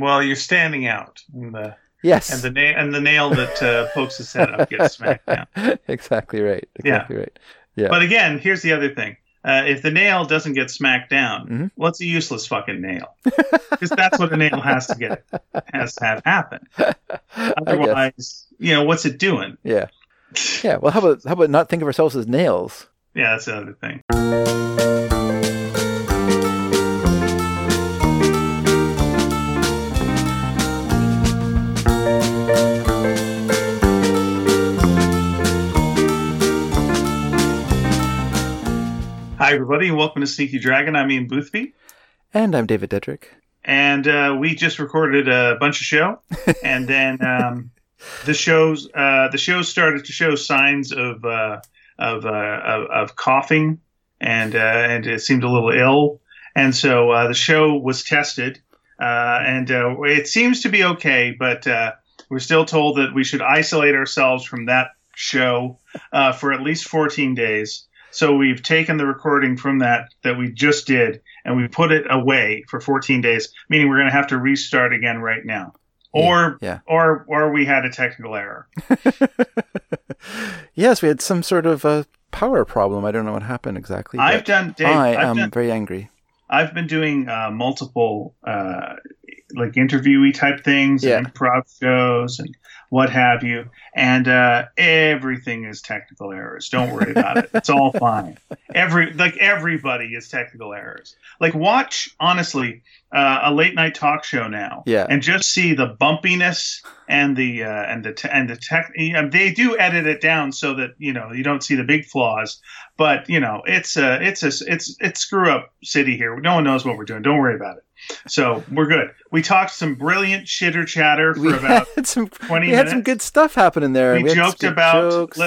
Well, you're standing out, and the Yes. and the na- and the nail that uh, pokes his head up gets smacked down. exactly right. Exactly right. Yeah. But again, here's the other thing: uh, if the nail doesn't get smacked down, Mhm. well, a useless fucking nail because that's what a nail has to get has to have happen. Otherwise, you know, what's it doing? Yeah. Yeah. Well, how about how about not think of ourselves as nails? Yeah, that's the other thing. Hi, everybody, and welcome to Sneaky Dragon. I'm Ian Boothby, And I'm David Dedrick. and uh, we just recorded a bunch of show, and then um, the shows uh, the shows started to show signs of uh, of, uh, of of coughing, and uh, and it seemed a little ill, and so uh, the show was tested, uh, and uh, it seems to be okay, but uh, we're still told that we should isolate ourselves from that show uh, for at least 14 days. So we've taken the recording from that that we just did, and we put it away for 14 days, meaning we're going to have to restart again right now, or Yeah. or or we had a technical error. Yes, we had some sort of a power problem. I don't know what happened exactly. I've done, Dave. I I've am done, very angry. I've been doing uh, multiple uh, like interviewee type things, Yeah. and improv shows, and what have you, and uh, everything is technical errors. Don't worry about it; it's all fine. Every like everybody is technical errors. Like watch honestly uh, a late night talk show now, Yeah. and just see the bumpiness and the uh, and the te- and the tech. They do edit it down so that you know you don't see the big flaws, but you know it's a it's a it's it's screw up city here. No one knows what we're doing. Don't worry about it. So we're good. We talked some brilliant chitter chatter for We about had some 20 we had some good stuff happening there. we some joked about jokes.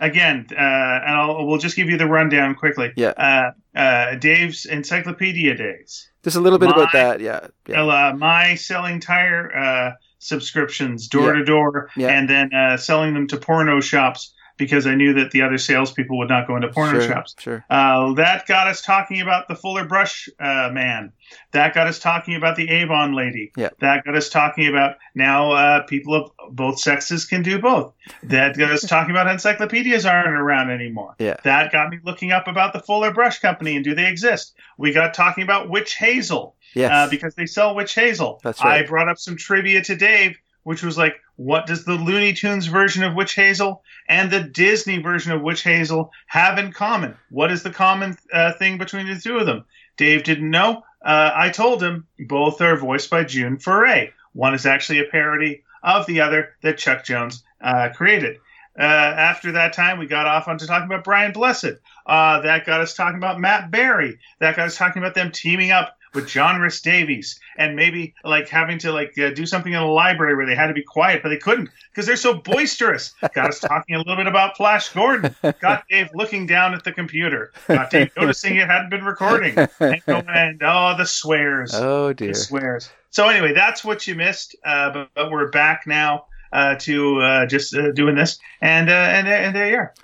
again, uh, and I'll, we'll just give you the rundown quickly. Yeah. Uh, uh, Dave's encyclopedia days. Just a little bit about that. Yeah. Yeah. Uh, my selling tire uh, subscriptions door to door, and then uh, selling them to porno shops because I knew that the other salespeople would not go into porno sure, shops. Sure. Uh, that got us talking about the Fuller Brush uh, man. That got us talking about the Avon lady. Yeah. That got us talking about now uh, people of both sexes can do both. That got us talking about encyclopedias aren't around anymore. Yeah. That got me looking up about the Fuller Brush Company and do they exist. We got talking about witch hazel Yes. uh, because they sell witch hazel. That's right. I brought up some trivia to Dave, which was like, what does the Looney Tunes version of witch hazel and the Disney version of witch hazel have in common? What is the common uh, thing between the two of them? Dave didn't know. Uh, I told him both are voiced by June Foray. One is actually a parody of the other that Chuck Jones uh, created. Uh, after that time, we got off onto talking about Brian Blessed. Uh, that got us talking about Matt Berry. That got us talking about them teaming up with John Rhys Davies and maybe like having to like uh, do something in a library where they had to be quiet, but they couldn't because they're so boisterous. got us talking a little bit about Flash Gordon. Got Dave looking down at the computer. Got Dave noticing it hadn't been recording. And, and oh, the swears oh dear. the swears. So anyway, that's what you missed. Uh, but, but we're back now uh, to uh, just uh, doing this, and uh, and and there you are.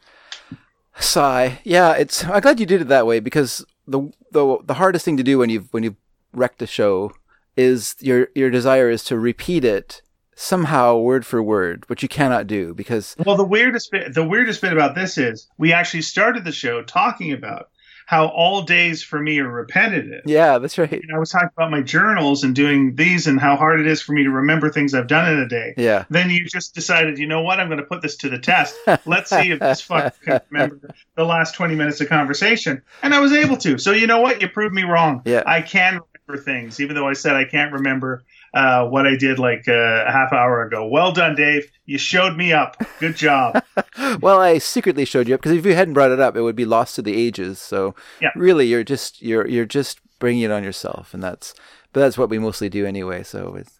Sigh. Yeah, it's. I'm glad you did it that way because the the the hardest thing to do when you've when you've wrecked a show is your your desire is to repeat it somehow word for word, which you cannot do because Well, the weirdest bit, the weirdest bit about this is we actually started the show talking about how all days for me are repetitive. yeah, that's right. And I was talking about my journals and doing these and how hard it is for me to remember things I've done in a day. Yeah. Then you just decided, you know what? I'm going to put this to the test. Let's see if this fuck can remember the last 20 minutes of conversation. And I was able to. So you know what? You proved me wrong. Yeah. I can remember things, even though I said I can't remember uh, what I did like uh, a half hour ago. Well done, Dave. You showed me up. Good job. Well, I secretly showed you up because if you hadn't brought it up, it would be lost to the ages. So Yeah. really, you're just you're you're just bringing it on yourself, and that's but that's what we mostly do anyway. So it's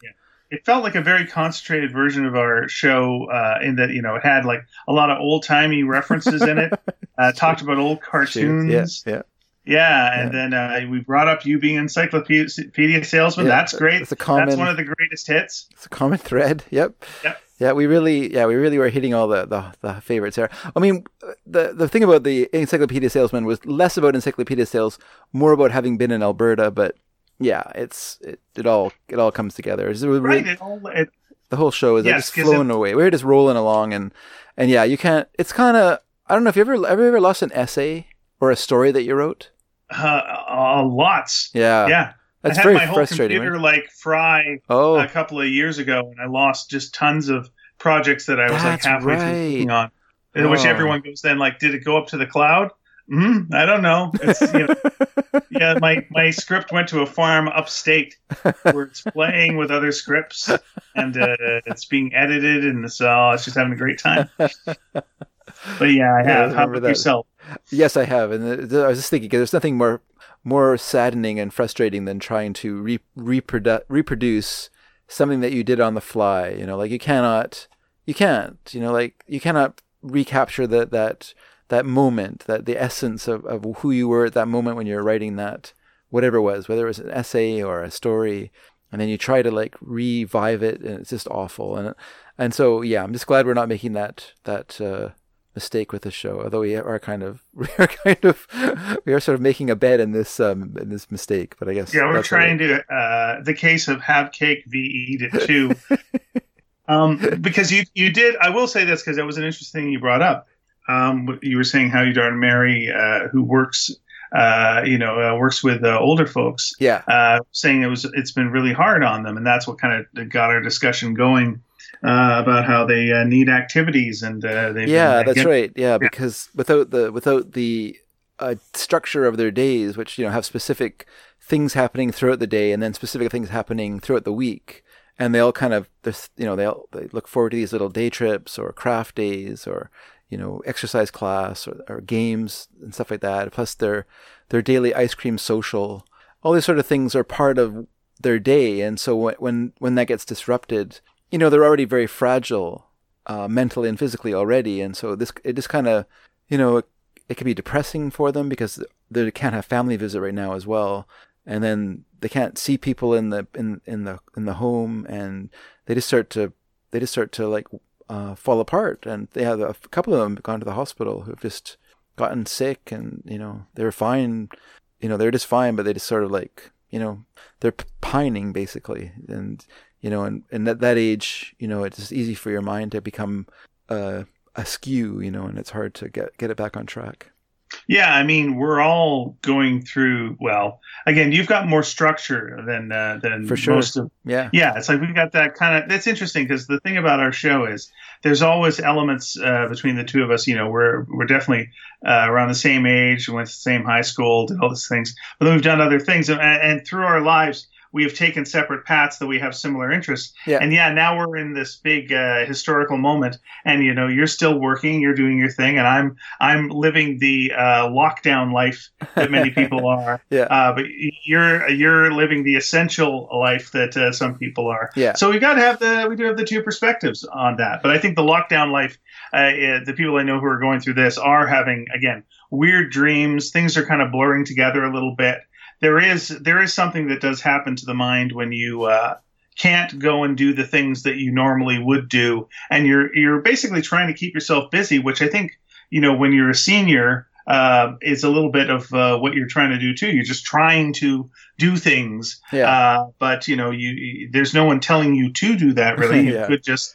it felt like a very concentrated version of our show uh, in that you know it had like a lot of old timey references in it. Uh, talked about old cartoons. yeah, yeah. Yeah, and then uh, we brought up you being encyclopedia salesman. Yeah, That's great. it's a common- That's one of the greatest hits. It's a common thread. Yep. Yep. Yeah, we really, yeah, we really were hitting all the, the, the favorites there. I mean, the the thing about the encyclopedia salesman was less about encyclopedia sales, more about having been in Alberta. But yeah, it's it, it all it all comes together. It's really, right. It all, it, the whole show is Yes, just flowing it- away. We're just rolling along, and and yeah, you can't. It's kind of I don't know if you ever ever ever lost an essay or a story that you wrote. Uh, uh, lots. Yeah, yeah. that's I had very my whole frustrating. computer right? like fry Oh, a couple of years ago, and I lost just tons of projects that I was like That's halfway through working on. In which Oh. everyone goes then like, did it go up to the cloud? hmm I don't know. It's, you know yeah, my, my script went to a farm upstate where it's playing with other scripts and uh, it's being edited, and so it's just having a great time. But yeah, I Yeah, I have. How about that. yourself? Yes, I have, and I was just thinking there's nothing more more saddening and frustrating than trying to re- reprodu- reproduce something that you did on the fly. You know, like you cannot, you can't, you know, like you cannot recapture that that that moment, that the essence of, of who you were at that moment when you were writing that, whatever it was, whether it was an essay or a story, and then you try to like revive it, and it's just awful. And and so yeah, I'm just glad we're not making that that. Uh, mistake with the show although we are kind of we are kind of we are sort of making a bet in this um in this mistake but i guess Yeah, we're trying to uh, the case of have cake v eat it too. um, because you you did. I will say this because that was an interesting thing you brought up. Um, you were saying how your daughter Mary, uh, who works, uh, you know, uh, works with uh, older folks, yeah uh, saying it was it's been really hard on them, and that's what kind of got our discussion going uh, about how they uh, need activities and uh, they yeah that's right. Yeah because without the without the uh, structure of their days which you know have specific things happening throughout the day and then specific things happening throughout the week and they all kind of you know they all they look forward to these little day trips or craft days or you know exercise class or, or games and stuff like that plus their their daily ice cream social. All these sort of things are part of their day and so when when, when that gets disrupted you know they're already very fragile uh, mentally and physically already and so this it just kind of you know it, it can be depressing for them because they can't have family visit right now as well and then they can't see people in the in in the in the home and they just start to they just start to like uh, fall apart and they have a couple of them gone to the hospital who've just gotten sick and you know they're fine you know they're just fine but they just sort of like you know they're pining basically and you know and, and at that age you know it's easy for your mind to become uh, askew you know and it's hard to get get it back on track Yeah, I mean, we're all going through. Well, again, you've got more structure than uh, than For sure. most of. yeah Yeah, it's like we've got that kind of. That's interesting because the thing about our show is there's always elements uh, between the two of us. You know, we're we're definitely uh, around the same age, went to the same high school, did all these things, but then we've done other things, and, and through our lives. We have taken separate paths that we have similar interests, Yeah. and yeah, now we're in this big uh, historical moment, and you know, you're still working, you're doing your thing, and I'm I'm living the uh, lockdown life that many people are. Yeah. Uh, but you're you're living the essential life that uh, some people are. Yeah. So we got to have the we do have the two perspectives on that. But I think the lockdown life, uh, uh, the people I know who are going through this are having again weird dreams. Things are kind of blurring together a little bit. There is there is something that does happen to the mind when you. Uh, can't go and do the things that you normally would do. And you're you're basically trying to keep yourself busy which i think you know when you're a senior uh, is a little bit of uh, what you're trying to do too. You're just trying to do things. Yeah. Uh, but you know you, you there's no one telling you to do that really. You Yeah. could just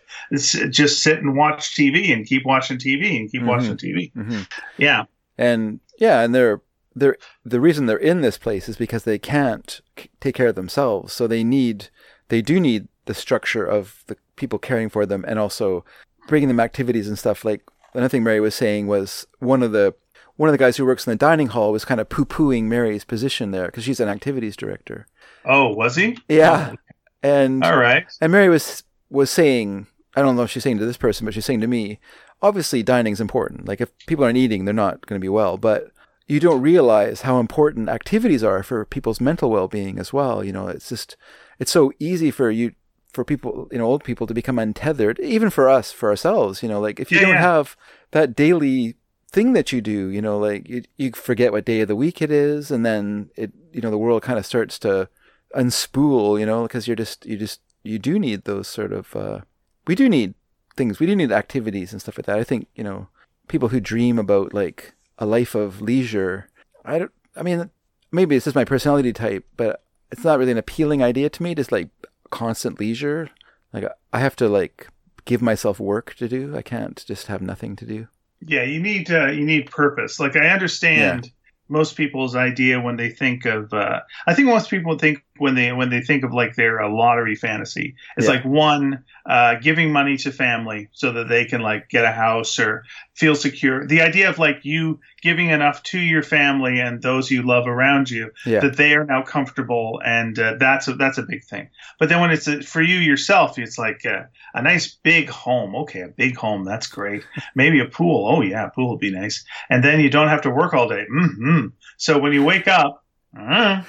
just sit and watch tv and keep watching tv and keep Mhm. watching tv hmm yeah. And yeah, and they're they're the reason they're in this place is because they can't c- take care of themselves. So they need they do need the structure of the people caring for them, and also bringing them activities and stuff. Like another thing Mary was saying was one of the one of the guys who works in the dining hall was kind of poo pooing Mary's position there because she's an activities director. oh was he Yeah, oh, and all right and Mary was was saying, I don't know if she's saying to this person, but she's saying to me, obviously dining's important. Like if people aren't eating, they're not going to be well. But you don't realize how important activities are for people's mental well-being as well. You know, it's just it's so easy for you for people, you know, old people to become untethered, even for us, for ourselves. You know, like if you Yeah, don't yeah. have that daily thing that you do, you know, like you, you forget what day of the week it is, and then it, you know, the world kind of starts to unspool, you know, because you're just you just you do need those sort of uh, we do need things, we do need activities and stuff like that. I think you know people who dream about like a life of leisure. I don't. I mean, maybe it's just my personality type, but it's not really an appealing idea to me. Just like constant leisure. Like I have to like give myself work to do. I can't just have nothing to do. Yeah, you need uh, you need purpose. Like I understand yeah. most people's idea when they think of. Uh, I think most people think when they when they think of like their uh, lottery fantasy. It's yeah. like one uh, giving money to family so that they can like get a house or feel secure. The idea of like you giving enough to your family and those you love around you yeah. that they are now comfortable, and uh, that's a, that's a big thing. But then when it's a, for you yourself, it's like a, a, nice big home. Okay, a big home, that's great. Maybe a pool. Oh yeah, pool would be nice. And then you don't have to work all day. Mm-hmm. So when you wake up uh,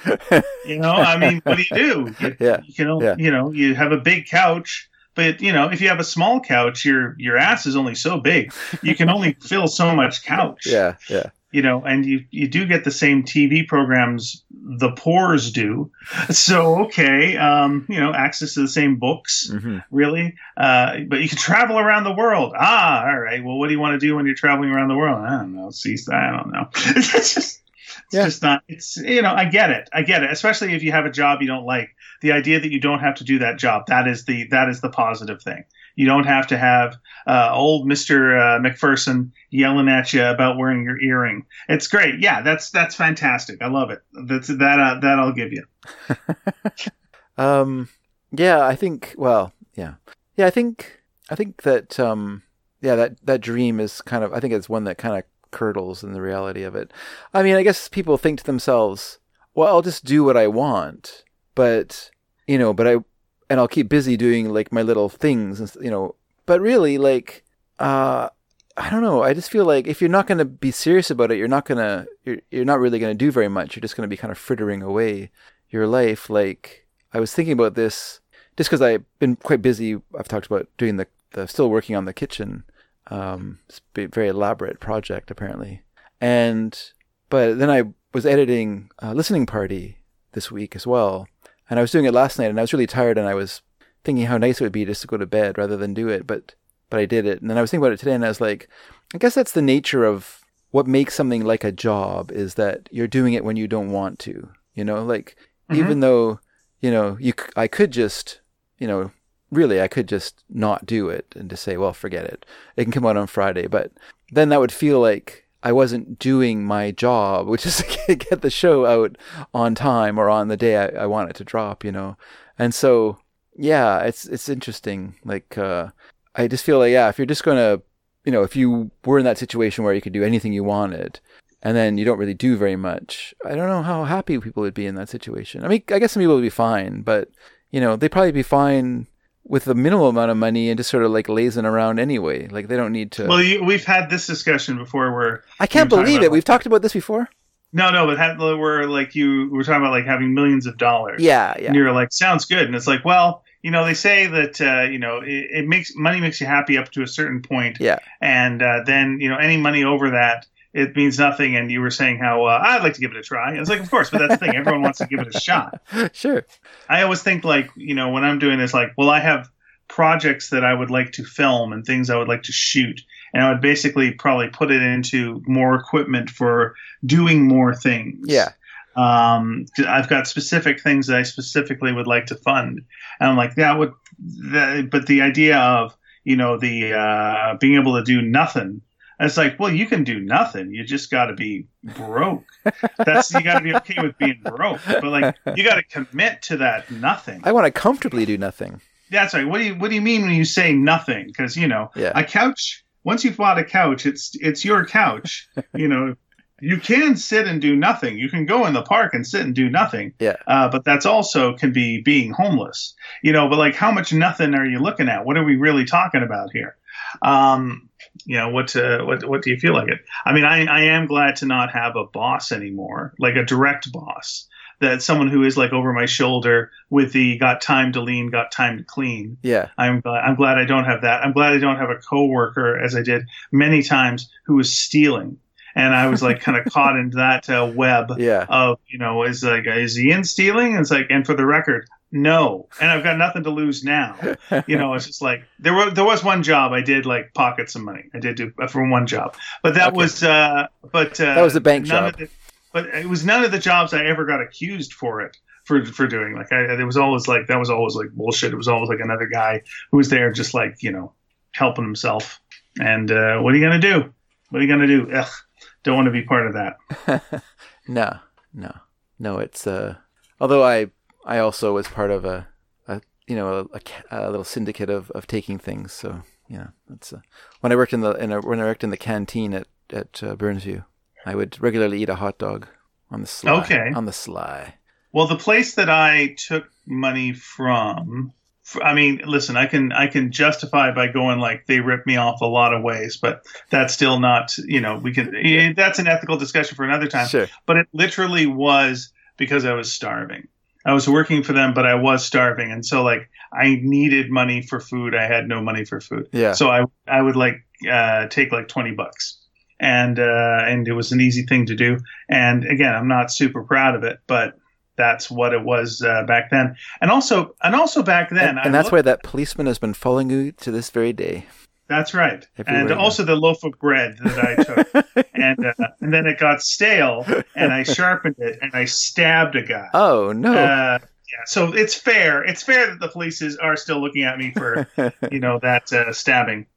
you know, I mean, what do you do? You, yeah. You know, yeah. you know, you have a big couch, but you know, if you have a small couch, your your ass is only so big. You can only fill so much couch. Yeah, yeah. You know, and you you do get the same TV programs the poor's do. So okay, um, you know, access to the same books, mm-hmm. really. Uh, but you can travel around the world. Ah, all right. Well, what do you want to do when you're traveling around the world? I don't know. See, I don't know. It's just yeah. just not. It's you know, I get it. I get it. Especially if you have a job you don't like. The idea that you don't have to do that job that is the that is the positive thing. You don't have to have uh, old Mister uh, McPherson yelling at you about wearing your earring. It's great. Yeah, that's that's fantastic. I love it. That's that uh, that I'll give you. um. Yeah, I think. Well, yeah, yeah. I think. I think that. Um. Yeah, that that dream is kind of. I think it's one that kind of curdles in the reality of it. I mean, I guess people think to themselves, well, I'll just do what I want, but, you know, but I, and I'll keep busy doing like my little things, you know, but really, like, uh, I don't know. I just feel like if you're not going to be serious about it, you're not going to, you're, you're not really going to do very much. You're just going to be kind of frittering away your life. Like, I was thinking about this just because I've been quite busy. I've talked about doing the, the still working on the kitchen um, it's a very elaborate project apparently. And but then I was editing a listening party this week as well, and I was doing it last night, and I was really tired, and I was thinking how nice it would be just to go to bed rather than do it, but but I did it, and then I was thinking about it today, and I was like, I guess that's the nature of what makes something like a job is that you're doing it when you don't want to, you know, like mm-hmm. even though you know you I could just you know really I could just not do it and just say, well, forget it. It can come out on Friday, but then that would feel like I wasn't doing my job, which is to get the show out on time or on the day I, I want it to drop, you know. And so, yeah, it's it's interesting. Like, uh, I just feel like, yeah, if you're just gonna, you know, if you were in that situation where you could do anything you wanted, and then you don't really do very much, I don't know how happy people would be in that situation. I mean, I guess some people would be fine, but you know, they'd probably be fine with a minimal amount of money and just sort of like lazing around anyway. Like they don't need to. Well, you, we've had this discussion before where I can't believe it. Like, we've talked about this before. No, no, but had, where like you were talking about like having millions of dollars. Yeah, yeah. And you're like, sounds good, and it's like, well, you know, they say that uh, you know it, it, makes money makes you happy up to a certain point. Yeah. And uh, then you know any money over that it means nothing. And you were saying how uh, I'd like to give it a try. I was like, of course, but that's the thing. Everyone wants to give it a shot. Sure. I always think like, you know, when I'm doing this, like, well, I have projects that I would like to film and things I would like to shoot. And I would basically probably put it into more equipment for doing more things. Yeah. Um, I've got specific things that I specifically would like to fund. And I'm like, that would, that, but the idea of, you know, the, uh, being able to do nothing it's like, well, you can do nothing. You just got to be broke. That's you got to be okay with being broke, but like you got to commit to that nothing. I want to comfortably do nothing. That's right. What do you What do you mean when you say nothing? Because you know, yeah. a couch. Once you've bought a couch, it's it's your couch. you know, you can sit and do nothing. You can go in the park and sit and do nothing. Yeah. Uh, but that's also can be being homeless. You know, but like, how much nothing are you looking at? What are we really talking about here? Um, you know what uh, what what do you feel like it? I mean I, I am glad to not have a boss anymore like a direct boss that someone who is like over my shoulder with the got time to lean got time to clean. Yeah. I'm glad i'm glad i don't have that. I'm glad i don't have a coworker as i did many times who was stealing. And I was like kind of caught into that uh, web yeah. of you know is like is he in stealing? And it's like and for the record, no, and I've got nothing to lose now. You know, it's just like there was there was one job I did like pocket some money. I did do uh, from one job, but that okay. was uh, but uh, that was a bank job. The, but it was none of the jobs I ever got accused for it. for for doing. Like I, it was always like that was always like bullshit. It was always like another guy who was there just like you know helping himself. And uh, what are you gonna do? What are you gonna do? Ugh, don't want to be part of that. no, no, no. It's uh. Although I I also was part of a, a you know a, a, little syndicate of, of taking things. So yeah, that's uh, when I worked in the in a, when I worked in the canteen at at uh, Burnsview. I would regularly eat a hot dog on the sly. Okay. On the sly. Well, the place that I took money from, I mean, listen, I can I can justify by going like they ripped me off a lot of ways, but that's still not, you know, we can. eh, That's an ethical discussion for another time. Sure. But it literally was because I was starving. I was working for them, but I was starving, and so like I needed money for food. I had no money for food. Yeah. So I I would like uh, take like twenty bucks, and uh, and it was an easy thing to do. And again, I'm not super proud of it, but that's what it was uh, back then. And also and also back then, and, I and that's looked- why that policeman has been following you to this very day. That's right. Everywhere and also the loaf of bread that I took, and uh, and then it got stale, and I sharpened it, and I stabbed a guy. Oh no. Uh, yeah, so it's fair. It's fair that the police is, are still looking at me for you know that uh, stabbing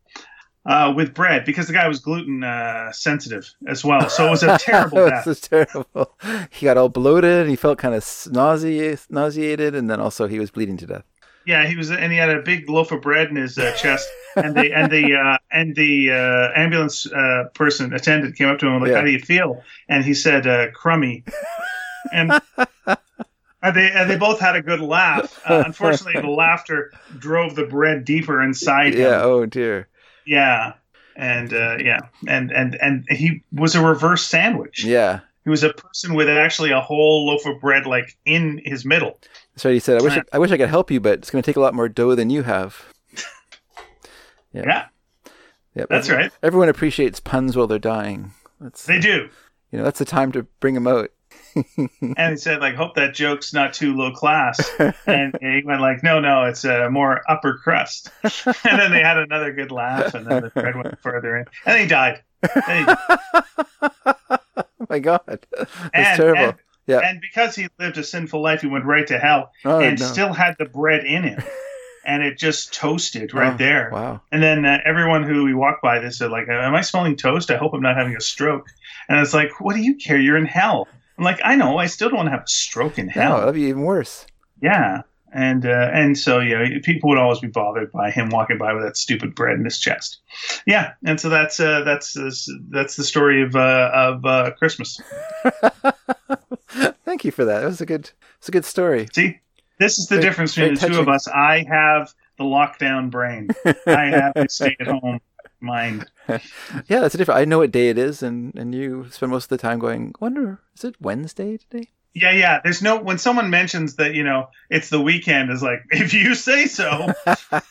uh, with bread because the guy was gluten uh, sensitive as well. So it was a terrible death. is terrible. He got all bloated. and He felt kind of nausea- nauseated, and then also he was bleeding to death. Yeah, he was, and he had a big loaf of bread in his uh, chest. And the and the uh, and the uh, ambulance uh, person attendant came up to him like, Yeah. "How do you feel?" And he said, uh, "Crummy." And and they and they both had a good laugh. Uh, unfortunately, the laughter drove the bread deeper inside him. Yeah. Oh dear. Yeah. And uh, yeah, and and and he was a reverse sandwich. Yeah. He was a person with actually a whole loaf of bread like in his middle. So he said, "I wish I, I wish I could help you, but it's going to take a lot more dough than you have." Yeah. Yeah, that's right. Everyone appreciates puns while they're dying. That's They do. You know, that's the time to bring them out. And he said like, "Hope that joke's not too low class." and he went like, "No, no, it's uh, more upper crust." and then they had another good laugh, and then the bread went further in, and he died. Then he died. Oh my god, that's And- terrible. and- yeah. And because he lived a sinful life, he went right to hell, oh and no. still had the bread in him, and it just toasted right Oh, there. Wow. And then uh, everyone who we walked by, they said, like, am I smelling toast? I hope I'm not having a stroke. And it's like, what do you care? You're in hell. I'm like, I know. I still don't want to have a stroke in No, hell. that'd be even worse. Yeah. And uh, and so yeah, people would always be bothered by him walking by with that stupid bread in his chest. Yeah, and so that's uh, that's that's the story of uh, of uh, Christmas. Thank you for that. It was a good, it's a good story. See, this is the Very- difference between the two of us. I have the lockdown brain. I have the stay at home mind. Yeah, that's a different. I know what day it is, and and you spend most of the time going. Wonder, is it Wednesday today? Yeah, yeah. There's no when someone mentions that you know it's the weekend is like if you say so.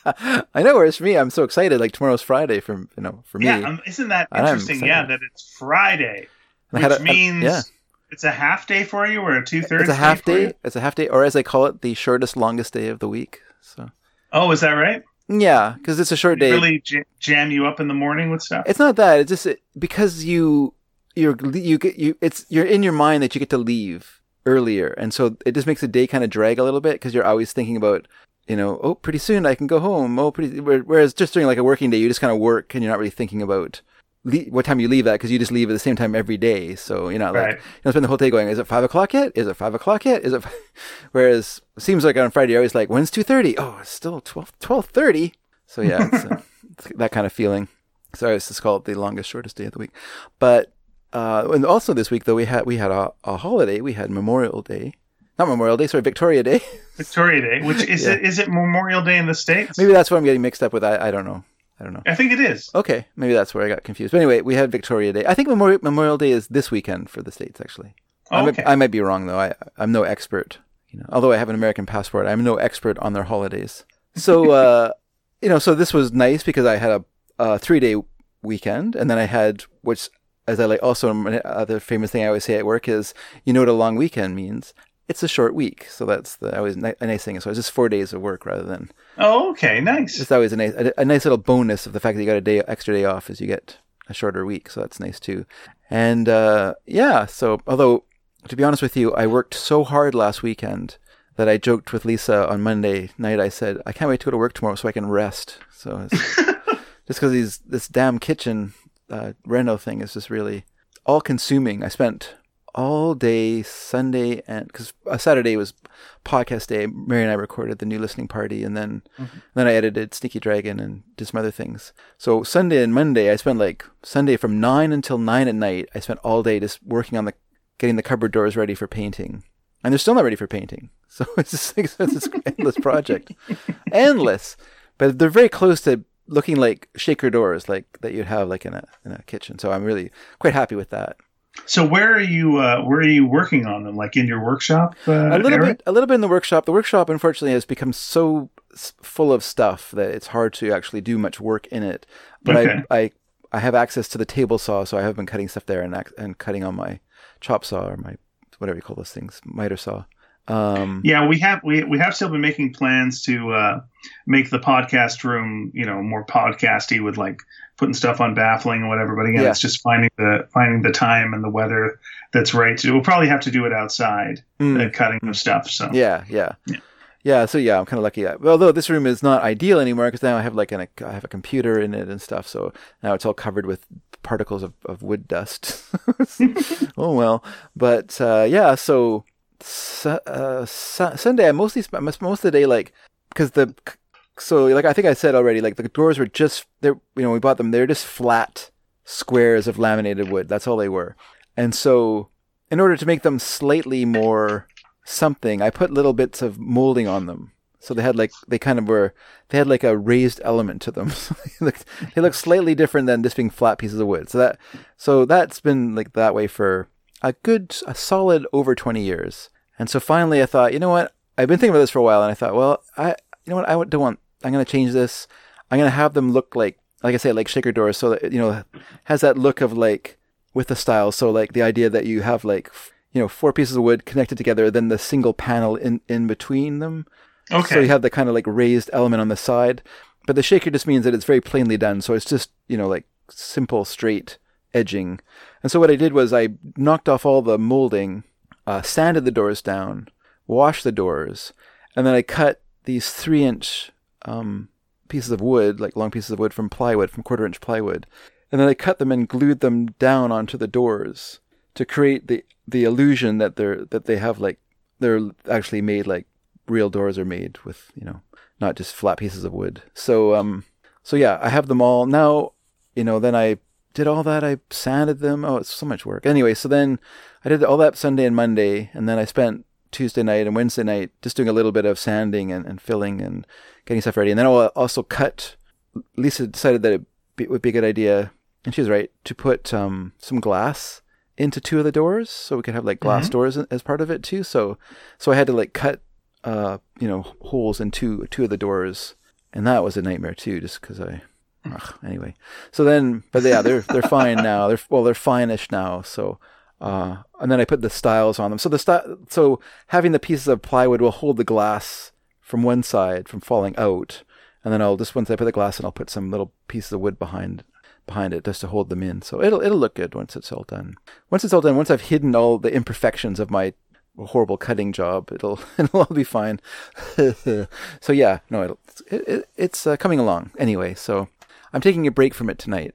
I know. Whereas for me, I'm so excited. Like tomorrow's Friday. For you know, for me, yeah, um, isn't that interesting? Yeah, that it's Friday, And which a- I- means yeah, it's a half day for you or a two thirds. it's a half day. It's a half day, or as I call it, the shortest, longest day of the week. So Oh, is that right? yeah, because it's a short day. Really jam you up in the morning with stuff. It's not that. It's just it, because you you're you get you it's you're in your mind that you get to leave earlier, and so it just makes the day kind of drag a little bit because you're always thinking about you know oh pretty soon I can go home oh pretty whereas just during like a working day you just kind of work and you're not really thinking about le- what time you leave at because you just leave at the same time every day so you know, like Right. you don't spend the whole day going is it five o'clock yet is it five o'clock yet is it fi-" whereas it seems like on Friday you're always like when's two thirty? Oh, it's still 12 12:30 so yeah it's, uh, it's that kind of feeling. So I was just call it the longest, shortest day of the week. But uh, and also this week though we had we had a, a holiday. We had Memorial Day, not Memorial Day, sorry, Victoria Day. Victoria Day, which is Yeah. it? Is it Memorial Day in the states? maybe that's what I'm getting mixed up with. I, I don't know. I don't know. I think it is. Okay, maybe that's where I got confused. But anyway, we had Victoria Day. I think Memorial, Memorial Day is this weekend for the states. Actually, I, Okay. might, I might be wrong though. I I'm no expert. You know, although I have an American passport, I'm no expert on their holidays. So uh, you know, so this was nice because I had a, a three day weekend, and then I had which, as I like, also my other famous thing I always say at work is, you know what a long weekend means. It's a short week, so that's the always ni- a nice thing. So it's just four days of work rather than Oh, okay, nice. it's always a nice a, a nice little bonus of the fact that you got a day extra day off as you get a shorter week, so that's nice too. And uh, yeah, so although to be honest with you, I worked so hard last weekend that I joked with Lisa on Monday night. I said I can't wait to go to work tomorrow so I can rest. So just because these this damn kitchen uh, reno thing is just really all consuming. I spent all day Sunday and because uh, Saturday was podcast day. Mary and I recorded the new listening party, and then mm-hmm. then I edited Sneaky Dragon and did some other things. So Sunday and Monday, I spent like Sunday from nine until nine at night. I spent all day just working on the getting the cupboard doors ready for painting, and they're still not ready for painting. So it's just like, it's this endless project, endless. But they're very close to looking like shaker doors, like that you'd have like in a in a kitchen. So I'm really quite happy with that. So where are you? Uh, where are you working on them? Like in your workshop? Uh, a little bit. A little bit in the workshop. The workshop, unfortunately, has become so full of stuff that it's hard to actually do much work in it. But okay. I, I, I have access to the table saw, so I have been cutting stuff there and and cutting on my chop saw or my whatever you call those things, miter saw. Um, yeah, we have we we have still been making plans to uh, make the podcast room, you know, more podcasty with like putting stuff on baffling and whatever. But again, yeah. it's just finding the finding the time and the weather that's right to. We'll probably have to do it outside, mm. the cutting of stuff. So yeah, yeah. yeah. Yeah, so yeah, I'm kind of lucky. That, although this room is not ideal anymore because now I have like an, I have a computer in it and stuff. So now it's all covered with particles of, of wood dust. oh well, but uh, yeah. So uh, Sunday I mostly spent most of the day like because the so like I think I said already, like the doors were just they you know we bought them they're just flat squares of laminated wood. That's all they were. And so in order to make them slightly more something, I put little bits of molding on them. So they had like they kind of were they had like a raised element to them. they, looked, they looked slightly different than just being flat pieces of wood. So that so that's been like that way for a good a solid over 20 years. And so finally I thought, you know what? I've been thinking about this for a while and I thought, well, I you know what? I don't want I'm going to change this. I'm going to have them look like, like I say, like shaker doors. So that, you know, has that look of like with the style. So like the idea that you have like, you know, four pieces of wood connected together, then the single panel in, in between them. Okay. So you have the kind of like raised element on the side. But the shaker just means that it's very plainly done. So it's just, you know, like simple, straight edging. And so what I did was I knocked off all the molding, uh, sanded the doors down, washed the doors, and then I cut these three inch um, pieces of wood, like long pieces of wood from plywood, from quarter inch plywood, and then I cut them and glued them down onto the doors to create the the illusion that they're that they have like they're actually made like real doors are made with you know not just flat pieces of wood. So um so yeah, I have them all now. You know, then I did all that. I sanded them. Oh, it's so much work. Anyway, so then I did all that Sunday and Monday, and then I spent Tuesday night and Wednesday night just doing a little bit of sanding and, and filling and getting stuff ready. And then I'll also cut. Lisa decided that it would be a good idea, and she was right, to put um, some glass into two of the doors, so we could have like glass mm-hmm. doors as part of it too. So, so I had to like cut, uh, you know, holes in two two of the doors, and that was a nightmare too, just because I. Ugh, anyway, so then, but yeah, they're they're fine now. They're well, they're fine-ish now. So, uh, and then I put the styles on them. So the so having the pieces of plywood will hold the glass from one side from falling out, and then I'll just once I put the glass in, I'll put some little pieces of wood behind behind it just to hold them in. So it'll it'll look good once it's all done. Once it's all done, once I've hidden all the imperfections of my horrible cutting job, it'll it'll all be fine. so yeah, no, it, it, it's uh, coming along anyway. So I'm taking a break from it tonight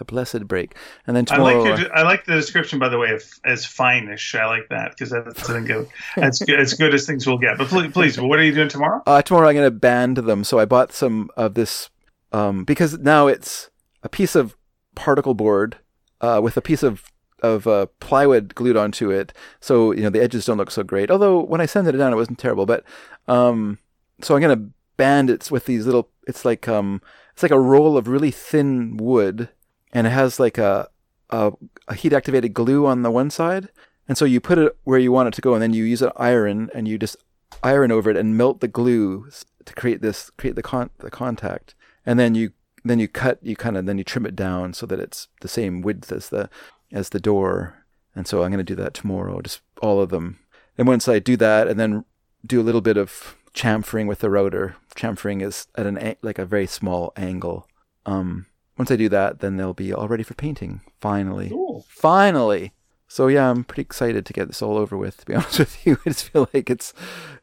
a blessed break. And then tomorrow, I like, your, I like the description by the way of, as fine-ish. I like that because that's I think as good as good as things will get. But please, please, what are you doing tomorrow? Uh, tomorrow I'm going to band them. So I bought some of this um, because now it's a piece of particle board uh, with a piece of of uh, plywood glued onto it. So you know the edges don't look so great. Although when I sanded it down, it wasn't terrible. But um, so I'm going to band it with these little. It's like um, it's like a roll of really thin wood and it has like a, a, a heat activated glue on the one side. And so you put it where you want it to go, and then you use an iron and you just iron over it and melt the glue to create this create the con the contact. And then you then you cut you kind of then you trim it down so that it's the same width as the as the door. And so I'm going to do that tomorrow, just all of them. And once I do that, and then do a little bit of chamfering with the router. Chamfering is at an like a very small angle. Um, once I do that, then they'll be all ready for painting. Finally, cool. finally. So yeah, I'm pretty excited to get this all over with. To be honest with you, I just feel like it's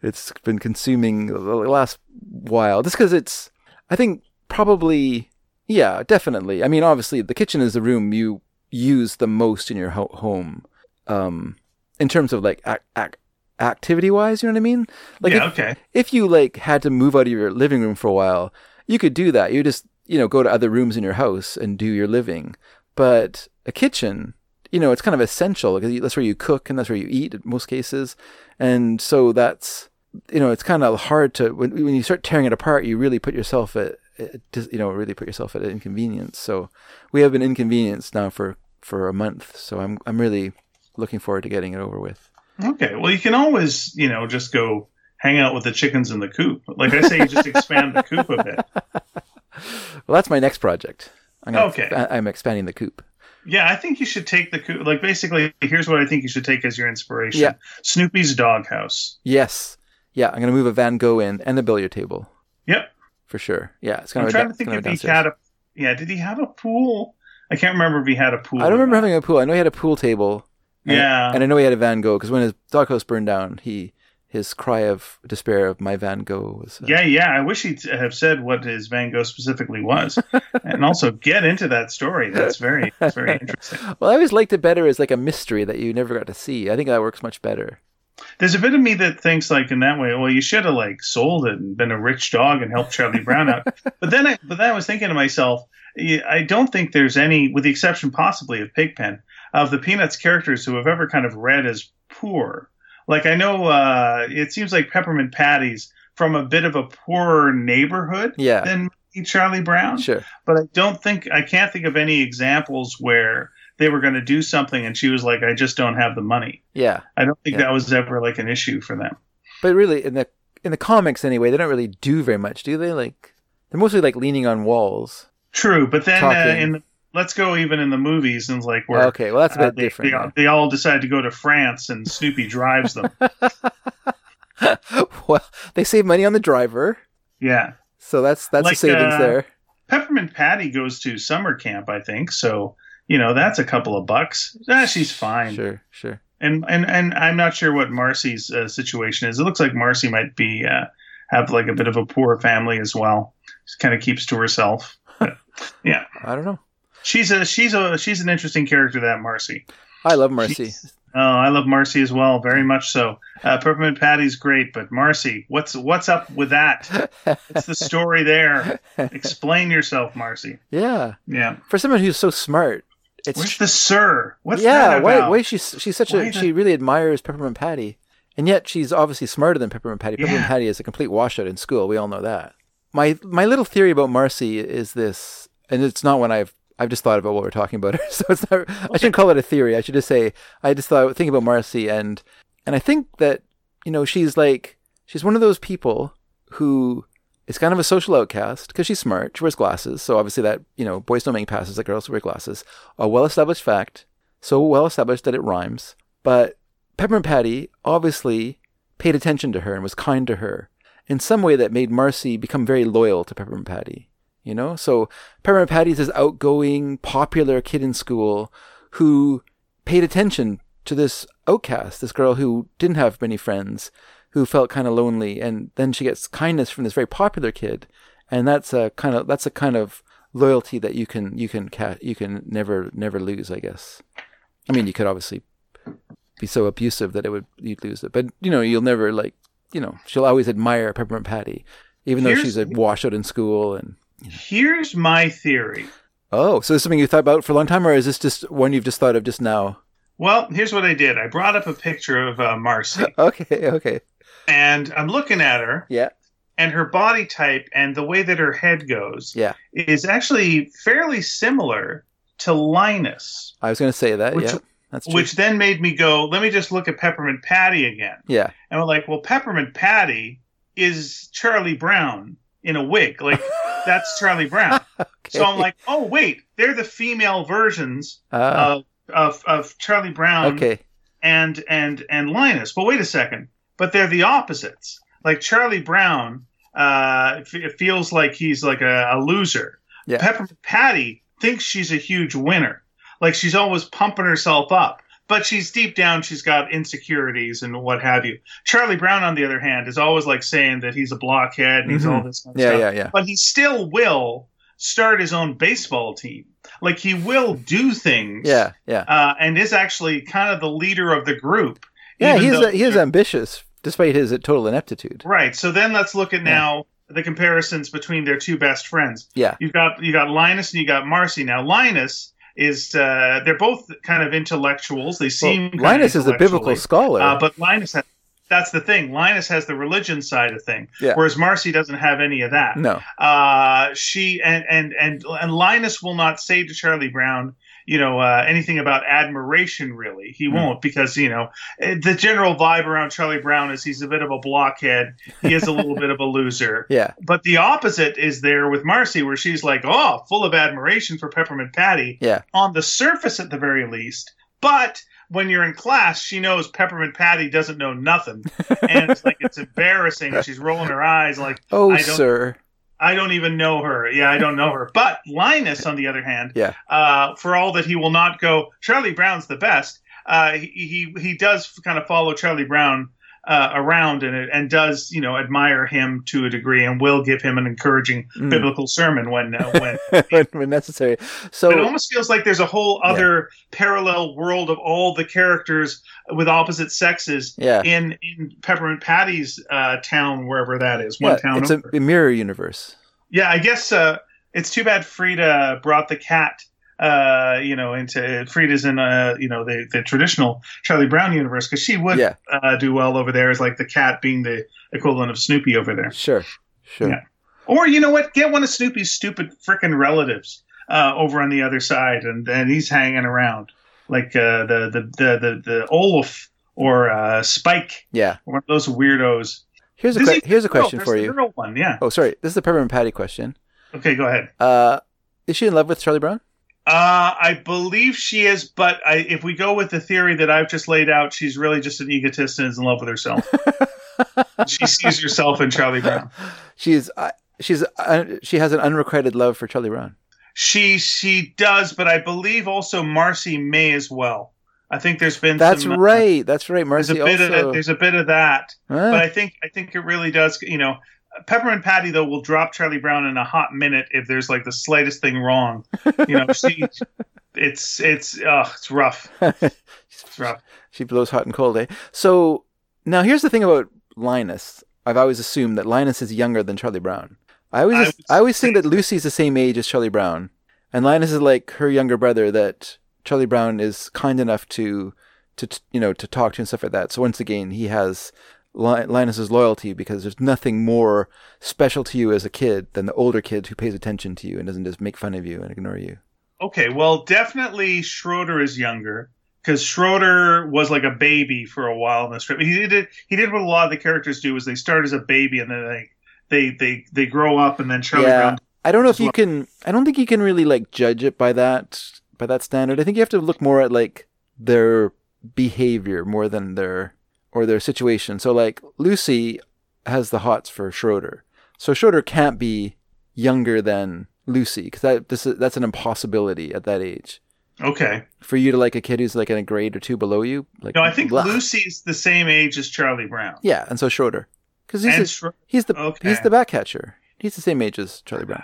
it's been consuming the last while, just because it's. I think probably yeah, definitely. I mean, obviously, the kitchen is the room you use the most in your ho- home, um, in terms of like ac- ac- activity wise. You know what I mean? Like, yeah, if, okay. if you like had to move out of your living room for a while, you could do that. You just you know go to other rooms in your house and do your living. But a kitchen, you know, it's kind of essential because that's where you cook and that's where you eat in most cases, and so that's you know it's kind of hard to when when you start tearing it apart, you really put yourself at you know really put yourself at an inconvenience. So we have been inconvenienced now for for a month. So I'm I'm really looking forward to getting it over with. Okay. Well, you can always, you know, just go hang out with the chickens in the coop. Like I say, you just expand the coop a bit. Well, that's my next project. I'm gonna Okay. I'm expanding the coop. Yeah, I think you should take the coop. Like basically, here's what I think you should take as your inspiration. Yeah. Snoopy's doghouse. Yes. Yeah, I'm gonna move a Van Gogh in and a billiard table Yep. for sure. Yeah, it's kind I'm of trying a, to think if he had a. Yeah, did he have a pool? I can't remember if he had a pool. I don't remember having a pool. I know he had a pool table. and- Yeah. and I know he had a Van Gogh because when his doghouse burned down, he his cry of despair of my Van Gogh was. Uh, Yeah, yeah. I wish he'd have said what his Van Gogh specifically was, and also get into that story. That's very, that's very interesting. Well, I always liked it better as like a mystery that you never got to see. I think that works much better. There's a bit of me that thinks like in that way. Well, you should have like sold it and been a rich dog and helped Charlie Brown out. but then, I, but then I was thinking to myself, I don't think there's any, with the exception possibly of Pigpen, of the Peanuts characters who have ever kind of read as poor. Like I know, uh, it seems like Peppermint Patty's from a bit of a poorer neighborhood Yeah, than Charlie Brown. sure. but I don't think I can't think of any examples where they were going to do something and she was like, "I just don't have the money." Yeah, I don't think Yeah. that was ever like an issue for them. but really in the in the comics anyway, they don't really do very much, do they? Like they're mostly like leaning on walls. True, but then uh, in the, let's go even in the movies and like where okay, well that's a uh, bit they, different. they, all, they all decide to go to France and Snoopy drives them. well, they save money on the driver, yeah, so that's that's Like, a savings uh, there. Peppermint Patty goes to summer camp, I think. So you know that's a couple of bucks. Ah, she's fine. Sure, sure. and and and I'm not sure what Marcy's uh, situation is. It looks like Marcy might be uh, have like a bit of a poor family as well. She kind of keeps to herself. But, yeah, I don't know. She's a she's a she's an interesting character. That Marcy. I love Marcy. She's- Oh, I love Marcy as well, very much so. Uh, Peppermint Patty's great, but Marcy, what's what's up with that? What's the story there? Explain yourself, Marcy. yeah, Yeah, for someone who's so smart, it's where's the sir? What's yeah. that Why? Why she's she's such Why a the- she really admires Peppermint Patty, and yet she's obviously smarter than Peppermint Patty. Peppermint Yeah. Patty is a complete washout in school. We all know that. My my little theory about Marcy is this, and it's not one I've I've just thought about what we're talking about. So it's not. I shouldn't call it a theory. I should just say I just thought think about Marcy, and and I think that you know she's like she's one of those people who is kind of a social outcast because she's smart. She wears glasses, so obviously that you know boys don't make passes like girls who wear glasses. A well-established fact, so well established that it rhymes. But Peppermint Patty obviously paid attention to her and was kind to her in some way that made Marcy become very loyal to Peppermint Patty. You know, so Peppermint Patty's this outgoing, popular kid in school who paid attention to this outcast, this girl who didn't have many friends, who felt kind of lonely, and then she gets kindness from this very popular kid, and that's a kind of that's a kind of loyalty that you can you can ca- you can never never lose, I guess. I mean, you could obviously be so abusive that it would you'd lose it, but you know, you'll never like you know she'll always admire Peppermint Patty, even though Here's- she's a washout in school and. Here's my theory. Oh, so this is something you thought about for a long time, or is this just one you've just thought of just now? Well, here's what I did. I brought up a picture of uh, Marcy, Okay, okay, and I'm looking at her, yeah, and her body type and the way that her head goes yeah. is actually fairly similar to Linus, I was going to say that. Which- yeah, that's true. which then made me go, let me just look at Peppermint Patty again. yeah, And we're like, well, Peppermint Patty is Charlie Brown in a wig. Like, that's Charlie Brown. okay. So I'm like, oh, wait, they're the female versions Ah, of, of, of Charlie Brown okay, and and and Linus. But wait a second. But they're the opposites. Like Charlie Brown, uh, it it feels like he's like a, a loser. Yeah. Peppermint Patty thinks she's a huge winner. Like she's always pumping herself up. But she's deep down, she's got insecurities and what have you. Charlie Brown, on the other hand, is always like saying that he's a blockhead and he's Mhm. all this kind of Yeah, stuff. yeah, yeah. But he still will start his own baseball team. Like he will do things. Yeah, yeah. Uh, and is actually kind of the leader of the group. Yeah, he's though- he is ambitious despite his total ineptitude. Right. So then let's look at Yeah. now the comparisons between their two best friends. Yeah. You've got you got Linus and you got Marcy. Now Linus is uh, they're both kind of intellectuals. They seem of Linus is a biblical scholar. Uh, but Linus has, that's the thing. Linus has the religion side of thing, Yeah. whereas Marcie doesn't have any of that. no. Uh, she and and and and Linus will not say to Charlie Brown, you know, uh, anything about admiration. Really, he Hmm. won't because you know eh, the general vibe around Charlie Brown is he's a bit of a blockhead. He is a little bit of a loser. Yeah. But the opposite is there with Marcie, where she's like, oh, full of admiration for Peppermint Patty. Yeah. On the surface, at the very least. But when you're in class, she knows Peppermint Patty doesn't know nothing. And it's like, it's embarrassing. She's rolling her eyes like, Oh, sir. I don't even know her. Yeah, I don't know her. But Linus, on the other hand, Yeah. uh, for all that he will not go, Charlie Brown's the best. Uh, he, he he does kind of follow Charlie Brown uh, around and and does you know admire him to a degree and will give him an encouraging Mm. biblical sermon when uh, when when, when necessary. So it almost feels like there's a whole other parallel world of all the characters with opposite sexes yeah. in in Peppermint Patty's uh, town wherever that is one yeah, town it's a mirror universe. Yeah, I guess uh, it's too bad Frieda brought the cat, uh, you know, into Frieda's in uh, you know the the traditional Charlie Brown universe because she would Yeah. uh, do well over there as like the cat being the equivalent of Snoopy over there. Sure. Sure. Yeah. Or you know what? Get one of Snoopy's stupid frickin' relatives uh, over on the other side, and and he's hanging around like uh, the, the the the the Olaf or uh, Spike, Yeah. one of those weirdos. Here's a que- here's a oh, question for you. One, yeah. Oh, sorry. This is the Peppermint Patty question. Okay, go ahead. Uh, is she in love with Charlie Brown? Uh, I believe she is, but I, if we go with the theory that I've just laid out, she's really just an egotist and is in love with herself. she sees herself in Charlie Brown. She's uh, she's uh, she has an unrequited love for Charlie Brown. She she does, but I believe also Marcie may as well. I think there's been That's some, uh, right. That's right. There's a Marcie bit of also. that, there's a bit of that, but I think I think it really does. You know, Peppermint Patty though will drop Charlie Brown in a hot minute if there's like the slightest thing wrong. You know, she it's it's uh it's rough. It's rough. she blows hot and cold, eh? So now here's the thing about Linus. I've always assumed that Linus is younger than Charlie Brown. I always I I, always think that Lucy's the same age as Charlie Brown, and Linus is like her younger brother that Charlie Brown is kind enough to to you know to talk to and stuff like that. So once again, he has Linus's loyalty because there's nothing more special to you as a kid than the older kid who pays attention to you and doesn't just make fun of you and ignore you. Okay, well, definitely Schroeder is younger because Schroeder was like a baby for a while in the strip. He did he did what a lot of the characters do is they start as a baby and then they they they, they grow up and then Charlie yeah. Brown. I don't know if you can. I don't think you can really like judge it by that by that standard. I think you have to look more at like their behavior more than their or their situation. So like Lucy has the hots for Schroeder, so Schroeder can't be younger than Lucy because that this is, that's an impossibility at that age Okay, for you to like a kid who's like in a grade or two below you. Like no, I think blah. Lucy's the same age as Charlie Brown. Yeah, and so Schroeder because he's and a- Schro- he's the okay. he's the back catcher. He's the same age as Charlie Brown.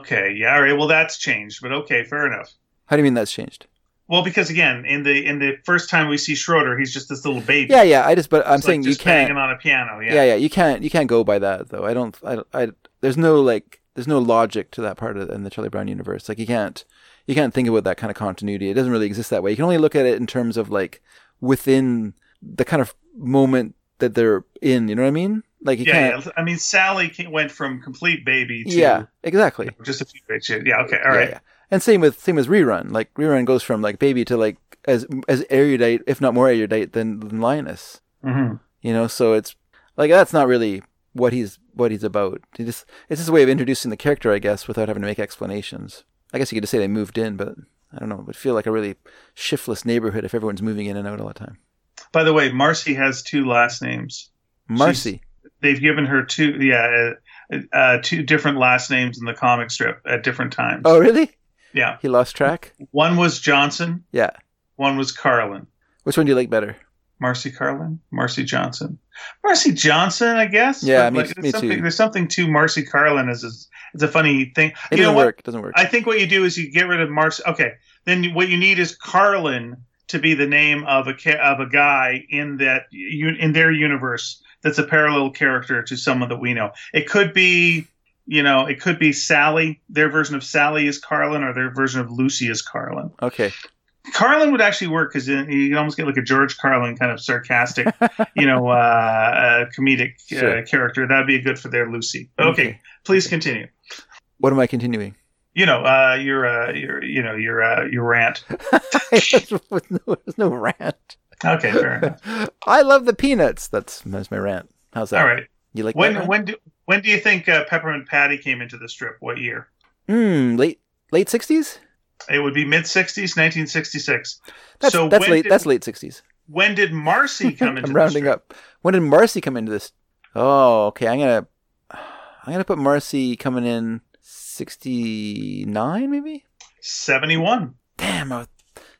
okay, yeah, all right. Well, that's changed, but okay, fair enough. How do you mean that's changed? Well, because again, in the in the first time we see Schroeder, he's just this little baby. Yeah, yeah. I just but I'm It's like saying you can't. on a piano. Yeah. yeah. yeah you can't you can't go by that though i don't i, I there's no like there's no logic to that part of in the charlie brown universe like you can't you can't think about that kind of continuity it doesn't really exist that way you can only look at it in terms of like within the kind of moment that they're in you know what i mean like you yeah, can't yeah. I mean, Sally went from complete baby to yeah exactly just a few bits. Yeah, okay, all Yeah, right. yeah. And same with same as rerun. Like rerun goes from like baby to like as as erudite if not more erudite than, than linus hmm you know so it's like that's not really what he's what he's about. He just it's just a way of introducing the character i guess without having to make explanations. I guess you could just say they moved in but i don't know. It would feel like a really shiftless neighborhood if everyone's moving in and out all the time. By the way, Marcie has two last names. marcie? They've given her two, yeah, uh, uh, two different last names in the comic strip at different times. oh really Yeah, he lost track one was Johnson, yeah one was Carlin. Which one do you like better? Marcie Carlin, Marcie Johnson, Marcie Johnson, I guess. Yeah, me- like, me there's something, too. There's something to Marcie Carlin as a, it's a funny thing. It you doesn't work. It doesn't work. I think what you do is you get rid of Marcie. Okay, then what you need is Carlin to be the name of a of a guy in that in their universe that's a parallel character to someone that we know. It could be. You know, it could be Sally. Their version of Sally is Carlin, or their version of Lucy is Carlin. okay. Carlin would actually work because you can almost get like a George Carlin kind of sarcastic, you know, uh, uh, comedic uh, character. That'd be good for their Lucy. Okay, Okay. please continue. What am I continuing? You know, uh, your, uh, your, you know, your, uh, your rant. With no, there's no rant. Okay, fair enough. I love the peanuts. That's that's my rant. How's that? All right. You like When, that? when do, when do you think uh, Peppermint Patty came into the strip? What year? Hmm. Late late sixties. It would be mid '60s, 1966. That's so that's late. Did, that's late sixties. When did Marcie come into? I'm rounding strip? up. When did Marcie come into this? Oh, okay. I'm gonna I'm gonna put Marcie coming in sixty nine, maybe. 71. Damn, I was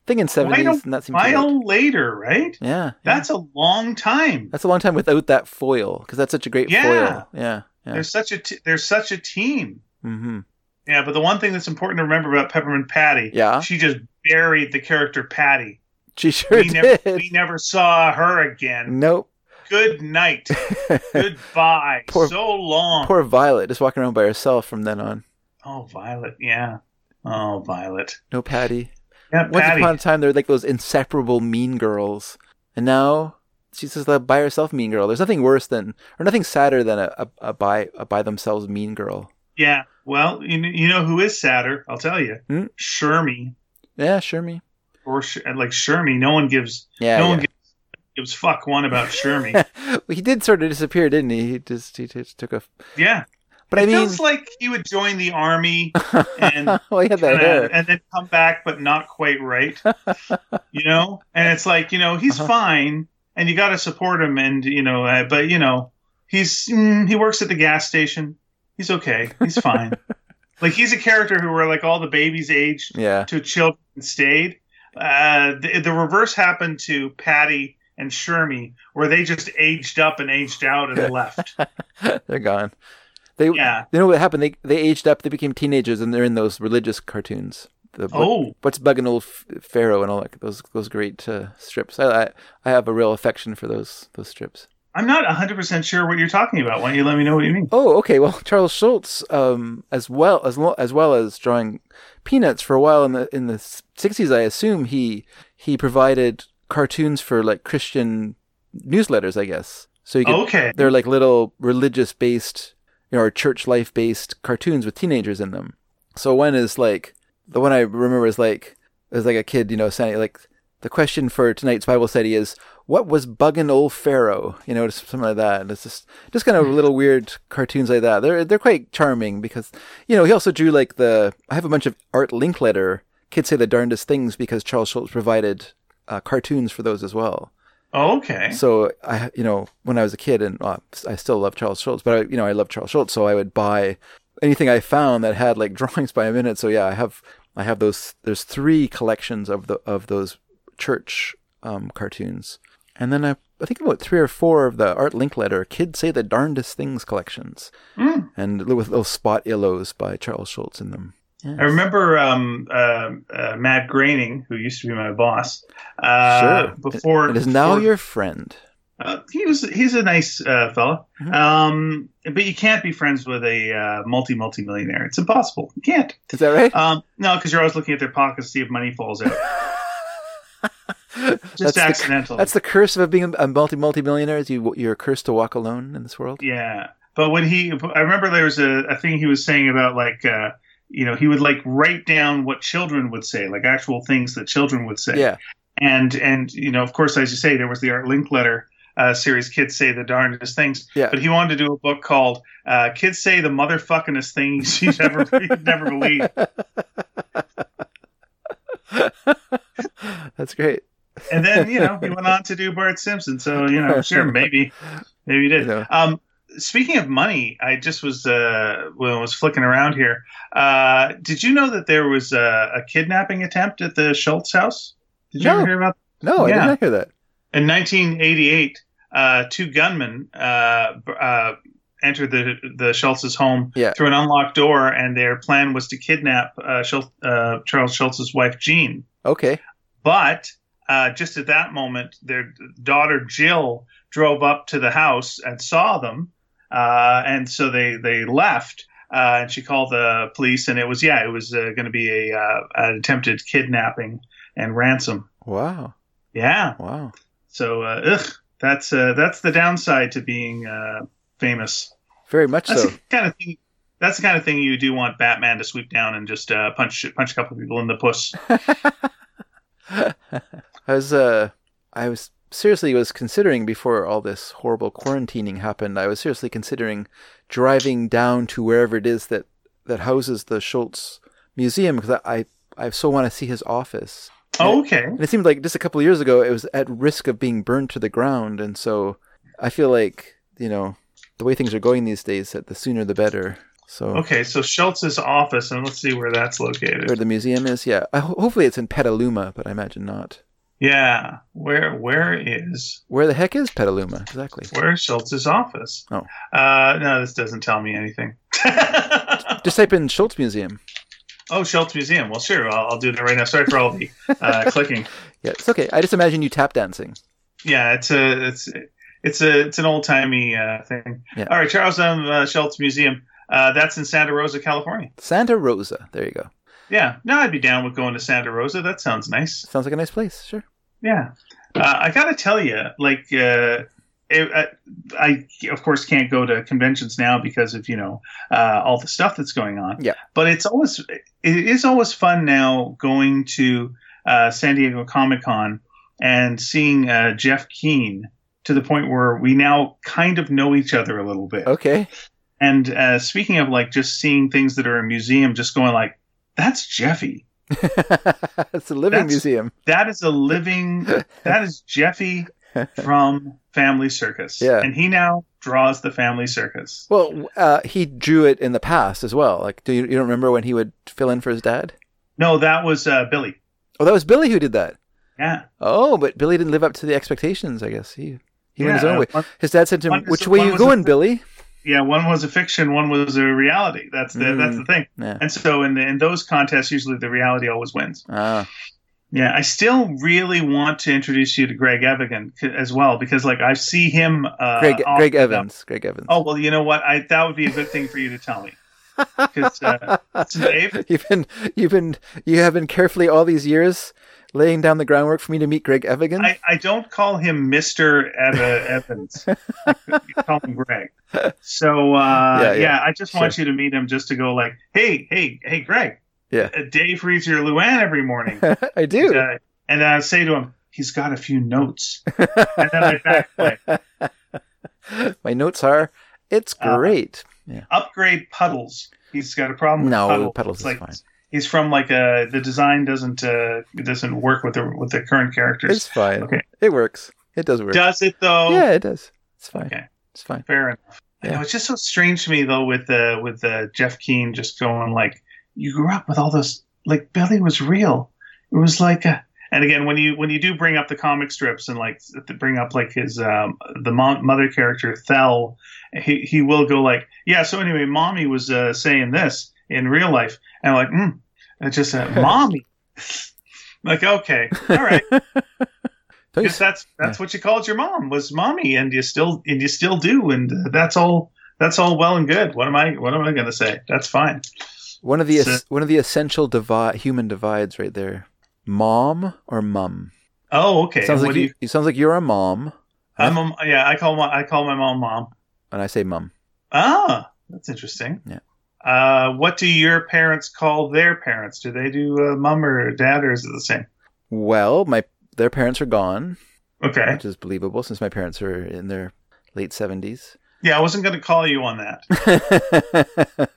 thinking seventies, and that seems. Mile later, right? Yeah, yeah. That's a long time. that's a long time without that foil because that's such a great Yeah. foil. Yeah, yeah. There's such a t- there's such a team. Mm-hmm. Yeah, but the one thing that's important to remember about Peppermint Patty, Yeah, she just buried the character Patty. she sure we did. never we never saw her again. Nope. Good night. Goodbye. Poor- so long. Poor Violet, just walking around by herself from then on. oh, Violet. Yeah. Oh, Violet. No Patty. Yeah, Once Patty. upon a time, they're like those inseparable mean girls, and now she's just a by herself mean girl. There's nothing worse than, or nothing sadder than a, a, a by a by themselves mean girl. yeah. Well, you, you know who is sadder? I'll tell you. Hmm? Shermie. Yeah, me. Or like Shermie. No one gives. Yeah, no yeah. one gives, gives fuck one about Shermie. well, he did sort of disappear, didn't he? He just he just took a. yeah. But it I mean, feels like he would join the army and well, kinda- and then come back, but not quite right. you know, and it's like you know he's Uh-huh. fine, and you got to support him, and you know, uh, but you know, he's mm, he works at the gas station. He's okay. He's fine. like he's a character who were like all the babies aged Yeah, to children stayed. Uh, the, the reverse happened to Patty and Shermie, where they just aged up and aged out and left. they're gone. They, Yeah. you know what happened? They they aged up. They became teenagers, and they're in those religious cartoons. The, Oh, what's bugging old Pharaoh and all that those those great uh, strips. I, I I have a real affection for those those strips. I'm not 100% sure what you're talking about. Why don't you let me know what you mean? Oh, okay. Well, Charles Schulz, um, as well as lo- as well as drawing Peanuts for a while in the in the sixties, I assume he he provided cartoons for like Christian newsletters, I guess. So you could, Okay. they're like little religious based, you know, or church life based cartoons with teenagers in them. So one is like the one I remember is like is like a kid, you know, saying like the question for tonight's Bible study is what was bugging old Pharaoh? You know, something like that. And it's just just kind of little weird cartoons like that. They're they're quite charming because you know he also drew like the I have a bunch of Art Linkletter kids say the darndest things because Charles Schulz provided uh, cartoons for those as well. Okay. So I, you know, when I was a kid, and uh, I still love Charles Schulz, but I, you know, I love Charles Schulz, so I would buy anything I found that had like drawings by a minute. So yeah, I have, I have those. There's three collections of the of those church um, cartoons, and then I, I think about three or four of the Art Linkletter "Kids Say the Darndest Things" collections, Mm. and with little spot illos by Charles Schulz in them. Yes. I remember um, uh, uh, Matt Groening, who used to be my boss. Uh, Sure. Before It is now before- your friend. Uh, he was he's a nice uh, fella, Mhm. um, but you can't be friends with a uh, multi multi millionaire. It's impossible. You can't. Is that right? Um, no, because you're always looking at their pockets to see if money falls out. Just That's the- accidental. That's the curse of being a multi multi millionaire. Is you you're cursed to walk alone in this world. Yeah, but when he, I remember there was a, a thing he was saying about like, uh, you know, he would like write down what children would say, like actual things that children would say. Yeah. And and you know, of course, as you say, there was the Art Linkletter uh, series, Kids Say the Darndest Things. Yeah. But he wanted to do a book called uh, Kids Say the Motherfuckingest Things You Never You'd Never Believe. That's great. And then you know he went on to do Bart Simpson. So you know, sure, maybe, maybe he did. You know. Um, speaking of money, I just was uh, when I was flicking around here. Uh, did you know that there was a, a kidnapping attempt at the Schulz house? Did you No. ever hear about? That? No, I Yeah. did not hear that. In 1988, uh, two gunmen uh, uh, entered the the Schulz's home Yeah. through an unlocked door, and their plan was to kidnap uh, Schulz, uh, Charles Schulz's wife Jean. Okay. But uh, just at that moment, their daughter Jill drove up to the house and saw them, uh, and so they they left. Uh, and she called the police, and it was yeah, it was uh, going to be a uh, an attempted kidnapping and ransom. Wow. Yeah, Wow. So uh, ugh, that's uh, that's the downside to being uh, famous. Very much That's so. the kind of thing. That's the kind of thing you do want Batman to sweep down and just uh, punch punch a couple of people in the puss. I was uh I was seriously was considering before all this horrible quarantining happened, I was seriously considering driving down to wherever it is that that houses the Schulz Museum because I I so want to see his office. Oh, okay. And it seemed like just a couple of years ago it was at risk of being burned to the ground and so I feel like, you know, the way things are going these days that the sooner the better. So Okay, so Schulz's office, and let's see where that's located. where the museum is, yeah. I, hopefully it's in Petaluma, but I imagine not. Yeah, where where is Where the heck is Petaluma? Exactly. where is Schulz's office? Oh. uh, no, this doesn't tell me anything. Just type in Schulz Museum. Oh, Schulz Museum. Well, sure, I'll, I'll do that right now. Sorry for all the uh, clicking. Yeah, it's okay. I just imagine you tap dancing. Yeah, it's a it's it's a it's an old timey uh, thing. Yeah. All right, Charles M. Uh, Schulz Museum. Uh, that's in Santa Rosa, California. Santa Rosa. There you go. Yeah, no, I'd be down with going to Santa Rosa. That sounds nice. Sounds like a nice place. Sure. Yeah, uh, I gotta tell you, like, uh, I, I of course can't go to conventions now because of you know uh, all the stuff that's going on. Yeah. but it's always it is always fun now going to uh, San Diego Comic Con and seeing uh, Jeff Keane to the point where we now kind of know each other a little bit. Okay. And uh, speaking of like just seeing things that are a museum, just going like, that's Jeffy. it's a living That's- museum. That is a living. that is Jeffy from Family Circus. Yeah. And he now draws the Family Circus. Well, uh, he drew it in the past as well. Like, do you, you don't remember when he would fill in for his dad? No, that was uh, Billy. Oh, that was Billy who did that. Yeah. Oh, but Billy didn't live up to the expectations. I guess he he went his own way. one- His dad said to him, "Which way you was a- going, Billy?" Yeah, one was a fiction, one was a reality. That's the that's the thing. Yeah. And so in the, in those contests, usually the reality always wins. Ah, Yeah, I still really want to introduce you to Greg Evigan as well because like I see him. Uh, Greg Greg Evans. Greg Evans. Oh well, you know what? I that would be a good thing for you to tell me. Because uh, Dave, You've been you've been you have been carefully all these years laying down the groundwork for me to meet Greg Evigan. I, I don't call him Mister Eva Evans. I call him Greg. So uh, Yeah, yeah, yeah. I just want you to meet him just to go like, hey, hey, hey, Greg. Yeah. uh, Dave reads your Luann every morning. I do. Uh, and then I say to him, he's got a few notes. and then I backplay. My notes are, it's Uh, great. Upgrade puddles. He's got a problem with No, puddles. puddles is like, fine. He's from like a the design doesn't uh, doesn't work with the with the current characters. It's fine. Okay. It works. It does work. Does it though? Yeah, it does. It's fine. Okay. It's fine. Fair enough. Yeah. know, it's just so strange to me though with uh, with uh, Jeff Keane just going like, you grew up with all those like Billy was real. It was like, uh and again when you when you do bring up the comic strips and like bring up like his um, the mom, mother character Thel, he he will go like, yeah. So anyway, mommy was uh, saying this in real life, and I'm like, mm, it's just uh, mommy. like okay, all right. Because that's that's what you called your mom was mommy, and you still and you still do, and uh, that's all that's all well and good. What am I what am I going to say? That's fine. One of the es- one of the essential divi- human divides right there. Mom or mum? Oh, okay. sounds like do you, it sounds like you're a mom, I'm a, yeah. I call my I call my mom mom. and I say mum. Ah, that's interesting. Yeah. Uh, what do your parents call their parents? Do they do uh, mom or dad, or is it the same? Well, my their parents are gone, Okay. which is believable since my parents are in their late seventies. Yeah, I wasn't going to call you on that.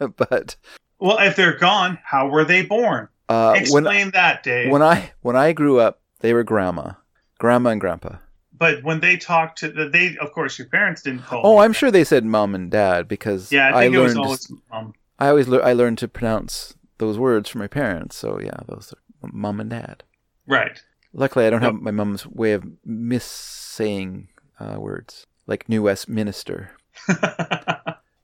but Well, if they're gone, how were they born? uh, when Explain that, Dave. when I when I grew up, they were grandma, grandma and grandpa. but when they talked to the, they, of course, your parents didn't call. Oh, I'm that. sure they said mom and dad because Yeah, I think it was learned always. I always lear- I learned to pronounce those words from my parents. So yeah, those are mom and dad. Right. Luckily, I don't have my mom's way of missaying uh, words like New Westminster.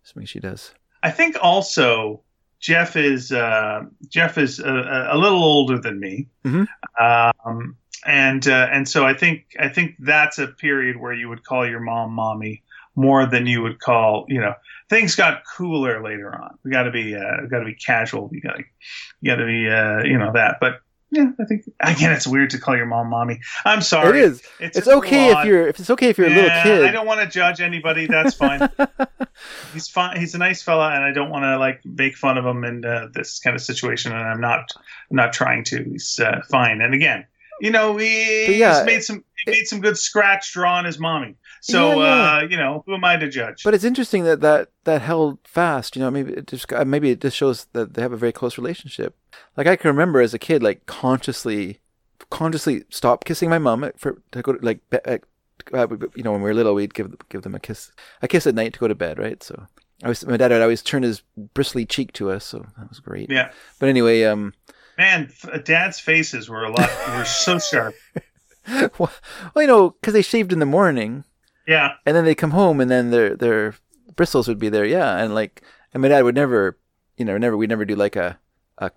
Something she does. I think also Jeff is uh, Jeff is a, a, little older than me, Mhm. um, and uh, and so I think I think that's a period where you would call your mom mommy more than you would call you know things got cooler later on. We got to be uh, got to be casual. You got to you got to be uh, you know that. But yeah, I think again it's weird to call your mom mommy. I'm sorry. It is. It's, It's okay if you're if it's okay if you're a little kid. I don't want to judge anybody. That's fine. he's fine. He's a nice fella, and I don't want to like make fun of him in uh, this kind of situation. And I'm not. I'm not trying to. He's uh, fine. And again, you know, he, yeah, made some. He made some good scratch drawing his mommy. So Yeah, yeah. Uh, you know, who am I to judge? But it's interesting that that that held fast. You know, maybe it just uh, maybe it just shows that they have a very close relationship. Like I can remember as a kid, like consciously, consciously stop kissing my mom for to go to like uh, uh, you know when we were little, we'd give give them a kiss, a kiss at night to go to bed, right? So I was my dad would always turn his bristly cheek to us, so that was great. yeah, But anyway, um, man, Dad's faces were a lot. were so sharp. well, you know, because they shaved in the morning. Yeah, and then they come home and then their their bristles would be there. Yeah. And like and my dad would never you know never we'd never do like a a uh,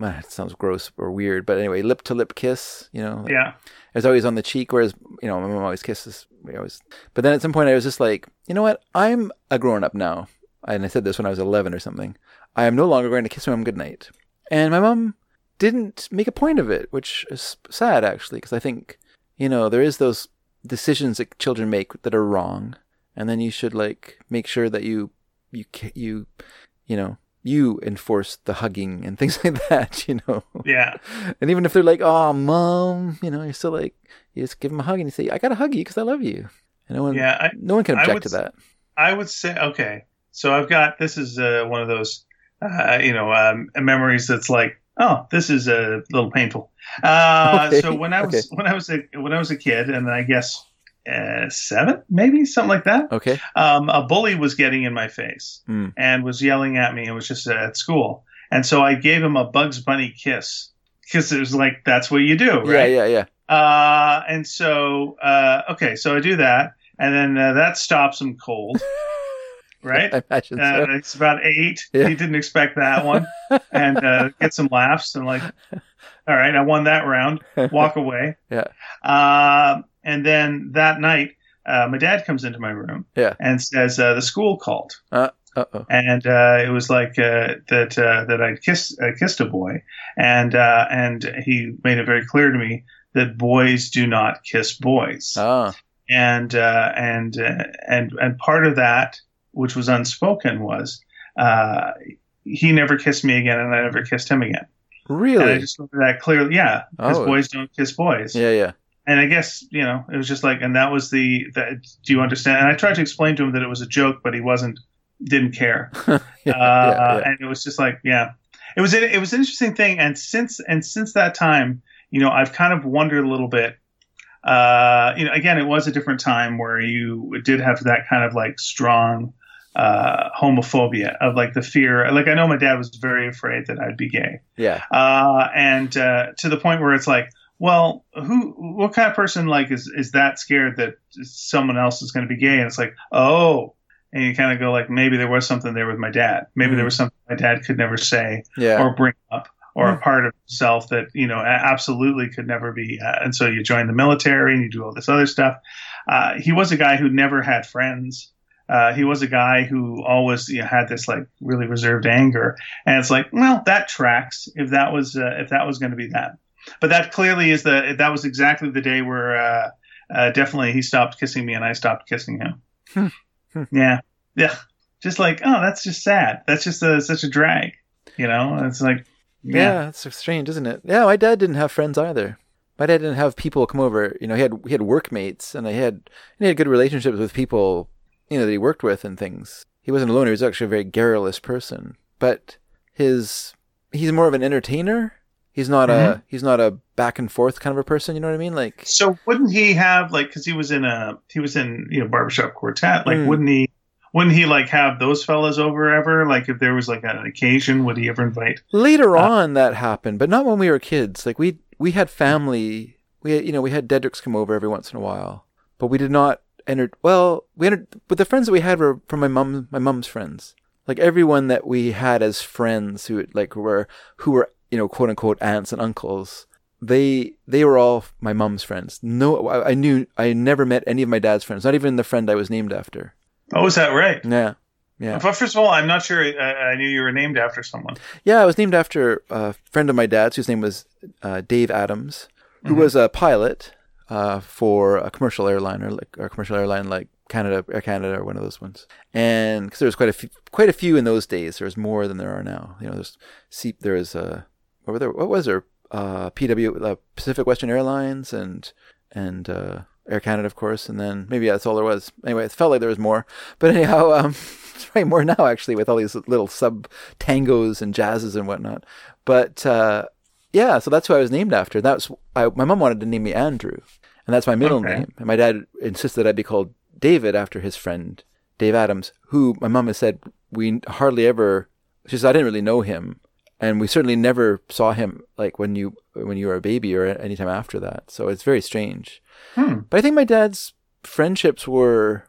it sounds gross or weird but anyway lip to lip kiss you know like, yeah, it was always on the cheek whereas you know my mom always kisses. We always but then at some point i was just like you know what? I'm a grown up now. And i said this when i was 11 or something. I am no longer going to kiss my mom goodnight. And my mom didn't make a point of it which is sad actually because i think you know there is those decisions that children make that are wrong and then you should like make sure that you you you you know you enforce the hugging and things like that you know yeah. and even if they're like oh mom you know you're still like you just give them a hug and you say i gotta hug you because i love you and no one Yeah, I, no one can object would to that I would say okay. So I've got this is uh, one of those uh, you know um, memories that's like oh this is a little painful. Uh, Okay, So when I was okay. when I was a when I was a kid and I guess uh, seven maybe something like that. okay Um, a bully was getting in my face Mm. and was yelling at me. It was just at school, and so I gave him a Bugs Bunny kiss because it was like that's what you do, yeah right? yeah yeah Uh, and so, uh, okay, so I do that, and then uh, that stops him cold, right? i imagine Uh, so it's about eight. Yeah. He didn't expect that one, and uh, get some laughs and like, all right, I won that round. Walk away. Yeah. Uh, and then that night, uh, my dad comes into my room. Yeah. And says uh, the school called, uh-oh and uh, it was like uh, that uh, that I'd kissed uh, kissed a boy, and uh, and he made it very clear to me that boys do not kiss boys ah and uh, and uh, and and part of that, which was unspoken, was uh, he never kissed me again, and I never kissed him again. And I really just remember that clearly. Yeah, because Oh. boys don't kiss boys. yeah yeah And I guess you know it was just like, and that was the that. Do you understand? And I tried to explain to him that it was a joke, but he wasn't, didn't care. yeah, uh, yeah, yeah. and it was just like, yeah, it was it was an interesting thing. And since and since that time, you know, I've kind of wondered a little bit. Uh, you know, again, it was a different time where you did have that kind of like strong uh, homophobia of like the fear. Like I know my dad was very afraid that I'd be gay, yeah uh, and uh, to the point where it's like, well, who, what kind of person like is is that scared that someone else is going to be gay? And it's like, oh, and you kind of go like, maybe there was something there with my dad. Maybe there was something my dad could never say yeah or bring up, or a Hmm. part of himself that you know absolutely could never be. Uh, and so you join the military and you do all this other stuff. Uh, he was a guy who never had friends. Uh, he was a guy who always you know, had this like really reserved anger, and it's like, well, that tracks if that was uh, if that was going to be that. But that clearly is the that was exactly the day where uh, uh, definitely he stopped kissing me and I stopped kissing him. Yeah, yeah, just like oh, that's just sad. That's just a, such a drag, you know. It's like Yeah, it's so strange, isn't it? Yeah, my dad didn't have friends either. My dad didn't have people come over. You know, he had he had workmates, and I had and he had good relationships with people, you know, that he worked with and things. He wasn't alone. He was actually a very garrulous person, but his he's more of an entertainer. He's not a he's not a back and forth kind of a person. You know what I mean? Like So wouldn't he have like because he was in a he was in you know barbershop quartet like Mm. wouldn't he wouldn't he like have those fellas over ever like if there was like an occasion would he ever invite later Uh, on that happened, but not when we were kids. Like we we had family we had, you know we had Dedricks come over every once in a while, but we did not enter. Well, we entered, but the friends that we had were from my mom, my mom's friends. Like everyone that we had as friends who like were who were you know quote unquote aunts and uncles. They they were all my mom's friends. No, I, I knew I never met any of my dad's friends. Not even the friend I was named after. Oh, is that right? Yeah. Yeah. But first of all, I'm not sure I, I knew you were named after someone. Yeah, I was named after a friend of my dad's whose name was uh, Dave Adams, who Mhm. was a pilot uh, for a commercial airliner, like or a commercial airline like Canada, Air Canada, or one of those ones. And because there was quite a few, quite a few in those days. There was more than there are now. You know, there's was uh, what were there? What was there? Uh, PW, uh, Pacific Western Airlines, and and uh, Air Canada, of course. And then maybe that's all there was. Anyway, it felt like there was more. But anyhow, um, it's probably more now actually with all these little sub tangos and jazzes and whatnot. But uh, yeah, so that's who I was named after. That's my mom wanted to name me Andrew, and that's my middle Okay. name. And my dad insisted that I be called David after his friend Dave Adams, who my mom has said we hardly ever. She says I didn't really know him, and we certainly never saw him like when you when you were a baby or anytime after that. So it's very strange. Hmm. But I think my dad's friendships were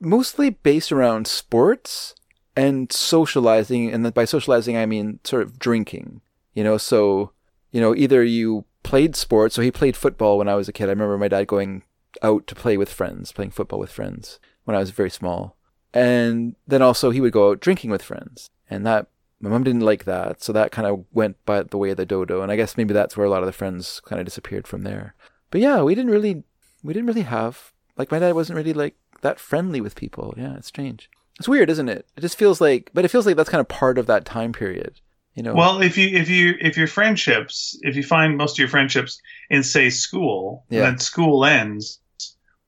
mostly based around sports and socializing. And by socializing, I mean sort of drinking, you know, so, you know, either you played sports, so he played football when I was a kid. I remember my dad going out to play with friends, playing football with friends when I was very small. And then also he would go out drinking with friends. And that, my mom didn't like that. So that kind of went by the way of the dodo. And I guess maybe that's where a lot of the friends kind of disappeared from there. But yeah, we didn't really, we didn't really have, like my dad wasn't really like that friendly with people. Yeah, it's strange. It's weird, isn't it? It just feels like, but it feels like that's kind of part of that time period. You know? Well, if you if you if your friendships, if you find most of your friendships in say school, Yeah. then school ends,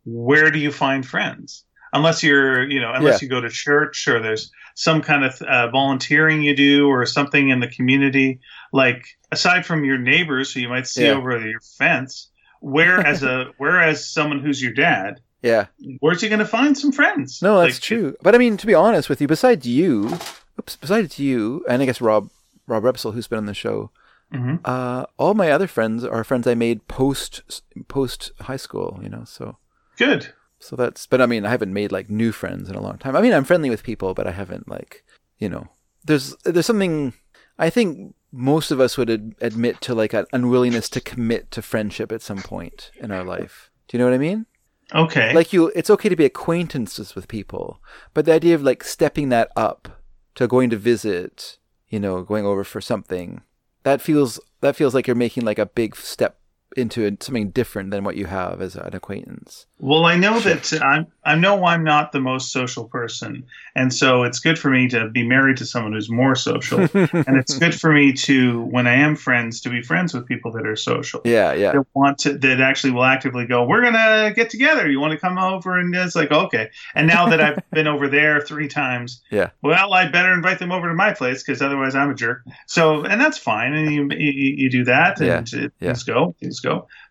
where do you find friends? Unless you're, you know, unless Yeah. you go to church or there's some kind of uh, volunteering you do or something in the community. Like aside from your neighbors who you might see Yeah. over your fence, where as a where as someone who's your dad, yeah. where's he going to find some friends? No, that's Like, true. But I mean, to be honest with you, besides you, oops, besides you, and I guess Rob, Rob Repsol, who's been on the show, Mhm. uh, all my other friends are friends I made post post high school. You know, so Good. so that's. But I mean, I haven't made like new friends in a long time. I mean, I'm friendly with people, but I haven't like, you know, there's there's something. I think most of us would ad- admit to like an unwillingness to commit to friendship at some point in our life. Do you know what I mean? Okay. like you it's okay to be acquaintances with people but the idea of like stepping that up to going to visit you know going over for something that feels that feels like you're making like a big step into something different than what you have as an acquaintance Well, I know that I'm. I know I'm not the most social person, and so it's good for me to be married to someone who's more social, and it's good for me to, when I am friends, to be friends with people that are social. yeah yeah That want to, that actually will actively go. We're gonna get together. You want to come over? And it's like okay. And now that I've been over there three times, Yeah. Well, I better invite them over to my place because otherwise I'm a jerk. So, and that's fine. And you you, you do that, and uh, Yeah. things go, things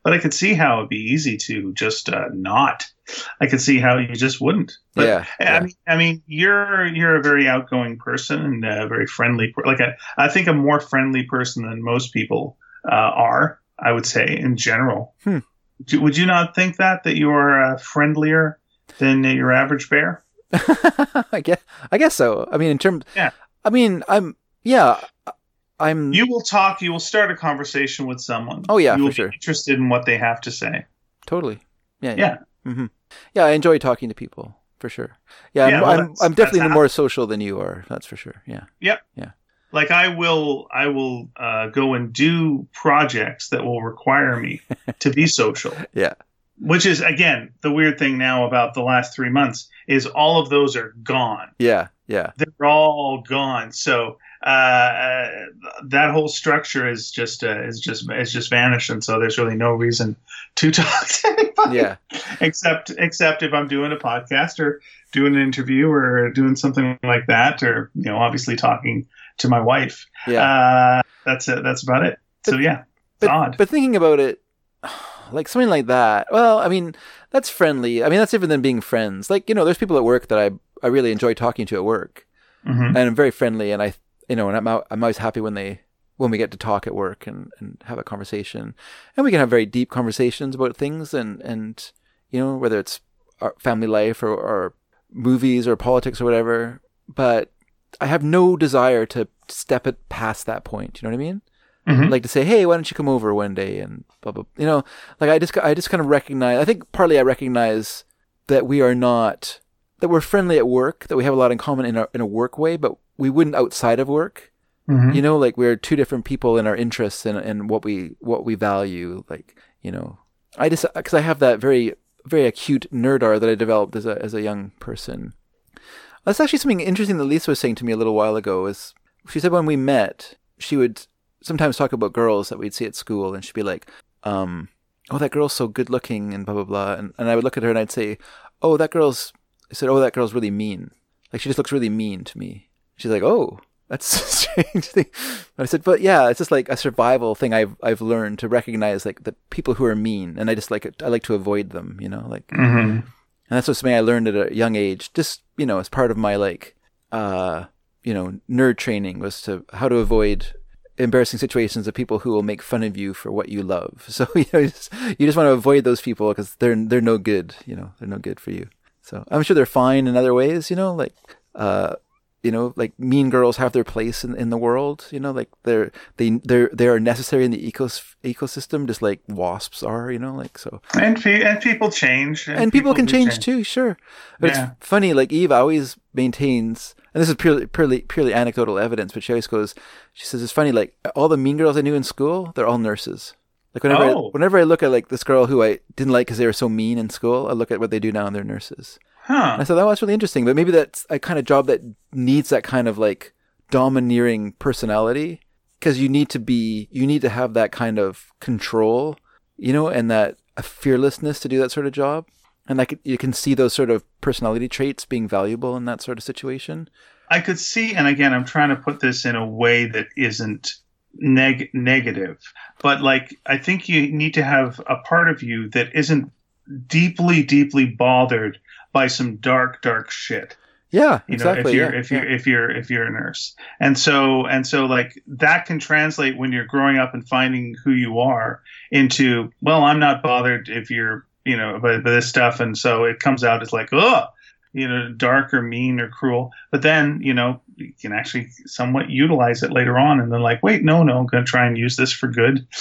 But I could see how it'd be easy to just uh, not. I could see how you just wouldn't. But, yeah, I mean, I mean, you're you're a very outgoing person and a very friendly. Like a, I think a more friendly person than most people uh, are. I would say in general. Hmm. Do- Would you not think that that you are uh, friendlier than your average bear? I guess I guess so. I mean, in terms, Yeah. I mean, I'm yeah, I'm You will talk. You will start a conversation with someone. Oh, yeah, you will for sure. interested in what they have to say. totally yeah Yeah. mm-hmm yeah. I enjoy talking to people for sure. Yeah, Yeah, I'm well, I'm, I'm definitely more social than you are. That's for sure. Yeah. Yep. Yeah. Like I will, I will uh, go and do projects that will require me to be social. Yeah. Which is again the weird thing now about the last three months is all of those are gone. Yeah. Yeah. They're all gone. So uh, uh, that whole structure is just uh, is just is just vanished, and so there's really no reason to talk to anybody. Yeah. except except if I'm doing a podcast or doing an interview or doing something like that, or you know, obviously talking to my wife. Yeah. Uh, that's it. That's about it. so yeah, but, odd. but thinking about it, like something like that, well, I mean, that's friendly. I mean, that's different than being friends. Like, you know, there's people at work that I, I really enjoy talking to at work Mhm. and I'm very friendly and I, you know, and I'm, I'm always happy when they, when we get to talk at work and, and have a conversation. And we can have very deep conversations about things and, and you know, whether it's our family life or, or movies or politics or whatever. But I have no desire to step it past that point. You know what I mean? Mhm. Like to say, hey, why don't you come over one day and blah blah. You know, like I just I just kind of recognize. I think partly I recognize that we are not that we're friendly at work, that we have a lot in common in a in a work way, but we wouldn't outside of work. Mhm. You know, like we're two different people in our interests and and what we what we value. Like you know, I just because I have that very very acute nerdar that I developed as a as a young person. That's actually something interesting that Lisa was saying to me a little while ago. Is she said when we met, she would sometimes talk about girls that we'd see at school, and she'd be like, um, "Oh, that girl's so good looking," and blah blah blah. And, and I would look at her and I'd say, "Oh, that girl's," I said, "Oh, that girl's really mean. Like she just looks really mean to me." She's like, "Oh." That's a strange thing. I said, but yeah, it's just like a survival thing I've I've learned to recognize like the people who are mean, and I just like I like to avoid them, you know, like Mm-hmm. and that's what something I learned at a young age, just you know, as part of my like, uh, you know, nerd training was to how to avoid embarrassing situations of people who will make fun of you for what you love. So you know, you just, you just want to avoid those people because they're they're no good. You know, they're no good for you. So I'm sure they're fine in other ways. You know, like uh, you know, like mean girls have their place in, in the world. You know, like they're they they're they are necessary in the ecos ecosystem, just like wasps are. You know, like so And pe- and people change. and people, can do change, too, sure. But Yeah. it's funny, like Eve always maintains, and this is purely purely purely anecdotal evidence, but she always goes, she says it's funny, like all the mean girls I knew in school, they're all nurses. Like whenever Oh. I, whenever I look at like this girl who I didn't like because they were so mean in school, I look at what they do now and they're nurses. And I Huh. Oh, thought that was really interesting, but maybe that's a kind of job that needs that kind of like domineering personality because you need to be, you need to have that kind of control, you know, and that a fearlessness to do that sort of job. And like you can see those sort of personality traits being valuable in that sort of situation. I could see, and again, I'm trying to put this in a way that isn't neg- negative, but like I think you need to have a part of you that isn't deeply, deeply bothered by some dark, dark shit. Yeah, you exactly. know if you're yeah, if you're yeah. if you're if you're a nurse and so and so like that can translate when you're growing up and finding who you are into well i'm not bothered if you're you know by, by this stuff and so it comes out as like oh you know dark or mean or cruel but then you know you can actually somewhat utilize it later on and then like wait no no i'm going to try and use this for good.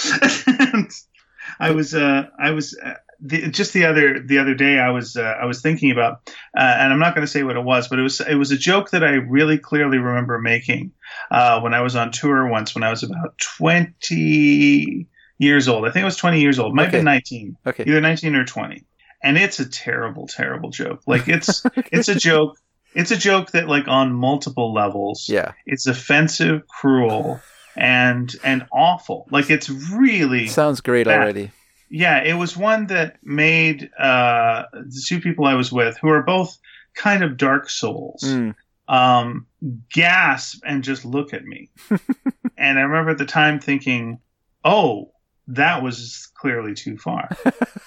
I was uh i was uh, the, just the other the other day I was uh, I was thinking about uh, and I'm not going to say what it was but it was it was a joke that I really clearly remember making uh, when I was on tour once when I was about 20 years old. I think it was 20 years old. Might Okay. have been 19 Okay. either 19 or 20 and it's a terrible terrible joke. Like it's it's a joke it's a joke that like on multiple levels Yeah. it's offensive cruel and and awful like it's really Sounds great Bad. already. yeah, it was one that made uh, the two people I was with, who are both kind of dark souls, Mm. um, gasp and just look at me. and I remember at the time thinking, "Oh, that was clearly too far."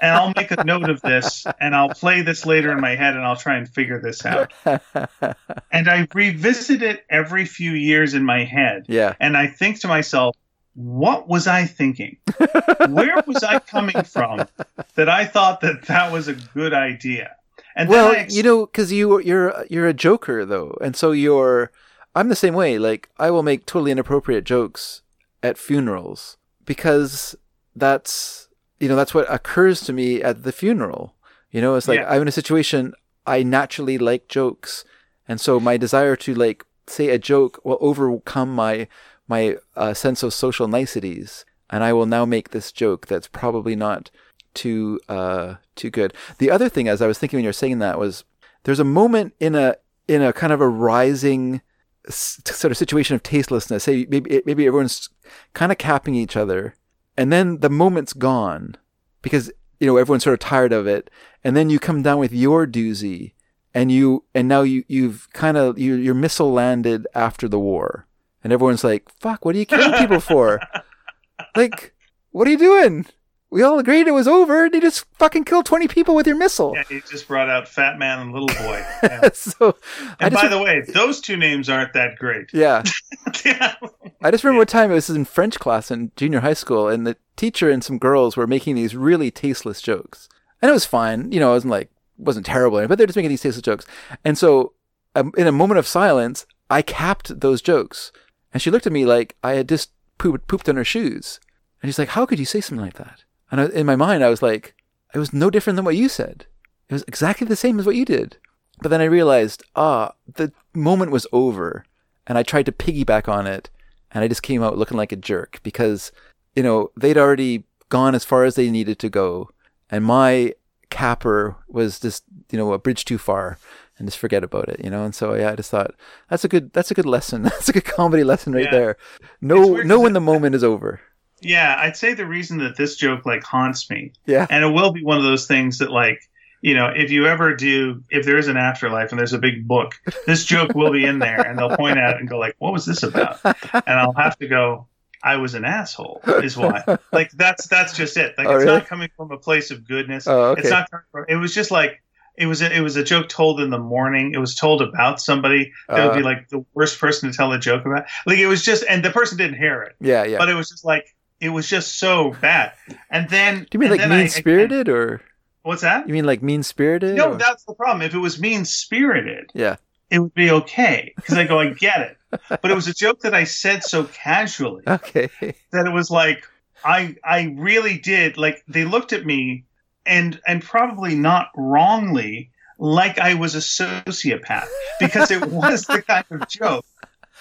and I'll make a note of this, and I'll play this later in my head, and I'll try and figure this out. And I revisit it every few years in my head, yeah. and I think to myself, what was I thinking? Where was I coming from that I thought that that was a good idea? And well, then ex- you know, because you you're you're a joker though, and so you're. I'm the same way. Like I will make totally inappropriate jokes at funerals because that's you know that's what occurs to me at the funeral. You know, it's like Yeah. I'm in a situation I naturally like jokes, and so my desire to like say a joke will overcome my my uh, sense of social niceties, and I will now make this joke that's probably not too uh too good. The other thing, as I was thinking when you were saying that, was there's a moment in a in a kind of a rising sort of situation of tastelessness. Say maybe maybe everyone's kind of capping each other, and then the moment's gone because you know everyone's sort of tired of it, and then you come down with your doozy, and you and now you you've kind of you your missile landed after the war, and everyone's like, "Fuck, what are you killing people for? like, what are you doing?" We all agreed it was over. And you just fucking killed 20 people with your missile. Yeah, he just brought out Fat Man and Little Boy. Yeah. so, and by re- the way, those two names aren't that great. yeah. yeah. I just remember one time it was in French class in junior high school, and the teacher and some girls were making these really tasteless jokes, and it was fine. You know, it wasn't like wasn't terrible, but they're just making these tasteless jokes. And so, um, in a moment of silence, I capped those jokes, and she looked at me like I had just pooped, pooped on her shoes, and she's like, "How could you say something like that?" And I, in my mind, I was like, "It was no different than what you said. It was exactly the same as what you did." But then I realized, ah, the moment was over, and I tried to piggyback on it and I just came out looking like a jerk because, you know, they'd already gone as far as they needed to go, and my capper was just, you know, a bridge too far, and just forget about it, you know. And so yeah, I just thought that's a good that's a good lesson. That's a good comedy lesson right Yeah. there. It's Know weird know 'cause when the moment is over. Yeah, I'd say the reason that this joke like haunts me, Yeah, and it will be one of those things that like, you know, if you ever do, if there is an afterlife and there's a big book, this joke will be in there, and they'll point at it and go like, "What was this about?" And I'll have to go, "I was an asshole," is why. Like that's that's just it. Like Oh, it's really? not coming from a place of goodness. Oh, okay. It's not. coming from- It was just like. It was a, it was a joke told in the morning. It was told about somebody that would Uh. be like the worst person to tell a joke about. Like it was just, and the person didn't hear it yeah, yeah. but it was just like it was just so bad. And then Do you mean like mean spirited or what's that? you mean like mean spirited? No, that's the problem. If it was mean spirited, yeah, it would be okay because I go, I get it. But it was a joke that I said so casually okay. that it was like I I really did like they looked at me and and probably not wrongly like I was a sociopath because it was the kind of joke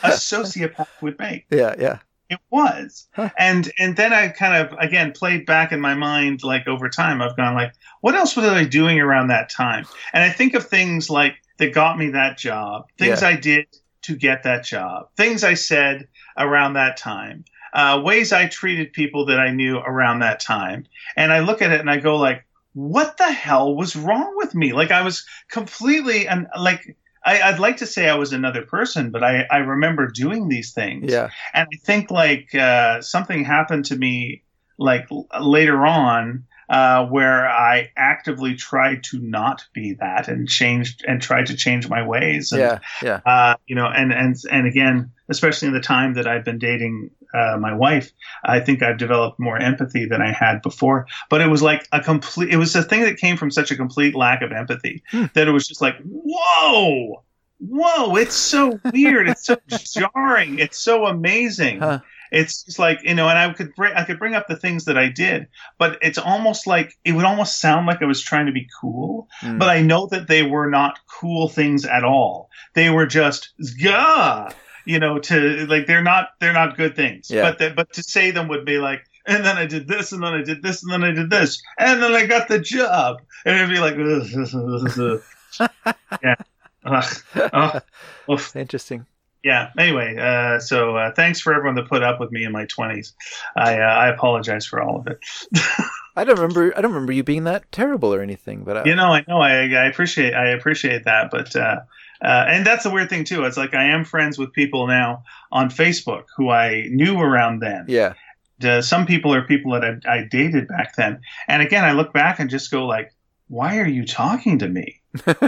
a sociopath would make. yeah, yeah. It was. Huh. And and then I kind of again played back in my mind like over time I've gone like what else was I doing around that time? And I think of things like that got me that job, things Yeah. I did to get that job, things I said around that time, uh, ways I treated people that I knew around that time. And I look at it and I go like what the hell was wrong with me? Like I was completely and like I, I'd like to say I was another person, but I, I remember doing these things Yeah. and I think like uh, something happened to me like later on uh, where I actively tried to not be that and changed and tried to change my ways. And, Yeah. Yeah. Uh, you know, and and and again, especially in the time that I've been dating uh, my wife, I think I've developed more empathy than I had before. But it was like a complete. It was a thing that came from such a complete lack of empathy Hmm. that it was just like, whoa. Whoa, it's so weird. It's so jarring. It's so amazing. Huh. It's just like, you know, and I could bring I could bring up the things that I did, but it's almost like it would almost sound like I was trying to be cool, Mm. but I know that they were not cool things at all. They were just yeah, you know, to like they're not they're not good things. Yeah. But the, but to say them would be like and then I did this, and then I did this, and then I did this, and then I got the job, and it'd be like, yeah, Ugh. Ugh. Oof. Interesting. yeah. Anyway, uh, so uh, thanks for everyone that put up with me in my twenties. I uh, I apologize for all of it. I don't remember. I don't remember you being that terrible or anything. But I, You know, I know, I, I appreciate, I appreciate that, but uh, uh, and that's the weird thing too. It's like I am friends with people now on Facebook who I knew around then. yeah, Uh, some people are people that I, I dated back then, and again, I look back and just go like, "Why are you talking to me?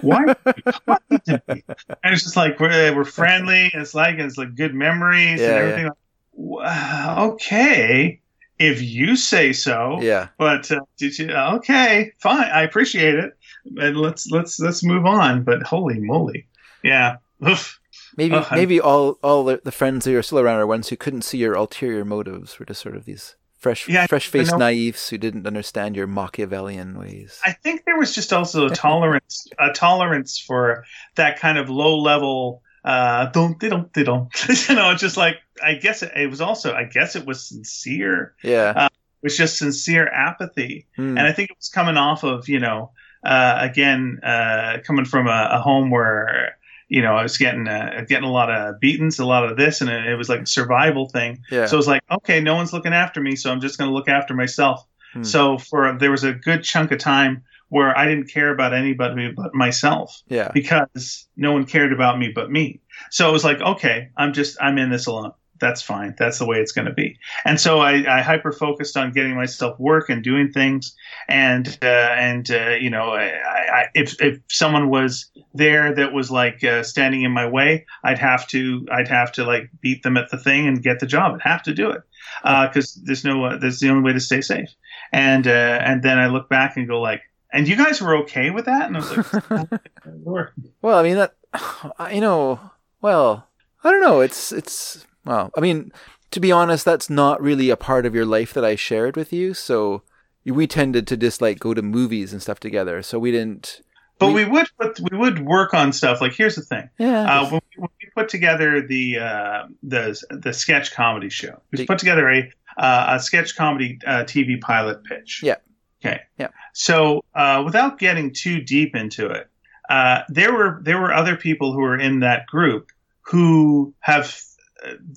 Why are you talking to me?" And it's just like we're, we're friendly. It's like it's like good memories Yeah, and everything. Wow, okay, if you say so. yeah. But uh, did you? Okay, fine. I appreciate it, and let's let's let's move on. But holy moly, yeah. Oof. Maybe Oh, I'm- maybe all all the, the friends that are still around are ones who couldn't see your ulterior motives. Were just sort of these fresh yeah, fresh faced naifs who didn't understand your Machiavellian ways. I think there was just also a tolerance a tolerance for that kind of low level. Uh, don't they don't they don't. you know, it's just like I guess it, it was also I guess it was sincere. yeah. It was just sincere apathy. Hmm. and I think it was coming off of you know uh, again uh, coming from a, a home where you know I was getting uh, getting a lot of beatings, a lot of this, and it, it was like a survival thing. yeah. So it was like, okay, no one's looking after me, so I'm just going to look after myself. Hmm. So for there was a good chunk of time where I didn't care about anybody but myself yeah. because no one cared about me but me. So it was like, okay, I'm just I'm in this alone. That's fine. That's the way it's going to be. And so I, I hyper focused on getting myself work and doing things. And uh, and uh, you know, I, I, if if someone was there that was like uh, standing in my way, I'd have to I'd have to like beat them at the thing and get the job. I'd have to do it because uh, there's no uh, there's the only way to stay safe. And uh, and then I look back and go like, and you guys were okay with that? And I was like, well, I mean that you know, well, I don't know. It's it's well, I mean, to be honest, that's not really a part of your life that I shared with you. So we tended to just like go to movies and stuff together. So we didn't. But we, we would put, we would work on stuff. Like here's the thing. Yeah. Uh, when, we, when, we, put together the uh, the the sketch comedy show, we put together a uh, a sketch comedy uh, TV pilot pitch. Yeah. Okay. Yeah. So uh, without getting too deep into it, uh, there were there were other people who were in that group who have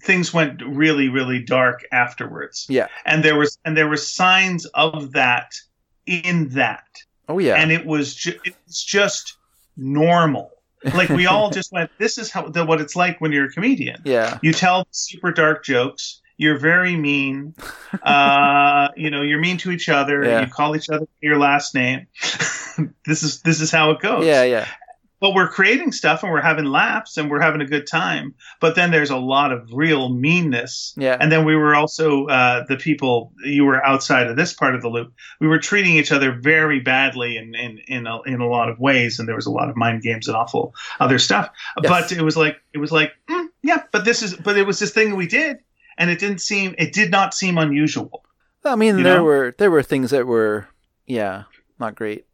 things went really really dark afterwards. Yeah. And there was and there were signs of that in that. Oh yeah. And it was ju- it's just normal. Like we all just went this is how the, what it's like when you're a comedian. Yeah. You tell super dark jokes. You're very mean. Uh, you know you're mean to each other. Yeah. you call each other your last name. This is this is how it goes. Yeah yeah but we're creating stuff and we're having laughs and we're having a good time. But then there's a lot of real meanness. Yeah. And then we were also uh, the people you were outside of this part of the loop. We were treating each other very badly in in in a, in a lot of ways, and there was a lot of mind games and awful other stuff. Yes. But it was like it was like mm, yeah, but this is but it was this thing we did, and it didn't seem it did not seem unusual. I mean, there know? were there were things that were yeah not great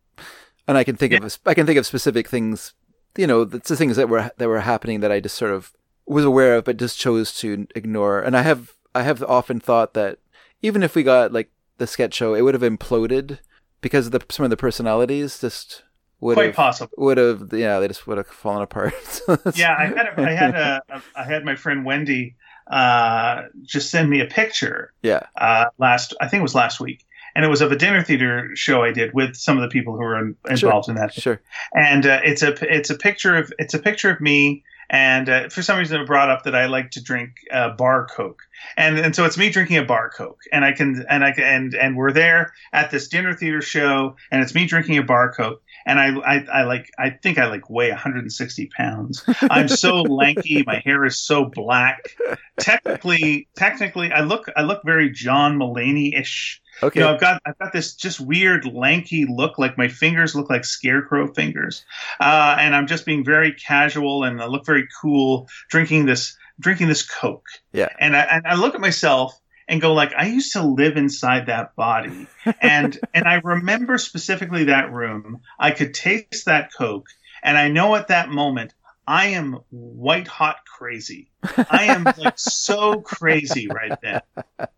and I can think yeah. of I can think of specific things you know, it's the things that were that were happening that I just sort of was aware of, but just chose to ignore. And I have I have often thought that even if we got like the sketch show, it would have imploded because of the, some of the personalities just would quite have, possible would have yeah they just would have fallen apart. yeah, I had a, I had a, a I had my friend Wendy uh, just send me a picture. Yeah. Uh, last I think it was last week, and it was of a dinner theater show I did with some of the people who were in, involved sure, in that. Sure. And uh, it's a it's a picture of it's a picture of me. And uh, for some reason, it brought up that I like to drink uh, bar coke, and and so it's me drinking a bar coke, and I can and I can, and and we're there at this dinner theater show, and it's me drinking a bar coke, and I, I, I like I think I like weigh 160 pounds. I'm so lanky. My hair is so black. Technically, technically, I look I look very John Mulaney ish. Okay. You know, I've got I've got this just weird lanky look, like my fingers look like scarecrow fingers, uh, and I'm just being very casual and I look very cool drinking this drinking this Coke. Yeah. And I and I look at myself and go like I used to live inside that body, and and I remember specifically that room. I could taste that Coke, and I know at that moment I am white hot crazy. I am like so crazy right then.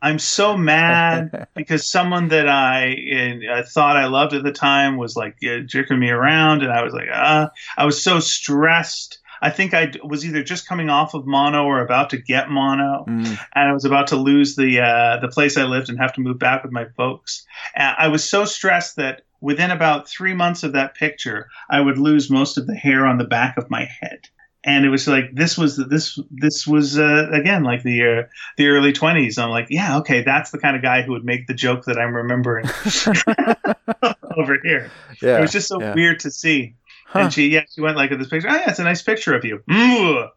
I'm so mad because someone that I, I, thought I loved at the time was like uh, jerking me around, and I was like, uh, I was so stressed. I think I was either just coming off of mono or about to get mono, mm. and I was about to lose the uh, the place I lived and have to move back with my folks. And I was so stressed that within about three months of that picture, I would lose most of the hair on the back of my head and it was like this was this this was uh, again like the uh, the early 20s i'm like yeah okay that's the kind of guy who would make the joke that i'm remembering over here. Yeah, it was just so yeah. weird to see. Huh. and she yeah she went like at this picture oh yeah it's a nice picture of you.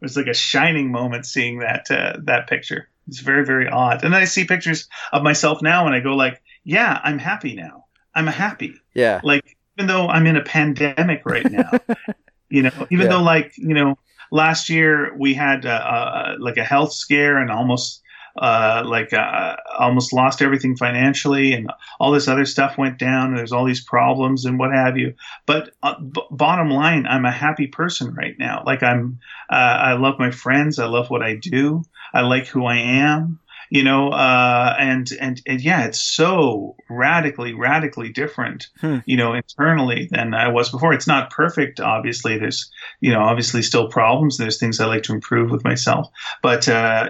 It was like a shining moment seeing that uh, that picture. It's very very odd. And then i see pictures of myself now and i go like yeah i'm happy now. I'm happy. Yeah. Like even though i'm in a pandemic right now you know, even Yeah. though like you know last year we had uh, uh, like a health scare and almost uh, like uh, almost lost everything financially and all this other stuff went down and there's all these problems and what have you. But uh, b- bottom line, I'm a happy person right now. Like I'm, uh, I love my friends. I love what I do. I like who I am. You know, uh, and, and and yeah, it's so radically, radically different. Hmm. You know, internally than I was before. It's not perfect, obviously. There's, you know, obviously still problems. There's things I like to improve with myself, but uh,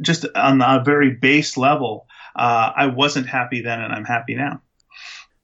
just on a very base level, uh, I wasn't happy then, and I'm happy now.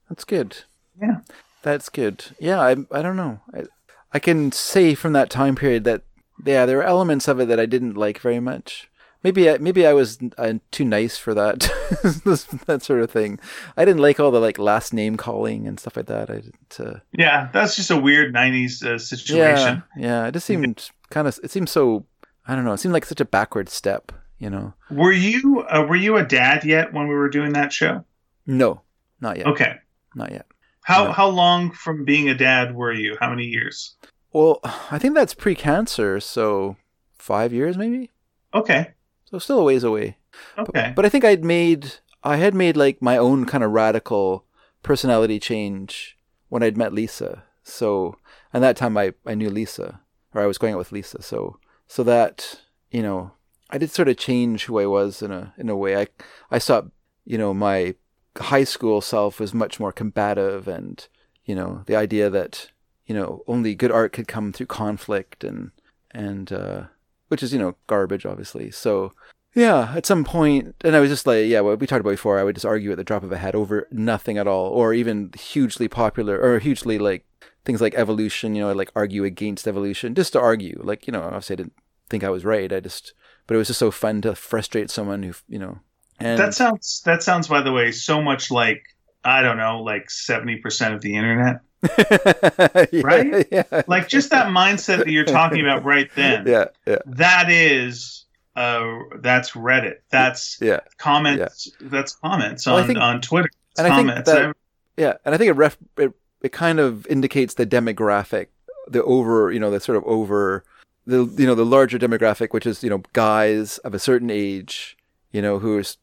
That's good. Yeah. That's good. Yeah, I I don't know. I I can say from that time period that yeah, there were elements of it that I didn't like very much. Maybe I, maybe I was uh, too nice for that that sort of thing. I didn't like all the like last name calling and stuff like that. I didn't. Uh, yeah, that's just a weird '90s uh, situation. Yeah, yeah, it just seemed kind of. It seemed so. I don't know. It seemed like such a backward step. You know. Were you uh, were you a dad yet when we were doing that show? No, not yet. Okay, not yet. How no. how long from being a dad were you? How many years? Well, I think that's pre-cancer, so five years maybe. Okay. So still a ways away. Okay. But, but I think I'd made I had made like my own kind of radical personality change when I'd met Lisa. So and that time I, I knew Lisa or I was going out with Lisa. So so that, you know, I did sort of change who I was in a in a way. I I saw, you know, my high school self was much more combative and, you know, the idea that, you know, only good art could come through conflict and and uh which is you know garbage, obviously. So yeah, at some point, and I was just like, yeah, what we talked about before, I would just argue at the drop of a hat over nothing at all, or even hugely popular or hugely like things like evolution. You know, I'd like argue against evolution just to argue. Like you know, obviously I didn't think I was right. I just, but it was just so fun to frustrate someone who you know. And that sounds that sounds by the way so much like I don't know, like seventy percent of the internet. yeah, right? Yeah. Like just that mindset that you're talking about right then. Yeah, yeah. That is uh that's Reddit. That's yeah. comments yeah. that's comments on, think, on Twitter. and comments. I think that, yeah, and I think it, ref, it it kind of indicates the demographic, the over, you know, the sort of over the you know, the larger demographic which is, you know, guys of a certain age, you know, who's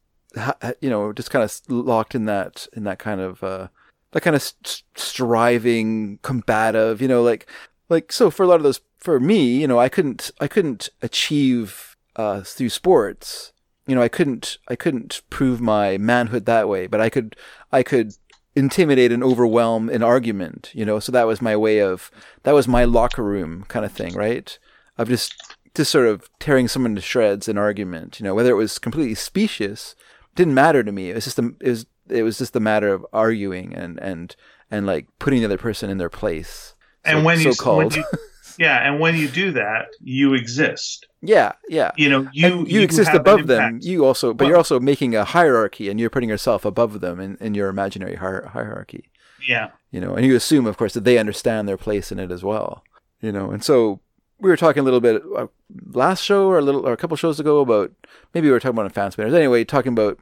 you know, just kind of locked in that in that kind of uh that kind of st- striving, combative, you know, like, like, so for a lot of those, for me, you know, I couldn't, I couldn't achieve, uh, through sports. You know, I couldn't, I couldn't prove my manhood that way, but I could, I could intimidate and overwhelm an argument, you know, so that was my way of, that was my locker room kind of thing, right? Of just, just sort of tearing someone to shreds in argument, you know, whether it was completely specious, didn't matter to me. It was just, a, it was it was just a matter of arguing and and and like putting the other person in their place. And so, when you, so when you yeah, and when you do that, you exist. Yeah, yeah. You know, you you, you, exist above them. You also, but well, you're also making a hierarchy, and you're putting yourself above them in, in your imaginary hier- hierarchy. Yeah. You know, and you assume, of course, that they understand their place in it as well. You know, and so we were talking a little bit uh, last show or a little or a couple shows ago about maybe we were talking about fan spinners. Anyway, talking about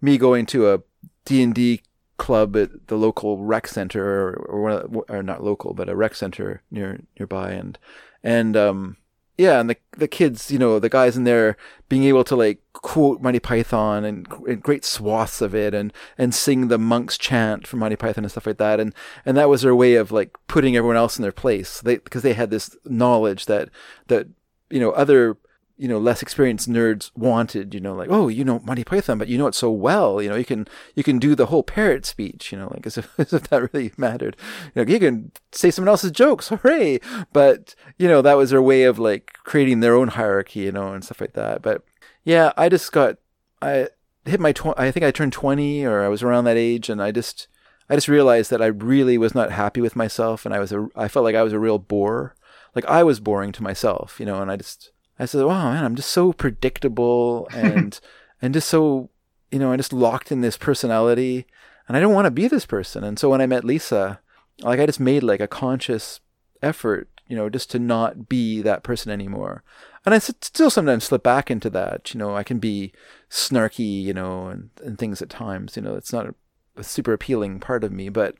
me going to a D and D club at the local rec center, or, or, or not local, but a rec center near nearby, and and um yeah, and the the kids, you know, the guys in there being able to like quote Monty Python and, and, great swaths of it, and and sing the monks chant from Monty Python and stuff like that, and and that was their way of like putting everyone else in their place. They because they had this knowledge that that you know other you know less experienced nerds wanted you know like oh you know Monty Python but you know it so well you know you can you can do the whole parrot speech you know like as if, as if that really mattered. You know you can say someone else's jokes hooray! But you know that was their way of like creating their own hierarchy you know and stuff like that. But yeah I just got I hit my tw- I think I turned 20 or I was around that age and I just I just realized that I really was not happy with myself and I was a I felt like I was a real bore. Like I was boring to myself you know and I just I said, wow, man, I'm just so predictable and, and just so, you know, I'm just locked in this personality and I don't want to be this person. And so when I met Lisa, like I just made like a conscious effort, you know, just to not be that person anymore. And I still sometimes slip back into that, you know, I can be snarky, you know, and, and things at times, you know, it's not a, a super appealing part of me, but,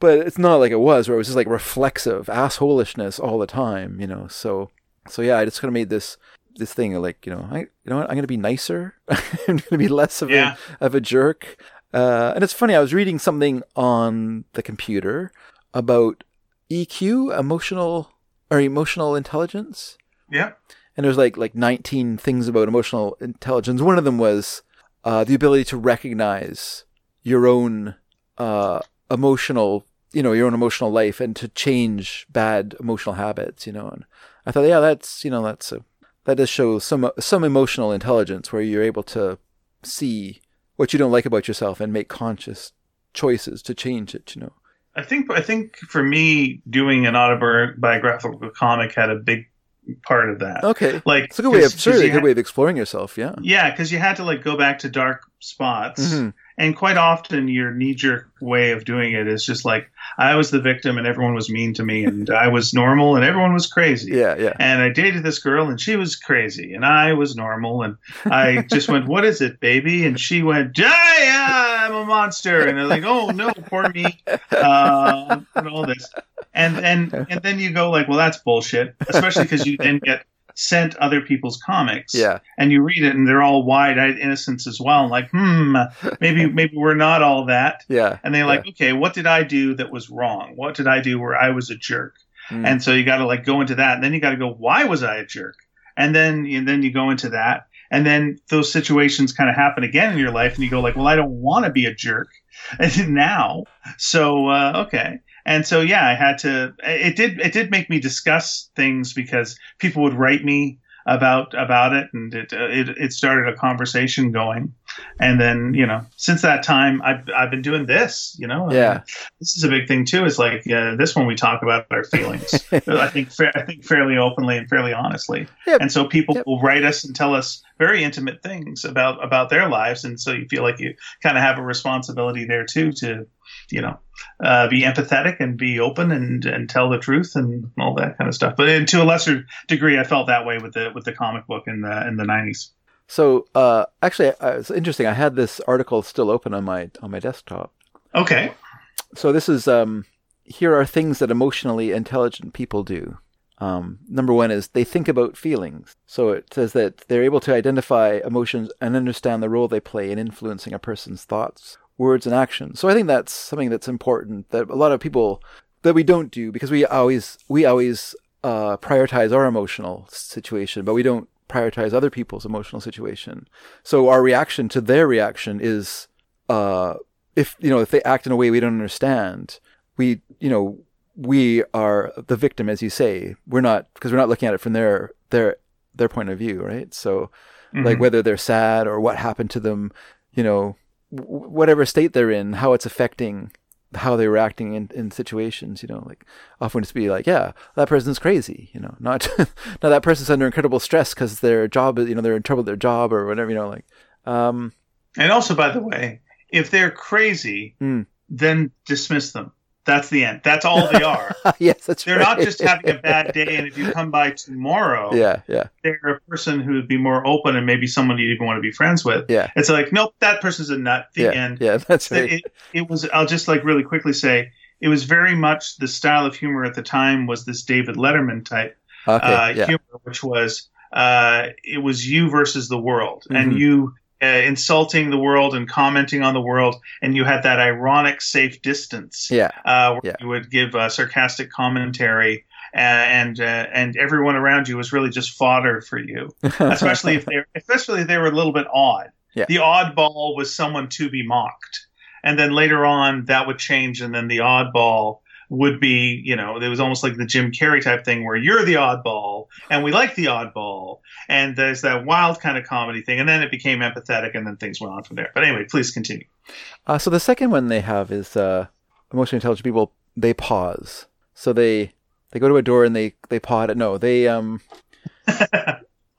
but it's not like it was where it was just like reflexive assholishness all the time, you know, so, so yeah, I just kind of made this this thing like you know I you know what I'm gonna be nicer. I'm gonna be less of yeah. a of a jerk. Uh, and it's funny. I was reading something on the computer about EQ, emotional or emotional intelligence. Yeah. And there's like like 19 things about emotional intelligence. One of them was uh, the ability to recognize your own uh, emotional, you know, your own emotional life and to change bad emotional habits. You know, and I thought, yeah, that's you know, that's a that does show some some emotional intelligence where you're able to see what you don't like about yourself and make conscious choices to change it. You know. I think I think for me, doing an autobiographical comic had a big part of that. Okay. Like It's a good way of certainly a good way of exploring yourself. Yeah. Yeah, because you had to like go back to dark spots, Mhm. And quite often your knee jerk way of doing it is just like I was the victim and everyone was mean to me, and I was normal and everyone was crazy. Yeah. Yeah. And I dated this girl and she was crazy and I was normal and I just went, "What is it, baby?" And she went, "Yeah, I'm a monster." And I'm like, "Oh no, poor me," uh, and all this. And and and then you go like, "Well, that's bullshit," especially because you then get sent other people's comics Yeah. and you read it and they're all wide-eyed innocence as well like hmm maybe maybe we're not all that Yeah. and they're like okay what did i do that was wrong what did i do where i was a jerk Mm. and so you got to like go into that and then you got to go why was i a jerk and then and then you go into that and then those situations kind of happen again in your life and you go like well i don't want to be a jerk now so uh, okay and so yeah i had to it did it did make me discuss things because people would write me about about it and it uh, it, it started a conversation going and then you know since that time i've, I've been doing this you know Yeah. this is a big thing too. Is like uh, this one we talk about our feelings. I think fa- I think fairly openly and fairly honestly. Yep. And so people Yep. will write us and tell us very intimate things about about their lives, and so you feel like you kind of have a responsibility there too to, you know, uh, be empathetic and be open and and tell the truth and all that kind of stuff. But to a lesser degree, I felt that way with the with the comic book in the in the nineties. So, uh, actually, uh, it's interesting. I had this article still open on my on my desktop. Okay. So this is um, here are things that emotionally intelligent people do. Um, number one is they think about feelings. So it says that they're able to identify emotions and understand the role they play in influencing a person's thoughts, words, and actions. So I think that's something that's important that a lot of people that we don't do because we always we always uh, prioritize our emotional situation, but we don't prioritize other people's emotional situation. So our reaction to their reaction is uh, if you know if they act in a way we don't understand, we you know we are the victim, as you say. We're not because we're not looking at it from their their their point of view, right? So like Mhm. whether they're sad or what happened to them, you know, whatever state they're in, how it's affecting how they're reacting in, in situations, you know, like often it's be like, yeah, that person's crazy, you know, not, now that person's under incredible stress because their job, is- you know, they're in trouble with their job or whatever, you know, like, um, And also, by the way, if they're crazy, Mm. then dismiss them. That's the end. That's all they are. yes, that's true. they're right. not just having a bad day, and if you come by tomorrow, yeah, yeah, they're a person who would be more open and maybe someone you even want to be friends with. yeah, It's like, nope, that person's a nut. The yeah, end. yeah, that's right. It, it was. I'll just like really quickly say it was very much the style of humor at the time was this David Letterman type Okay, uh, yeah, humor, which was uh, it was you versus the world, and Mhm. you uh, insulting the world and commenting on the world, and you had that ironic safe distance yeah, uh, where Yeah. you would give uh, sarcastic commentary. Uh, and uh, and everyone around you was really just fodder for you, especially if they especially if they were a little bit odd. Yeah. The oddball was someone to be mocked, and then later on that would change, and then the oddball would be, you know, it was almost like the Jim Carrey type thing where you're the oddball and we like the oddball, and there's that wild kind of comedy thing, and then it became empathetic, and then things went on from there. But anyway, please continue. Uh, so the second one they have is uh, emotionally intelligent people. They pause. So they they go to a door and they they pause it. No, they um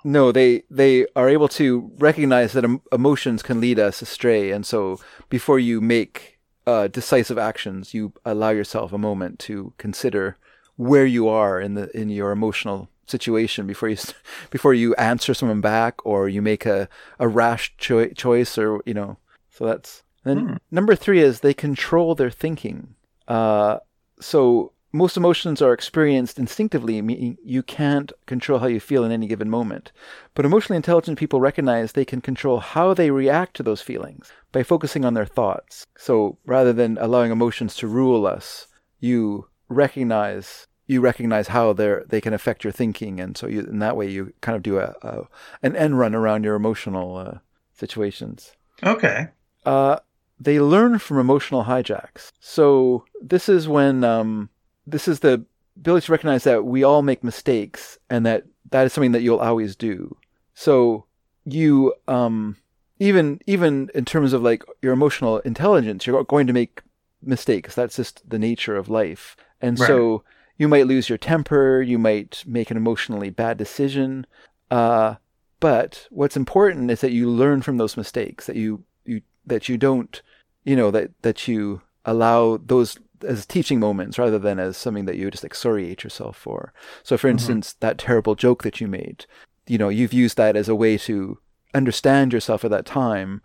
no they they are able to recognize that em- emotions can lead us astray, and so before you make uh, decisive actions, you allow yourself a moment to consider where you are in the in your emotional situation before you before you answer someone back or you make a a rash choi- choice or you know so that's then Hmm. number three is they control their thinking uh so most emotions are experienced instinctively meaning you can't control how you feel in any given moment but emotionally intelligent people recognize they can control how they react to those feelings by focusing on their thoughts so rather than allowing emotions to rule us you recognize you recognize how they they can affect your thinking, and so you in that way you kind of do a, a an end run around your emotional uh, situations. Okay. Uh, they learn from emotional hijacks. So this is when um, this is the ability to recognize that we all make mistakes, and that that is something that you'll always do. So you um, even even in terms of like your emotional intelligence, you're going to make mistakes. That's just the nature of life. And Right. so you might lose your temper, you might make an emotionally bad decision. Uh, but what's important is that you learn from those mistakes, that you, you that you don't, you know, that that you allow those as teaching moments rather than as something that you just excoriate yourself for. So, for mm-hmm. instance, that terrible joke that you made, you know, you've used that as a way to understand yourself at that time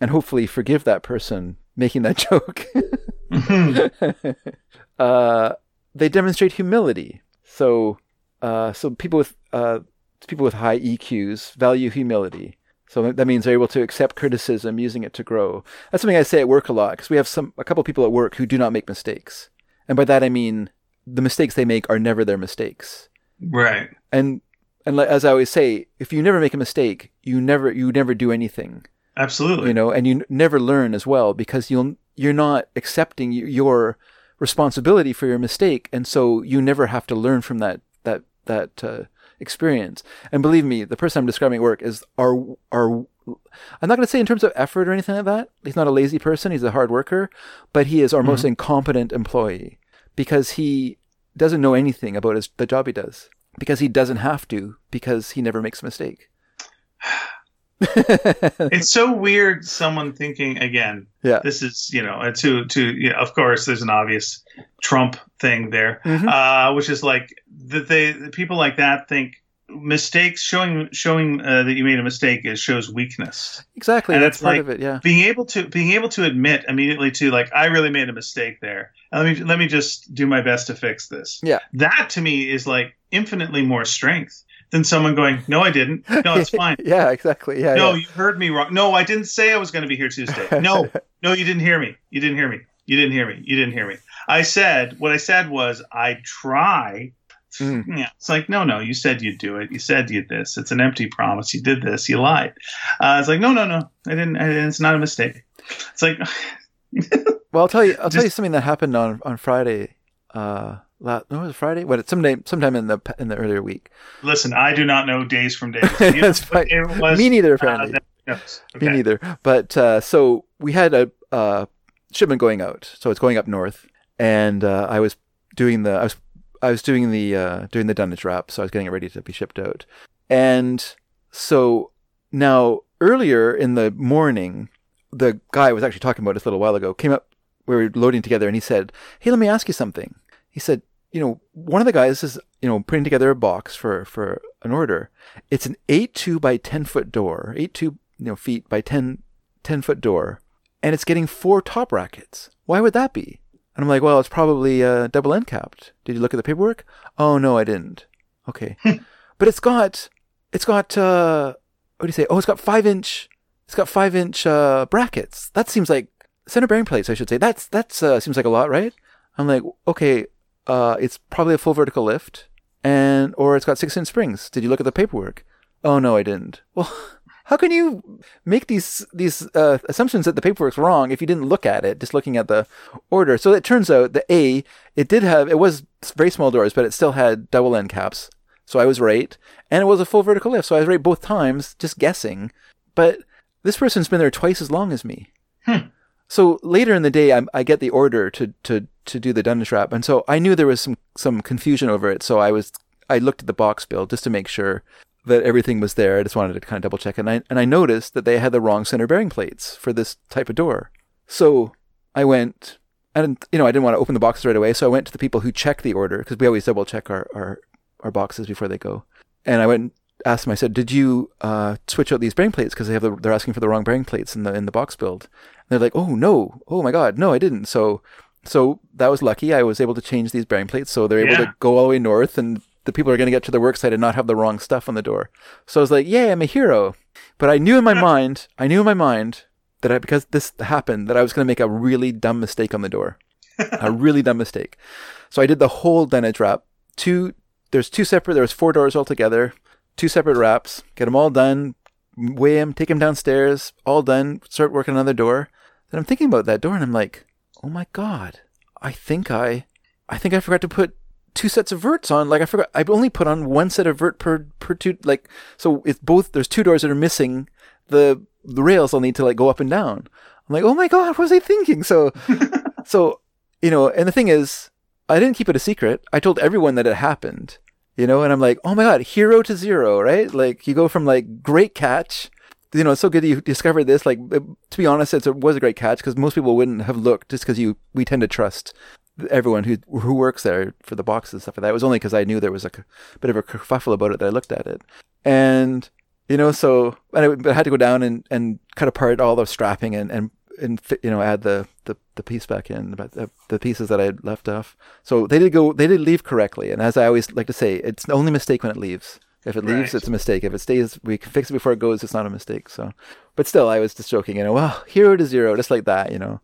and hopefully forgive that person making that joke. mm-hmm. uh, they demonstrate humility. So, uh, so people with uh, people with high EQs value humility. So that means they're able to accept criticism, using it to grow. That's something I say at work a lot because we have some a couple people at work who do not make mistakes, and by that I mean the mistakes they make are never their mistakes. Right. And and as I always say, if you never make a mistake, you never you never do anything. Absolutely. You know, and you never learn as well because you'll you're not accepting your responsibility for your mistake, and so you never have to learn from that that that uh, experience. And believe me, the person I'm describing at work is our our. I'm not going to say in terms of effort or anything like that. He's not a lazy person. He's a hard worker, but he is our mm-hmm. most incompetent employee because he doesn't know anything about his, the job he does because he doesn't have to because he never makes a mistake. it's so weird someone thinking again yeah. this is you know to to you know, of course there's an obvious trump thing there mm-hmm. uh, which is like that they people like that think mistakes showing showing uh, that you made a mistake is shows weakness. Exactly and that's part like of it yeah. being able to being able to admit immediately to like i really made a mistake there. Let me let me just do my best to fix this. Yeah. That to me is like infinitely more strength than someone going, "No, I didn't. No, it's fine." yeah, exactly. Yeah. No, yeah. you heard me wrong. No, I didn't say I was going to be here Tuesday. No, no, you didn't hear me. You didn't hear me. You didn't hear me. You didn't hear me. I said what I said was I try. Mm. Yeah, it's like no, no. You said you'd do it. You said you did this. It's an empty promise. You did this. You lied. Uh, it's like no, no, no. I didn't. I didn't it's not a mistake. It's like. well, I'll tell you. I'll Just, tell you something that happened on on Friday. Uh, no, it was Friday. What? Someday, sometime in the in the earlier week. Listen, I do not know days from days. That's. Was, Me neither, uh, apparently. Uh, okay. Me neither. But uh, so we had a uh, shipment going out, so it's going up north, and uh, I was doing the I was I was doing the uh, doing the dunnage wrap, so I was getting it ready to be shipped out, and so now earlier in the morning, the guy I was actually talking about this a little while ago came up. We were loading together, and he said, "Hey, let me ask you something." He said, you know, one of the guys is, you know, putting together a box for, for an order. It's an 8-2 by 10 foot door, 8-2, you know, feet by 10, 10 foot door, and it's getting four top brackets. Why would that be? And I'm like, well, it's probably uh, double end capped. Did you look at the paperwork? Oh, no, I didn't. Okay. but it's got, it's got, uh, what do you say? Oh, it's got five inch, it's got five inch, uh, brackets. That seems like center bearing plates, I should say. That's, that's, uh, seems like a lot, right? I'm like, okay, uh, it's probably a full vertical lift, and or it's got six inch springs. Did you look at the paperwork? Oh no, I didn't. Well, how can you make these these uh, assumptions that the paperwork's wrong if you didn't look at it, just looking at the order? So it turns out the A, it did have it was very small doors, but it still had double end caps. So I was right, and it was a full vertical lift. So I was right both times, just guessing. But this person's been there twice as long as me. Hmm. So later in the day, I, I get the order to, to, to do the dunnage wrap, and so I knew there was some, some confusion over it. So I was I looked at the box build just to make sure that everything was there. I just wanted to kind of double check, and I and I noticed that they had the wrong center bearing plates for this type of door. So I went. and you know, I didn't want to open the boxes right away, so I went to the people who check the order because we always double check our, our our boxes before they go. And I went and asked them. I said, "Did you uh, switch out these bearing plates because they have the, they're asking for the wrong bearing plates in the in the box build?" They're like, oh no, oh my god, no, I didn't. So, so that was lucky. I was able to change these bearing plates, so they're able yeah. to go all the way north, and the people are going to get to the work site and not have the wrong stuff on the door. So I was like, yeah, I'm a hero. But I knew in my mind, I knew in my mind that I, because this happened, that I was going to make a really dumb mistake on the door, a really dumb mistake. So I did the whole dunnage wrap. Two, there's two separate. There was four doors altogether. Two separate wraps. Get them all done. Weigh them. Take them downstairs. All done. Start working on the door. Then I'm thinking about that door and I'm like, oh my god, I think I, I think I forgot to put two sets of verts on. Like I forgot, I only put on one set of vert per per two. Like so, it's both. There's two doors that are missing. The the rails I'll need to like go up and down. I'm like, oh my god, what was I thinking? So, so you know, and the thing is, I didn't keep it a secret. I told everyone that it happened. You know, and I'm like, oh my god, hero to zero, right? Like you go from like great catch you know, it's so good that you discovered this. Like, to be honest, it was a great catch because most people wouldn't have looked just because you, we tend to trust everyone who who works there for the boxes and stuff like that. It was only because I knew there was a bit of a kerfuffle about it that I looked at it. And, you know, so, and I, I had to go down and, and cut apart all the strapping and, and, and you know, add the, the, the piece back in, the, the pieces that I had left off. So they did go, they did leave correctly. And as I always like to say, it's the only mistake when it leaves. If it leaves, right. it's a mistake. If it stays, we can fix it before it goes. It's not a mistake. So, but still, I was just joking. You know, well, hero to zero, just like that. You know,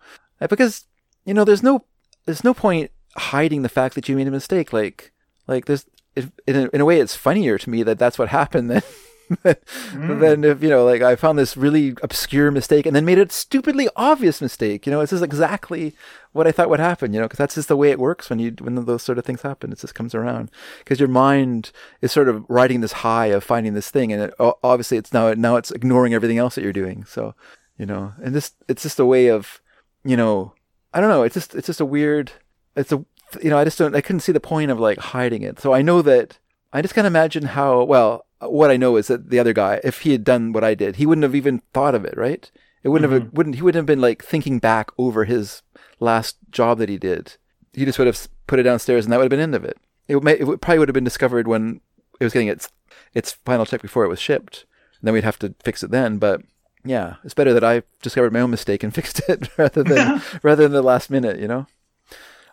because you know, there's no, there's no point hiding the fact that you made a mistake. Like, like there's, in a, in a way, it's funnier to me that that's what happened than mm. then if you know like i found this really obscure mistake and then made a stupidly obvious mistake you know? It's just exactly what i thought would happen you know? Because that's just the way it works when you when those sort of things happen. It just comes around. Because your mind is sort of riding this high of finding this thing and it, obviously it's now now it's ignoring everything else that you're doing. So you know and this it's just a way of you know i don't know. It's just it's just a weird it's a you know i just don't i couldn't see the point of like hiding it. So i know that i just can't imagine how well what I know is that the other guy, if he had done what I did, he wouldn't have even thought of it, right? It wouldn't mm-hmm. have wouldn't he wouldn't have been like thinking back over his last job that he did. He just would have put it downstairs, and that would have been end of it. It, may, it probably would have been discovered when it was getting its its final check before it was shipped. And then we'd have to fix it then. But yeah, it's better that I discovered my own mistake and fixed it rather than rather than the last minute, you know.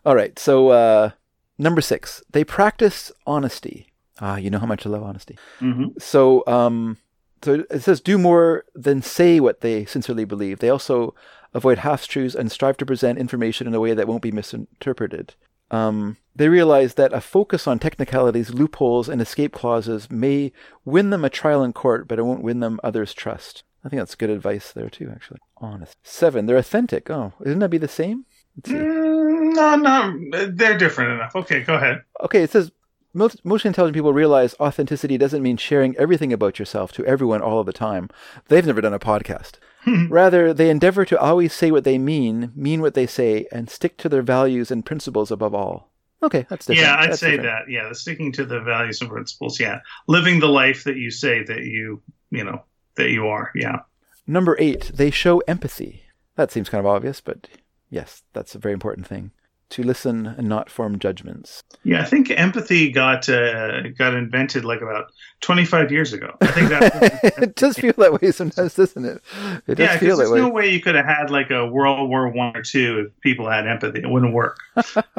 All right, so uh, number six, they practice honesty. Ah, you know how much I love honesty. Mm-hmm. So, um, so it says, do more than say what they sincerely believe. They also avoid half truths and strive to present information in a way that won't be misinterpreted. Um, they realize that a focus on technicalities, loopholes, and escape clauses may win them a trial in court, but it won't win them others' trust. I think that's good advice there too, actually. Honest. Seven, they're authentic. Oh, isn't that be the same? Mm, no, no, they're different enough. Okay, go ahead. Okay, it says most, most intelligent people realize authenticity doesn't mean sharing everything about yourself to everyone all of the time. They've never done a podcast. Hmm. Rather, they endeavor to always say what they mean, mean what they say, and stick to their values and principles above all. Okay, that's different. Yeah, I'd that's say different. that. Yeah, the sticking to the values and principles. Yeah, living the life that you say that you, you know, that you are. Yeah. Number eight, they show empathy. That seems kind of obvious, but yes, that's a very important thing to listen and not form judgments. Yeah, I think empathy got uh, got invented like about 25 years ago. I think that it does feel that way sometimes, doesn't it? It does yeah, feel that there's way. no way you could have had like a World War One or two if people had empathy. It wouldn't work.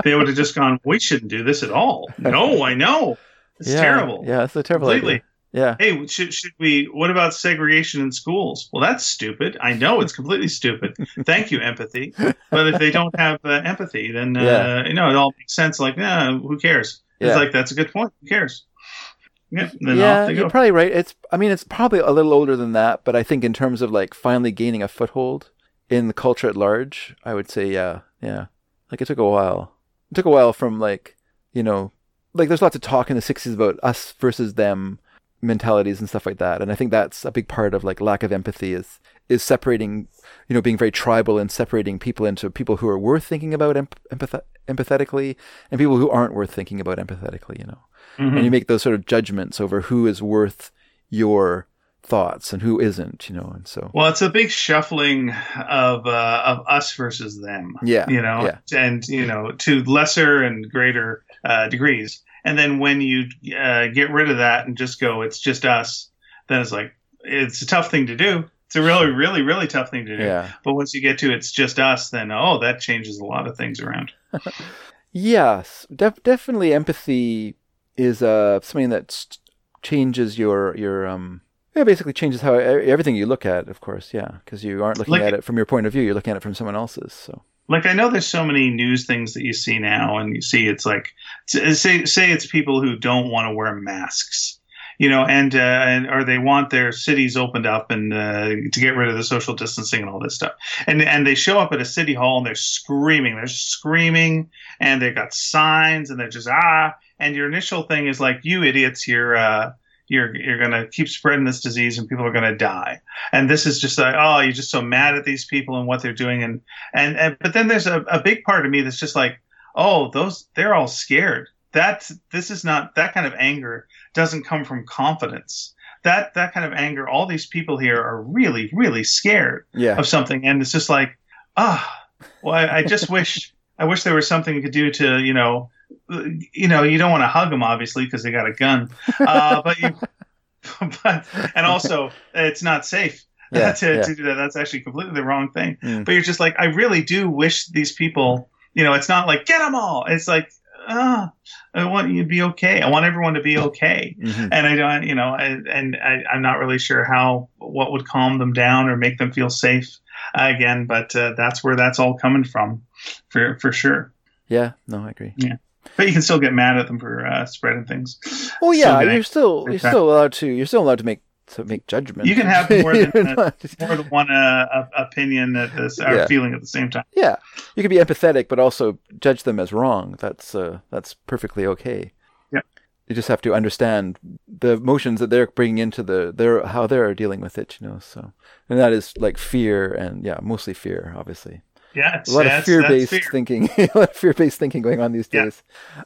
they would have just gone, "We shouldn't do this at all." No, I know. It's yeah, terrible. Yeah, it's a terrible Completely. idea. Yeah. Hey, should should we? What about segregation in schools? Well, that's stupid. I know it's completely stupid. Thank you, empathy. But if they don't have uh, empathy, then uh, yeah. you know it all makes sense. Like, nah, who cares? Yeah. It's like that's a good point. Who cares? Yeah, yeah you're probably right. It's, I mean, it's probably a little older than that, but I think in terms of like finally gaining a foothold in the culture at large, I would say, yeah, yeah. Like it took a while. It took a while from like, you know, like there's lots of talk in the '60s about us versus them mentalities and stuff like that. And I think that's a big part of like lack of empathy is is separating, you know, being very tribal and separating people into people who are worth thinking about empath- empathetically and people who aren't worth thinking about empathetically. You know, mm-hmm. and you make those sort of judgments over who is worth your thoughts and who isn't, you know, and so. Well, it's a big shuffling of uh, of us versus them. Yeah, you know, yeah. and you know, to lesser and greater uh, degrees. And then when you uh, get rid of that and just go, it's just us, then it's like, it's a tough thing to do. It's a really, really, really tough thing to do. Yeah. But once you get to it's just us, then, oh, that changes a lot of things around. yes. Def- definitely empathy is uh, something that changes your, your, um, yeah, basically changes how everything you look at, of course. Yeah. Because you aren't looking like, at it from your point of view. You're looking at it from someone else's. So like I know there's so many news things that you see now, and you see it's like say say it's people who don't want to wear masks, you know, and uh, and or they want their cities opened up and uh, to get rid of the social distancing and all this stuff, and and they show up at a city hall and they're screaming, they're screaming, and they've got signs and they're just ah, and your initial thing is like you idiots, you're. Uh, you're you're going to keep spreading this disease and people are going to die. And this is just like, oh, you're just so mad at these people and what they're doing. And and, and but then there's a, a big part of me that's just like, oh, those they're all scared. That this is not that kind of anger doesn't come from confidence. That that kind of anger, all these people here are really, really scared Yeah. of something, and it's just like, ah, well, I, I just wish, I wish there was something you could do to, you know, you know, you don't want to hug them obviously because they got a gun, uh, but you, but and also it's not safe Yeah, to, yeah. to do that. That's actually completely the wrong thing. Mm. But you're just like, I really do wish these people, you know, it's not like get them all. It's like, ah, I want you to be okay. I want everyone to be okay Mhm. and I don't, you know, I, and I, I'm not really sure how what would calm them down or make them feel safe uh, again. But uh, that's where that's all coming from, for for sure. Yeah. No, I agree. But you can still get mad at them for uh, spreading things. Well, yeah, getting- you're still you're still allowed to you're still allowed to make to make judgments. You can have more than a- More than one uh, uh, opinion at this or Yeah. feeling at the same time. yeah, you can be empathetic, but also judge them as wrong. That's uh, that's perfectly okay. Yeah. You just have to understand the emotions that they're bringing into the their how they're dealing with it. You know, so and that is like fear and yeah, mostly fear, obviously. Yeah, A lot of fear-based fear. thinking. a lot of fear based thinking going on these Yeah. days.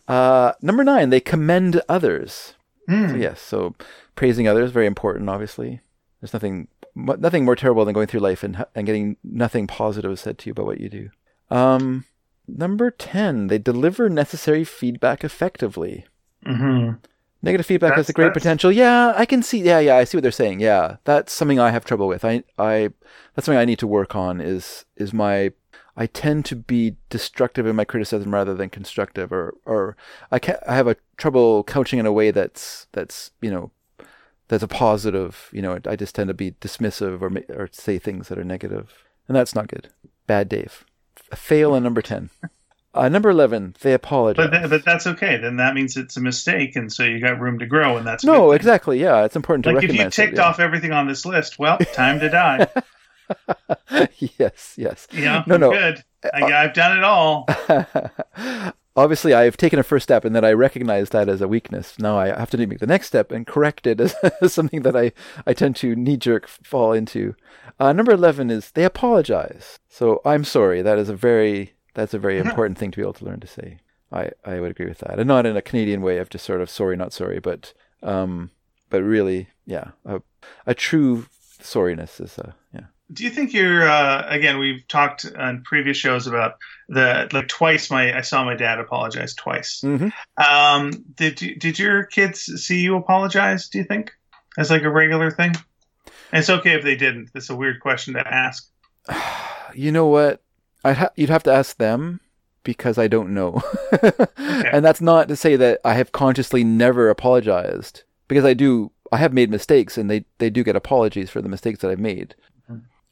Uh, number nine, they commend others. Hmm. So yes, so praising others very important. Obviously, there's nothing nothing more terrible than going through life and and getting nothing positive said to you about what you do. Um, number ten, they deliver necessary feedback effectively. Mhm. Negative feedback has a great that's- potential. Yeah, I can see. Yeah, yeah, I see what they're saying. Yeah, that's something I have trouble with. I, I, that's something I need to work on. Is is my, I tend to be destructive in my criticism rather than constructive, or or I can I have a trouble couching in a way that's that's you know, that's a positive. You know, I just tend to be dismissive or or say things that are negative, and that's not good. Bad Dave, fail on number ten. Uh, number eleven, they apologize. But th- but that's okay. Then that means it's a mistake, and so you got room to grow, and that's no, exactly. Yeah, it's important to Like if you it, ticked yeah. off everything on this list, well, time to die. yes, yes. Know, No, no. good. I, I've done it all. Obviously, I've taken a first step, and then I recognize that as a weakness. Now I have to make the next step and correct it as, as something that I, I tend to knee jerk fall into. Uh, number eleven is they apologize. So I'm sorry. That is a very that's a very important thing to be able to learn to say. I, I would agree with that, and not in a Canadian way of just sort of sorry, not sorry, but um, but really, yeah, a, a true sorriness is a yeah. Do you think you're uh, again? We've talked on previous shows about the like twice. My I saw my dad apologize twice. Mm-hmm. Um, did you, did your kids see you apologize? Do you think as like a regular thing? And it's okay if they didn't. It's a weird question to ask. You know what? I'd ha- you'd have to ask them because I don't know. And that's not to say that I have consciously never apologized because I do. I have made mistakes, and they they do get apologies for the mistakes that I've made.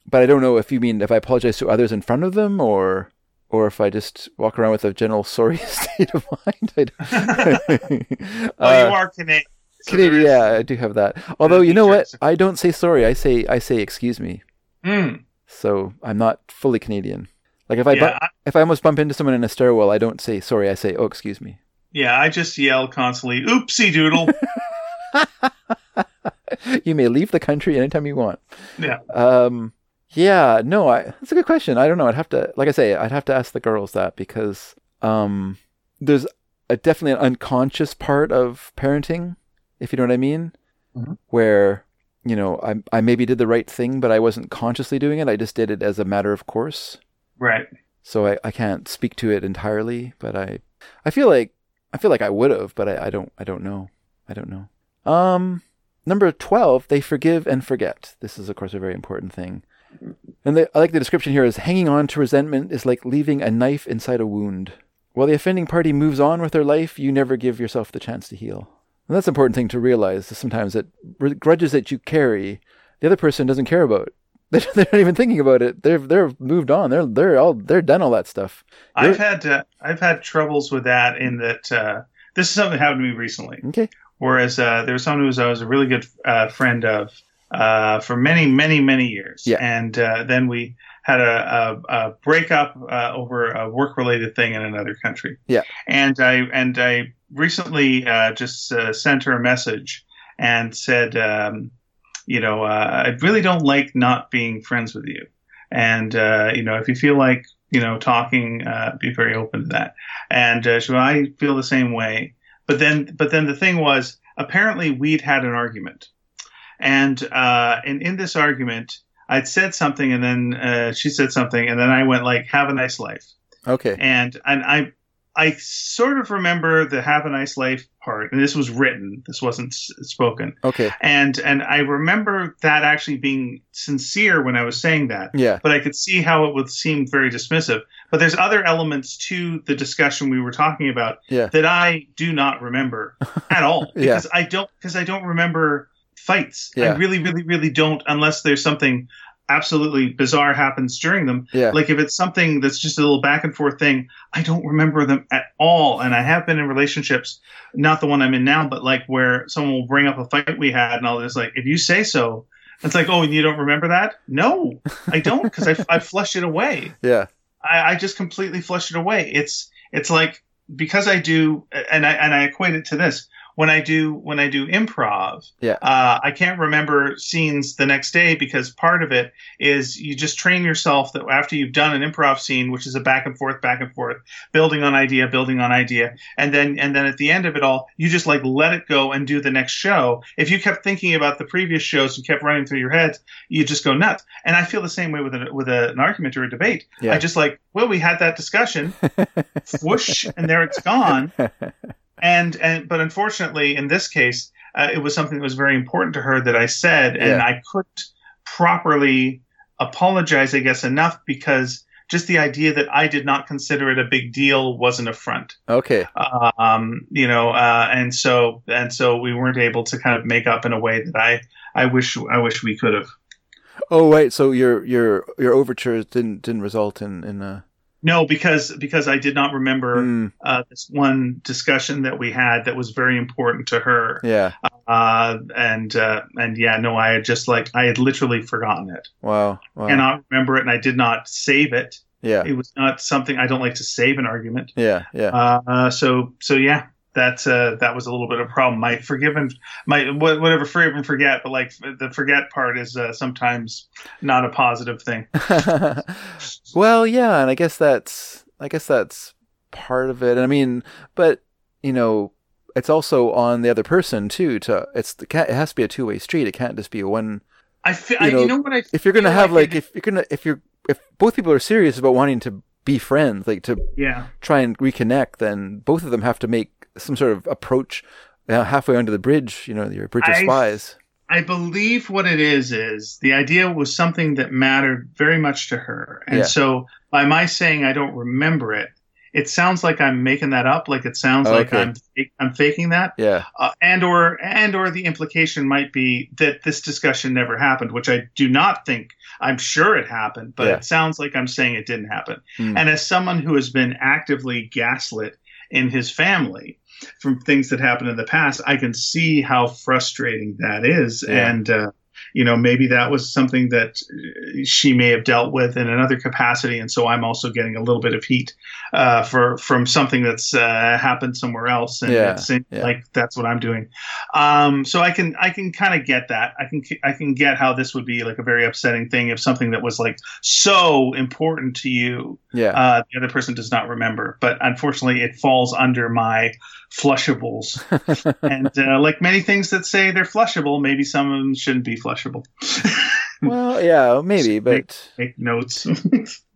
But I don't know if you mean if I apologize to others in front of them, or or if I just walk around with a general sorry state of mind. I don't- Well, Uh, you are Canadian. so Canadian, is- yeah, I do have that. Although you know what. I don't say sorry. I say I say excuse me. Hmm. So I'm not fully Canadian. Like if I bu- I, if I almost bump into someone in a stairwell, I don't say sorry. I say oh excuse me. yeah. I just yell constantly, "Oopsie doodle." you may leave the country anytime you want. yeah. Um, yeah, no, I, that's a good question. I don't know. I'd have to, like I say, I'd have to ask the girls that because um, there's a definitely an unconscious part of parenting, if you know what I mean, Mhm. where you know I I maybe did the right thing, but I wasn't consciously doing it. I just did it as a matter of course. Right. So I, I can't speak to it entirely, but I I feel like I feel like I would have, but I, I don't I don't know. I don't know. Um number twelve, they forgive and forget. This is of course a very important thing. And the, I like the description here is hanging on to resentment is like leaving a knife inside a wound. While the offending party moves on with their life, you never give yourself the chance to heal. And that's an important thing to realize is sometimes that grudges that you carry, the other person doesn't care about. They're not even thinking about it. They're they're moved on. They're they're all they're done all that stuff. I've had uh, I've had troubles with that in that uh, this is something that happened to me recently. Okay. Whereas uh, there was someone who was I was a really good uh, friend of uh, for many many many years, Yeah. and uh, then we had a, a, a breakup uh, over a work related thing in another country. Yeah. and I and I recently uh, just uh, sent her a message and said, um, you know, uh, I really don't like not being friends with you. and uh, you know, if you feel like you know talking, uh, be very open to that. And uh, so I feel the same way. But then, but then the thing was, apparently we'd had an argument, and uh, and in this argument, I'd said something, and then uh, she said something, and then I went like, "Have a nice life." Okay. And and I I sort of remember the "Have a nice life" part, and this was written. This wasn't s- spoken. Okay. And and I remember that actually being sincere when I was saying that. Yeah. But I could see how it would seem very dismissive. But there's other elements to the discussion we were talking about Yeah. that I do not remember at all Yeah. because I don't because I don't remember fights. Yeah. I really, really, really don't unless there's something absolutely bizarre happens during them. Yeah. Like if it's something that's just a little back and forth thing, I don't remember them at all. And I have been in relationships, not the one I'm in now, but like where someone will bring up a fight we had, and I'll just like, if you say so, it's like, oh, and you don't remember that? No, I don't, because I, I flushed it away. Yeah. I, I just completely flush it away. It's it's like because I do, and I and I equate it to this when I do when I do improv. Yeah. Uh, I can't remember scenes the next day because part of it is you just train yourself that after you've done an improv scene, which is a back and forth, back and forth, building on idea, building on idea, and then and then at the end of it all, you just like let it go and do the next show. If you kept thinking about the previous shows and kept running through your head, you just go nuts. And I feel the same way with a, with a, an argument or a debate. Yeah. I just like, well, we had that discussion, whoosh, and there it's gone. And and but unfortunately, in this case, uh, it was something that was very important to her that I said, and Yeah. I couldn't properly apologize, I guess, enough because just the idea that I did not consider it a big deal was an affront. Okay. Um, you know, uh, and so and so we weren't able to kind of make up in a way that I I wish I wish we could have. Oh, right. So your your your overtures didn't didn't result in in uh No, because because I did not remember mm, uh, this one discussion that we had that was very important to her. yeah. uh, and uh, and yeah, no, I had just like I had literally forgotten it, Wow. Wow. cannot remember it, and I did not save it. yeah. It was not something I don't like to save an argument. Yeah. Yeah. Uh, so so yeah, that uh, that was a little bit of a problem. My forgive and my whatever forgive and forget, but like the forget part is uh, sometimes not a positive thing. well, yeah, and I guess that's I guess that's part of it. I mean, but you know, it's also on the other person too. To it's the. It has to be a two way street. It can't just be a one. I feel You know, you know what I If you're gonna have like, it- if you're gonna if you're if both people are serious about wanting to be friends, like to yeah try and reconnect, then both of them have to make some sort of approach uh, halfway under the bridge. You know, your bridge of I- spies. I believe what it is is the idea was something that mattered very much to her, and Yeah. so by my saying I don't remember it, it sounds like I'm making that up. Like it sounds like Okay. I'm I'm faking that, Yeah. uh, and or and or the implication might be that this discussion never happened, which I do not think. I'm sure it happened, but Yeah. it sounds like I'm saying it didn't happen. Hmm. And as someone who has been actively gaslit in his family from things that happened in the past, I can see how frustrating that is. Yeah. And, uh, you know, maybe that was something that uh, she may have dealt with in another capacity, and so I'm also getting a little bit of heat uh, for from something that's uh, happened somewhere else, and Yeah, it seems yeah. like that's what I'm doing. Um, so I can I can kind of get that. I can I can get how this would be like a very upsetting thing if something that was like so important to you Yeah. uh, the other person does not remember. But unfortunately, it falls under my flushables. and uh, like many things that say they're flushable, maybe some of them shouldn't be flushable. well, yeah, maybe, but Make notes.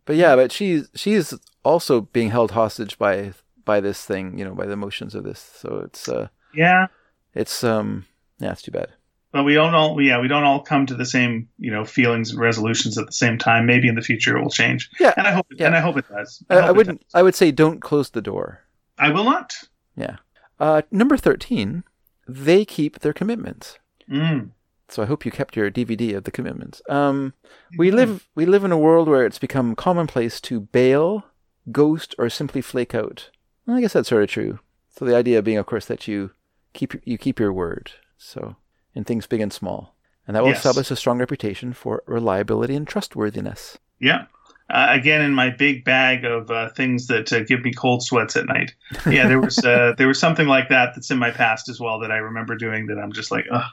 But yeah, but she's she's also being held hostage by by this thing, you know, by the emotions of this. So it's uh yeah, it's um yeah, it's too bad. But we don't all yeah we don't all come to the same you know feelings and resolutions at the same time. Maybe in the future it will change. Yeah. and I hope Yeah. and I hope it does. I, I wouldn't does. I would say don't close the door. I will not. Yeah uh number 13, they keep their commitments. Mm. So I hope you kept your DVD of the commitments. Um we live we live in a world where it's become commonplace to bail, ghost or simply flake out. Well, I guess that's sort of true. So the idea being of course that you keep you keep your word. So in things big and small. And that will Yes. establish a strong reputation for reliability and trustworthiness. Yeah. Uh, again, in my big bag of uh, things that uh, give me cold sweats at night. Yeah, there was uh, there was something like that that's in my past as well that I remember doing that I'm just like, ugh,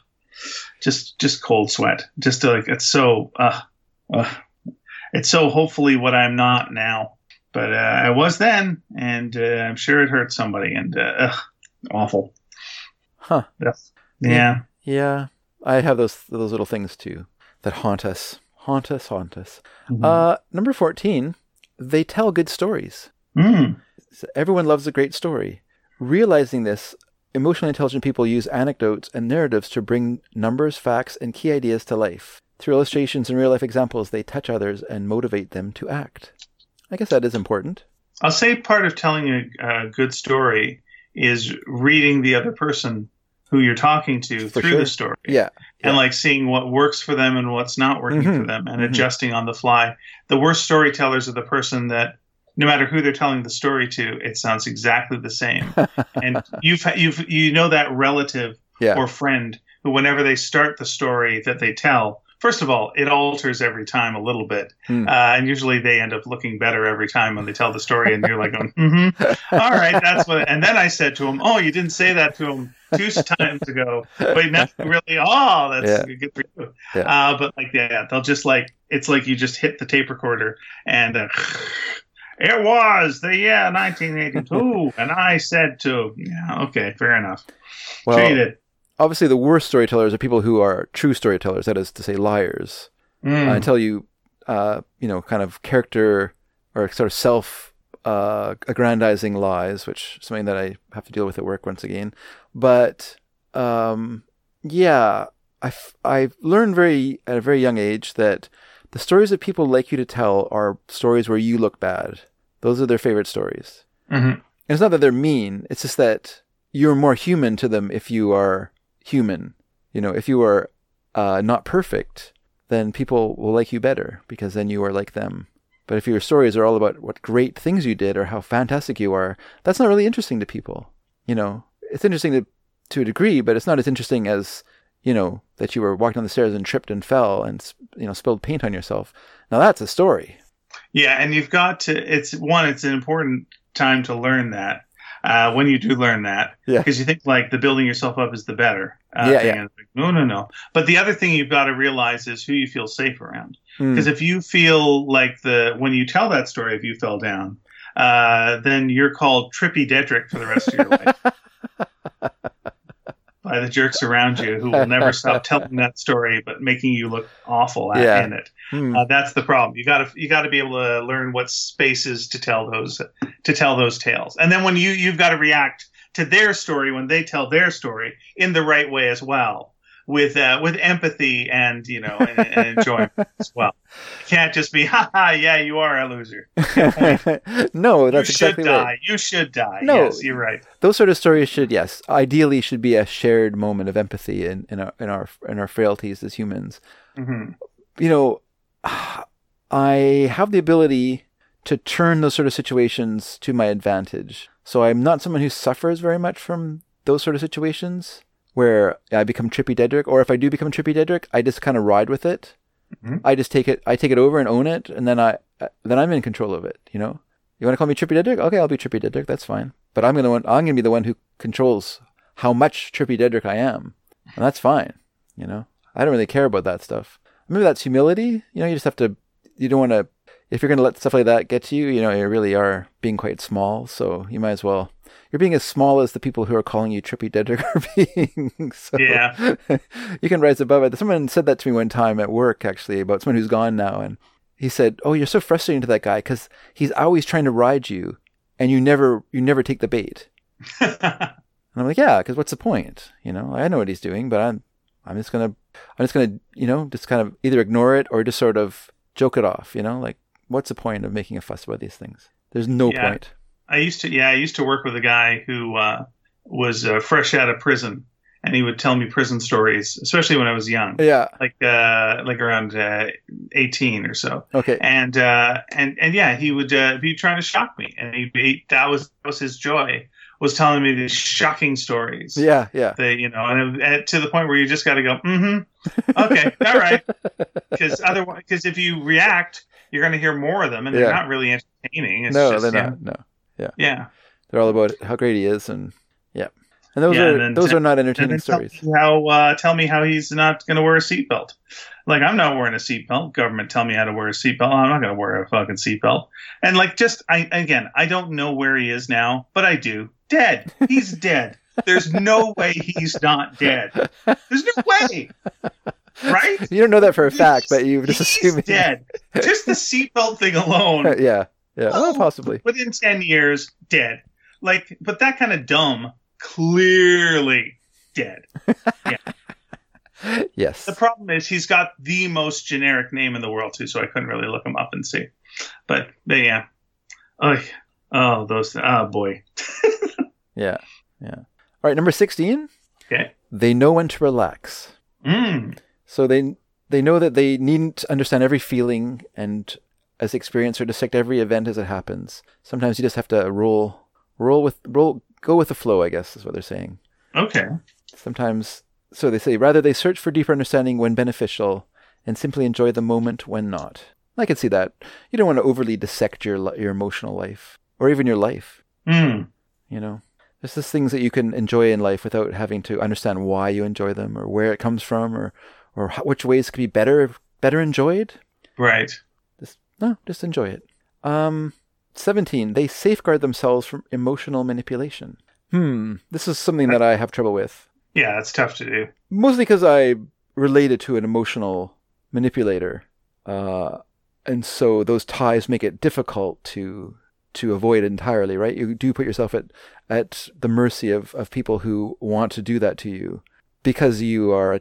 just just cold sweat. Just like it's so, uh, ugh. it's so hopefully what I'm not now. But uh, I was then, and uh, I'm sure it hurt somebody, and uh, ugh, awful. Huh. Yeah. yeah. Yeah. I have those those little things too that haunt us, haunt us, haunt us. Mhm. Uh, number fourteen, they tell good stories. Mm. So everyone loves a great story. Realizing this, emotionally intelligent people use anecdotes and narratives to bring numbers, facts, and key ideas to life. Through illustrations and real life examples, they touch others and motivate them to act. I guess that is important. I'll say part of telling a, a good story is reading the other person who you're talking to For through sure. the story. Yeah. and Yeah. like seeing what works for them and what's not working Mhm. for them and Mhm. adjusting on the fly. The worst storytellers are the person that no matter who they're telling the story to, it sounds exactly the same. and you've you've you know that relative Yeah. or friend who whenever they start the story that they tell, first of all, it alters every time a little bit. Hmm. Uh, and usually they end up looking better every time when they tell the story and you're like going, mm-hmm. All right, that's what. And then I said to him, "Oh, you didn't say that to him two times ago, but now really, oh, that's Yeah. good for you." Yeah. Uh, but like, yeah, they'll just like it's like you just hit the tape recorder and uh, it was the year 1982, and I said to, yeah, okay, fair enough. Well, Treat it. Obviously, the worst storytellers are people who are true storytellers. That is to say, liars. Mm. uh, tell you, uh, you know, kind of character or sort of self uh, aggrandizing lies, which is something that I have to deal with at work once again. But um, yeah, I've, I've learned very at a very young age that the stories that people like you to tell are stories where you look bad. Those are their favorite stories. Mhm. And it's not that they're mean. It's just that you're more human to them if you are human. You know, if you are uh, not perfect, then people will like you better because then you are like them. But if your stories are all about what great things you did or how fantastic you are, that's not really interesting to people. You know, it's interesting to to a degree, but it's not as interesting as you know that you were walking down the stairs and tripped and fell and you know spilled paint on yourself. Now that's a story. Yeah, and you've got to. It's one. It's an important time to learn that. Uh, when you do learn that, Yeah. because you think like the building yourself up is the better. Uh, Yeah, yeah. Like, no, no, no. But the other thing you've got to realize is who you feel safe around. Hmm. Because if you feel like the when you tell that story, if you fell down, uh, then you're called Trippy Dedrick for the rest of your life by the jerks around you who will never stop telling that story, but making you look awful at, Yeah. in it. Hmm. Uh, that's the problem. You got to you got to be able to learn what spaces to tell those to tell those tales, and then when you you've got to react to their story when they tell their story in the right way as well, with uh, with empathy and you know and, and enjoyment as well. You can't just be ha ha yeah you are a loser. no, that's you should exactly die. right. You should die. No. Yes, you're right. Those sort of stories should, yes, ideally should be a shared moment of empathy in, in our in our in our frailties as humans. hmm You know, I have the ability to turn those sort of situations to my advantage. So I'm not someone who suffers very much from those sort of situations where I become Trippy Dedrick, or if I do become Trippy Dedrick, I just kind of ride with it. Mhm. I just take it, I take it over and own it, and then I then I'm in control of it. You know, you want to call me Trippy Dedrick? Okay, I'll be Trippy Dedrick. That's fine. But I'm gonna I'm gonna be the one who controls how much Trippy Dedrick I am, and that's fine. You know, I don't really care about that stuff. Maybe that's humility. You know, you just have to. You don't want to. If you're going to let stuff like that get to you, you know, you really are being quite small. So you might as well. You're being as small as the people who are calling you Trippy are being. so Yeah. you can rise above it. Someone said that to me one time at work, actually, about someone who's gone now, and he said, "Oh, you're so frustrating to that guy because he's always trying to ride you, and you never, you never take the bait." And I'm like, yeah, because what's the point? You know, I know what he's doing, but I'm, I'm just gonna, I'm just gonna, you know, just kind of either ignore it or just sort of joke it off. You know, like what's the point of making a fuss about these things? There's no Yeah. point. I used to, yeah, I used to work with a guy who uh, was uh, fresh out of prison, and he would tell me prison stories, especially when I was young, Yeah. like uh, like around uh, eighteen or so. Okay. And uh, and and yeah, he would uh, be trying to shock me, and he, he that was that was his joy was telling me these shocking stories. Yeah. Yeah. That you know, and, and to the point where you just got to go, mm-hmm, okay, all right, because otherwise, because if you react, you're going to hear more of them, and they're Yeah. not really entertaining. It's no, just, they're yeah, not. No, Yeah. Yeah. they're all about how great he is, and yeah. And those Yeah, are and those t- are not entertaining tell stories. me how uh, tell me how he's not going to wear a seatbelt. Like I'm not wearing a seatbelt. Government tell me how to wear a seatbelt. I'm not going to wear a fucking seatbelt. And like just I again, I don't know where he is now, but I do. Dead. He's dead. There's no way he's not dead. There's no way. Right? You don't know that for a fact, but you just he's dead. Just the seatbelt thing alone yeah, yeah, well, Oh. possibly. within 10 years, dead. Like, but that kind of dumb, clearly dead. Yes. The problem is he's got the most generic name in the world, too, so I couldn't really look him up and see. But, but yeah. Oh, oh, those, oh boy. Yeah, yeah. All right, number sixteen. Okay. They know when to relax. Mm. So they they know that they needn't understand every feeling and as experience or dissect every event as it happens. Sometimes you just have to roll roll with roll go with the flow, I guess is what they're saying. Okay. Sometimes so they say rather they search for deeper understanding when beneficial and simply enjoy the moment when not. I can see that. You don't want to overly dissect your your emotional life or even your life, Mm. you know. There's just things that you can enjoy in life without having to understand why you enjoy them or where it comes from or or how, which ways could be better better enjoyed. Right. No, just enjoy it. Um, seventeen. They safeguard themselves from emotional manipulation. Hmm. This is something that I have trouble with, Yeah, that's tough to do. mostly because I related to an emotional manipulator, uh, and so those ties make it difficult to to avoid entirely. Right? You do put yourself at at the mercy of of people who want to do that to you because you are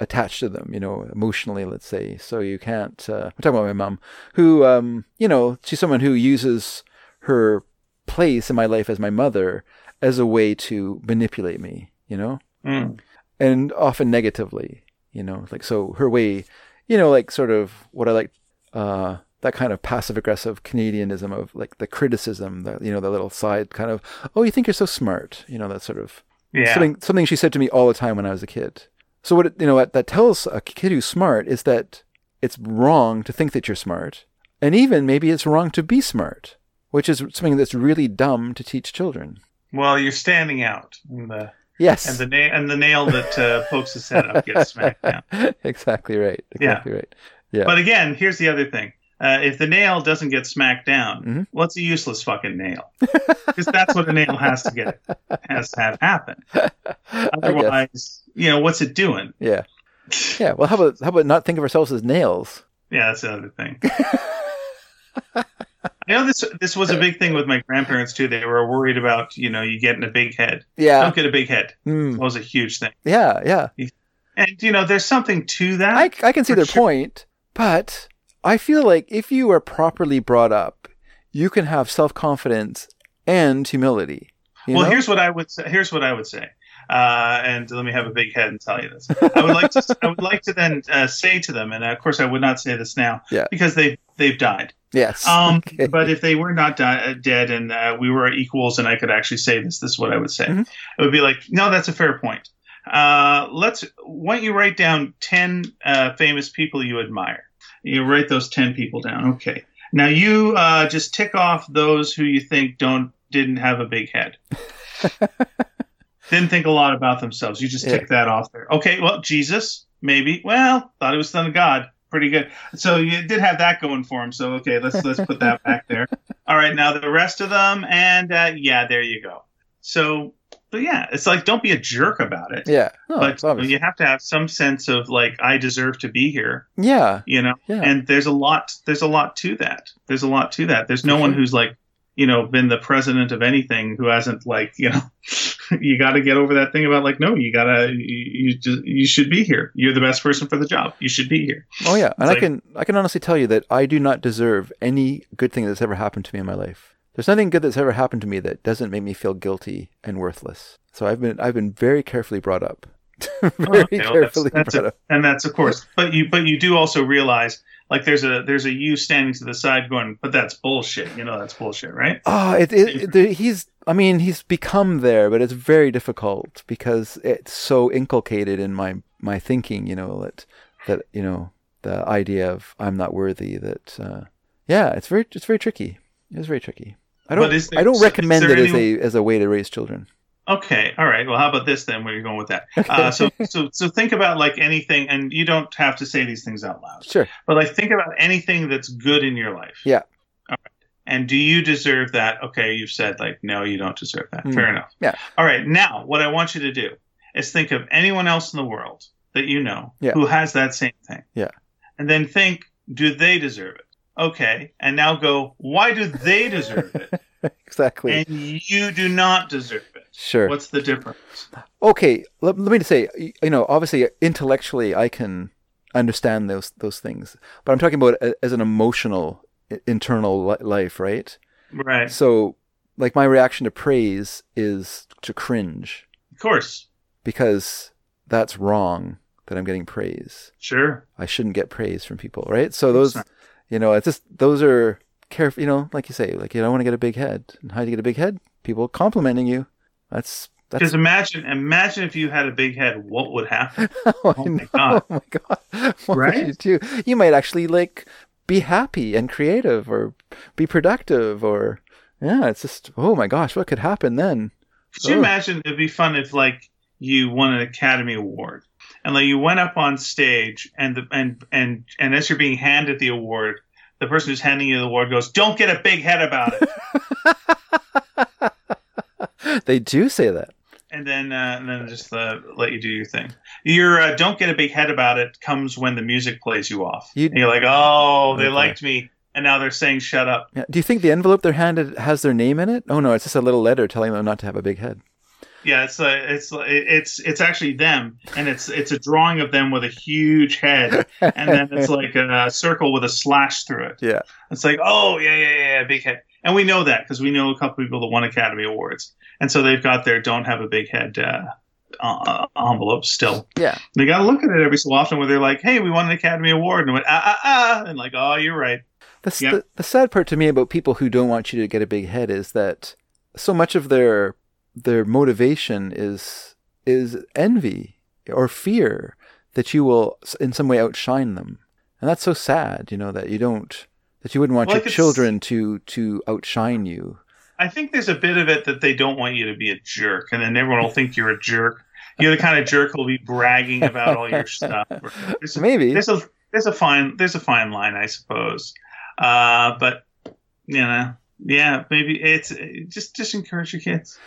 attached to them, you know, emotionally, let's say. So you can't. Uh, I'm talking about my mom, who, um, you know, she's someone who uses her place in my life as my mother as a way to manipulate me, you know, Mm. and often negatively, you know, like so her way, you know, like sort of what I like, uh, that kind of passive aggressive Canadianism of like the criticism, the you know, the little side kind of, oh, you think you're so smart, you know, that sort of Yeah. something something she said to me all the time when I was a kid. So what it, you know what that tells a kid who's smart is that it's wrong to think that you're smart, and even maybe it's wrong to be smart, which is something that's really dumb to teach children. Well, you're standing out. And the, Yes, and the, na- and the nail that uh, pokes his head up gets smacked down. exactly right. Exactly right. Yeah. But again, here's the other thing. Uh, if the nail doesn't get smacked down, Mhm. well, a useless fucking nail. Because that's what a nail has to get, has to have happen. Otherwise, you know, what's it doing? Yeah. Yeah. Well, how about how about not think of ourselves as nails? Yeah, that's another thing. I know this this was a big thing with my grandparents too. They were worried about, you know, you getting a big head. Yeah. Don't get a big head. Mm. That was a huge thing. Yeah. Yeah. And you know, there's something to that. I, I can see their sure. point, but I feel like if you are properly brought up, you can have self confidence and humility. You well, know? here's what I would say. Here's what I would say. Uh, and let me have a big head and tell you this. I would like to. I would like to then uh, say to them, and of course I would not say this now, Yeah. because they they've died. yes. Um, Okay. But if they were not di- uh, dead and uh, we were equals, and I could actually say this, this is what I would say. Mhm. It would be like, no, that's a fair point. Uh, let's. Why don't you write down ten uh, famous people you admire? You write those ten people down. Okay. Now you uh, just tick off those who you think don't didn't have a big head. Didn't think a lot about themselves. You just Yeah. tick that off there. Okay. Well, Jesus, maybe. Well, thought it was son of God. Pretty good. So you did have that going for him. So okay, let's let's put that back there. All right, now the rest of them, and uh, yeah, there you go. So, but yeah, it's like don't be a jerk about it. yeah. No, but you have to have some sense of like I deserve to be here, yeah. you know. Yeah. And there's a lot. There's a lot to that. There's a lot to that. There's no one who's like, you know, been the president of anything who hasn't like, you know, you got to get over that thing about like, no, you gotta, you, you just, you should be here. You're the best person for the job. You should be here. Oh yeah, and It's I like- can I can honestly tell you that I do not deserve any good thing that's ever happened to me in my life. There's nothing good that's ever happened to me that doesn't make me feel guilty and worthless. So I've been I've been very carefully brought up. very Okay, well, that's- carefully that's brought a- up. and that's of course but you but you do also realize like there's a there's a you standing to the side going but that's bullshit you know that's bullshit right Oh, it, it, he's. I mean, he's become there, but it's very difficult because it's so inculcated in my my thinking. You know that that you know the idea of I'm not worthy. That uh, yeah, it's very it's very tricky. It's very tricky. I don't there- I don't recommend it as a as a way to raise children. Okay, all right. Well, how about this then? Where are you going with that? Uh, so, so, so think about like anything, and you don't have to say these things out loud. Sure. But like, think about anything that's good in your life. Yeah. All right. And do you deserve that? Okay, you've said like, no, you don't deserve that. Mm. Fair enough. Yeah. All right. Now, what I want you to do is think of anyone else in the world that you know Yeah. who has that same thing. Yeah. And then think, do they deserve it? Okay. And now go, why do they deserve it? exactly. and you do not deserve it. Sure. What's the difference? okay let, let me just say you know obviously intellectually i can understand those those things but i'm talking about as an emotional internal life right Right. so like my reaction to praise is to cringe Of course. because that's wrong that i'm getting praise Sure. i shouldn't get praise from people right so those you know it's just those are careful you know like you say like you don't want to get a big head and how do you get a big head people complimenting you that's that's Because imagine, imagine if you had a big head, what would happen? Oh, oh, oh my. God. Oh my god! What Right? would you do? You might actually like be happy and creative, or be productive, or yeah. It's just oh my gosh, what could happen then? Could you Oh. imagine? It'd be fun if like you won an Academy Award and like you went up on stage and the and and and as you're being handed the award, the person who's handing you the award goes, "Don't get a big head about it," They do say that. and then uh, and then just uh, let you do your thing. Your uh, "Don't get a big head about it" comes when the music plays you off. You- and you're like, "Oh, they Okay. liked me," and now they're saying, "Shut up." Yeah. Do you think the envelope they're handed has their name in it? Oh no, it's just a little letter telling them not to have a big head. Yeah, it's uh, it's it's it's actually them, and it's it's a drawing of them with a huge head, and then it's like a circle with a slash through it. Yeah. It's like, oh yeah, yeah, yeah, yeah, big head, and we know that because we know a couple people that won Academy Awards, and so they've got their don't have a big head uh, uh, envelopes still. Yeah. They got to look at it every so often where they're like, hey, we won an Academy Award, and went ah ah ah, and like, oh, you're right. The, Yep. the, the sad part to me about people who don't want you to get a big head is that so much of their their motivation is is envy or fear that you will in some way outshine them, and that's so sad. You know that you don't that you wouldn't want Well, your children to to outshine you. I think there's a bit of it that they don't want you to be a jerk, and then everyone will think you're a jerk. You're the kind of jerk who'll be bragging about all your stuff. There's a, Maybe there's a there's a fine there's a fine line, I suppose. Uh, but you know, yeah, maybe it's just just encourage your kids.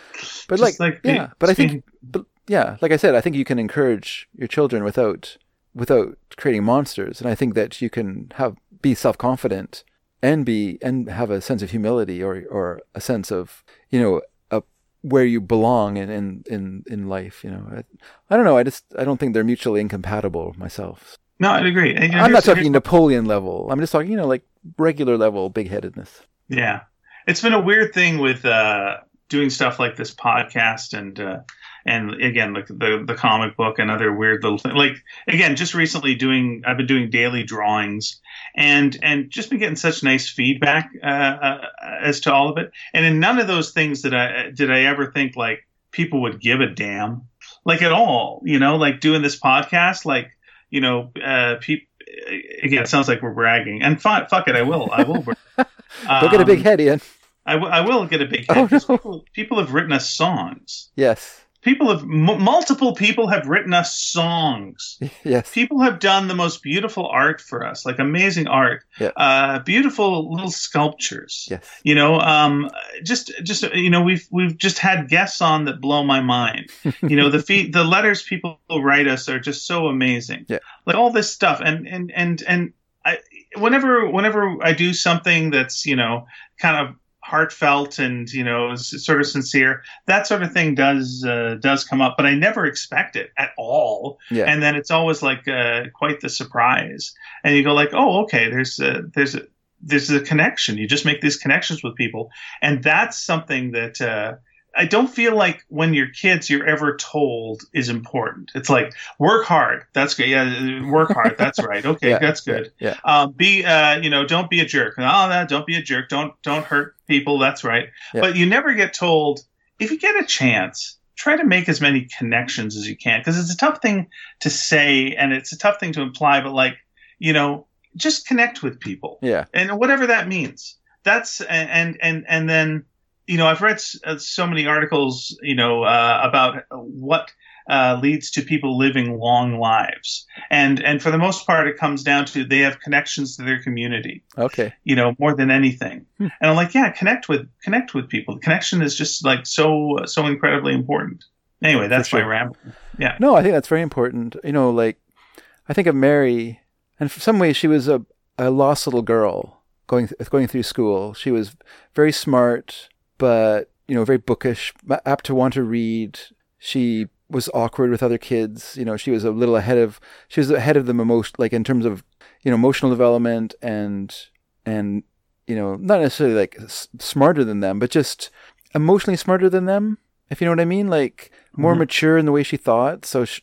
But like, be- yeah, but I think, but yeah, like I said, I think you can encourage your children without without creating monsters, and I think that you can have be self confident and be and have a sense of humility or or a sense of you know a, where you belong in in in, in life. You know, I, I don't know. I just I don't think they're mutually incompatible myself. no, I'd agree. And, I'm not talking Napoleon level. I'm just talking you know like regular level big headedness. Yeah, it's been a weird thing with uh, doing stuff like this podcast and uh, and again like the the comic book and other weird little things. Like again, just recently doing I've been doing daily drawings and and just been getting such nice feedback uh, uh, as to all of it. And in none of those things did I did I ever think like people would give a damn like at all. You know, like doing this podcast, like you know, uh, people. Again, it sounds like we're bragging, and fi- fuck it, I will, I will. Don't get a big Um, head, Ian. I, w- I will get a big head. Oh, no. people, people have written us songs. Yes, People have m- multiple people have written us songs. yes, People have done the most beautiful art for us, like amazing art, Yeah. uh, beautiful little sculptures. yes. You know, um, just just you know, we've we've just had guests on that blow my mind. You know, the fee- the letters people write us are just so amazing. Yeah. like all this stuff, and and and and I, whenever whenever I do something that's you know kind of heartfelt and you know sort of sincere, that sort of thing does uh, does come up, but I never expect it at all. Yeah. and then it's always like uh, quite the surprise. And you go like oh okay there's a there's a there's a connection. You just make these connections with people. And that's something that uh, i don't feel like when you're kids you're ever told is important. It's like work hard. That's good yeah work hard. That's right. Okay Yeah, that's good. Yeah. um, be uh, you know don't be a jerk. Oh that don't be a jerk. Don't don't hurt people that's right Yeah. but you never get told if you get a chance try to make as many connections as you can because it's a tough thing to say and it's a tough thing to imply but like you know just connect with people yeah. and whatever that means that's and and and then you know, I've read so many articles, you know, uh, about what uh, leads to people living long lives, and and for the most part, it comes down to they have connections to their community. Okay. You know, more than anything. Hmm. And I'm like, yeah, connect with connect with people. Connection is just like so so incredibly important. Anyway, that's sure. my ramble. Yeah. No, I think that's very important. You know, like I think of Mary, and for some ways she was a, a lost little girl going th- going through school. She was very smart, but you know, very bookish, apt to want to read. She was awkward with other kids. You know, she was a little ahead of she was ahead of them emotion, like in terms of you know emotional development and and you know not necessarily like s- smarter than them, but just emotionally smarter than them. If you know what I mean, like more Mhm. mature in the way she thought. So sh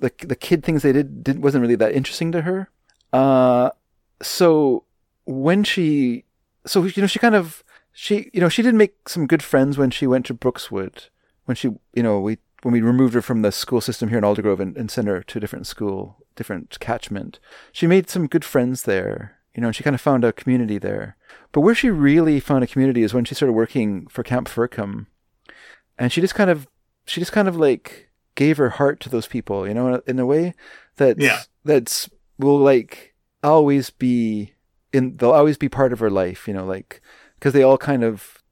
the the kid things they did, did wasn't really that interesting to her. Uh, so when she, so you know, she kind of she you know she did make some good friends when she went to Brookswood. When she you know we when we removed her from the school system here in Aldergrove and, and sent her to a different school, different catchment, she made some good friends there. You know, and she kind of found a community there. But where she really found a community is when she started working for Camp Fircom, and she just kind of she just kind of like gave her heart to those people, you know, in a way that Yeah. that's will like always be in they'll always be part of her life, you know, like because they all kind of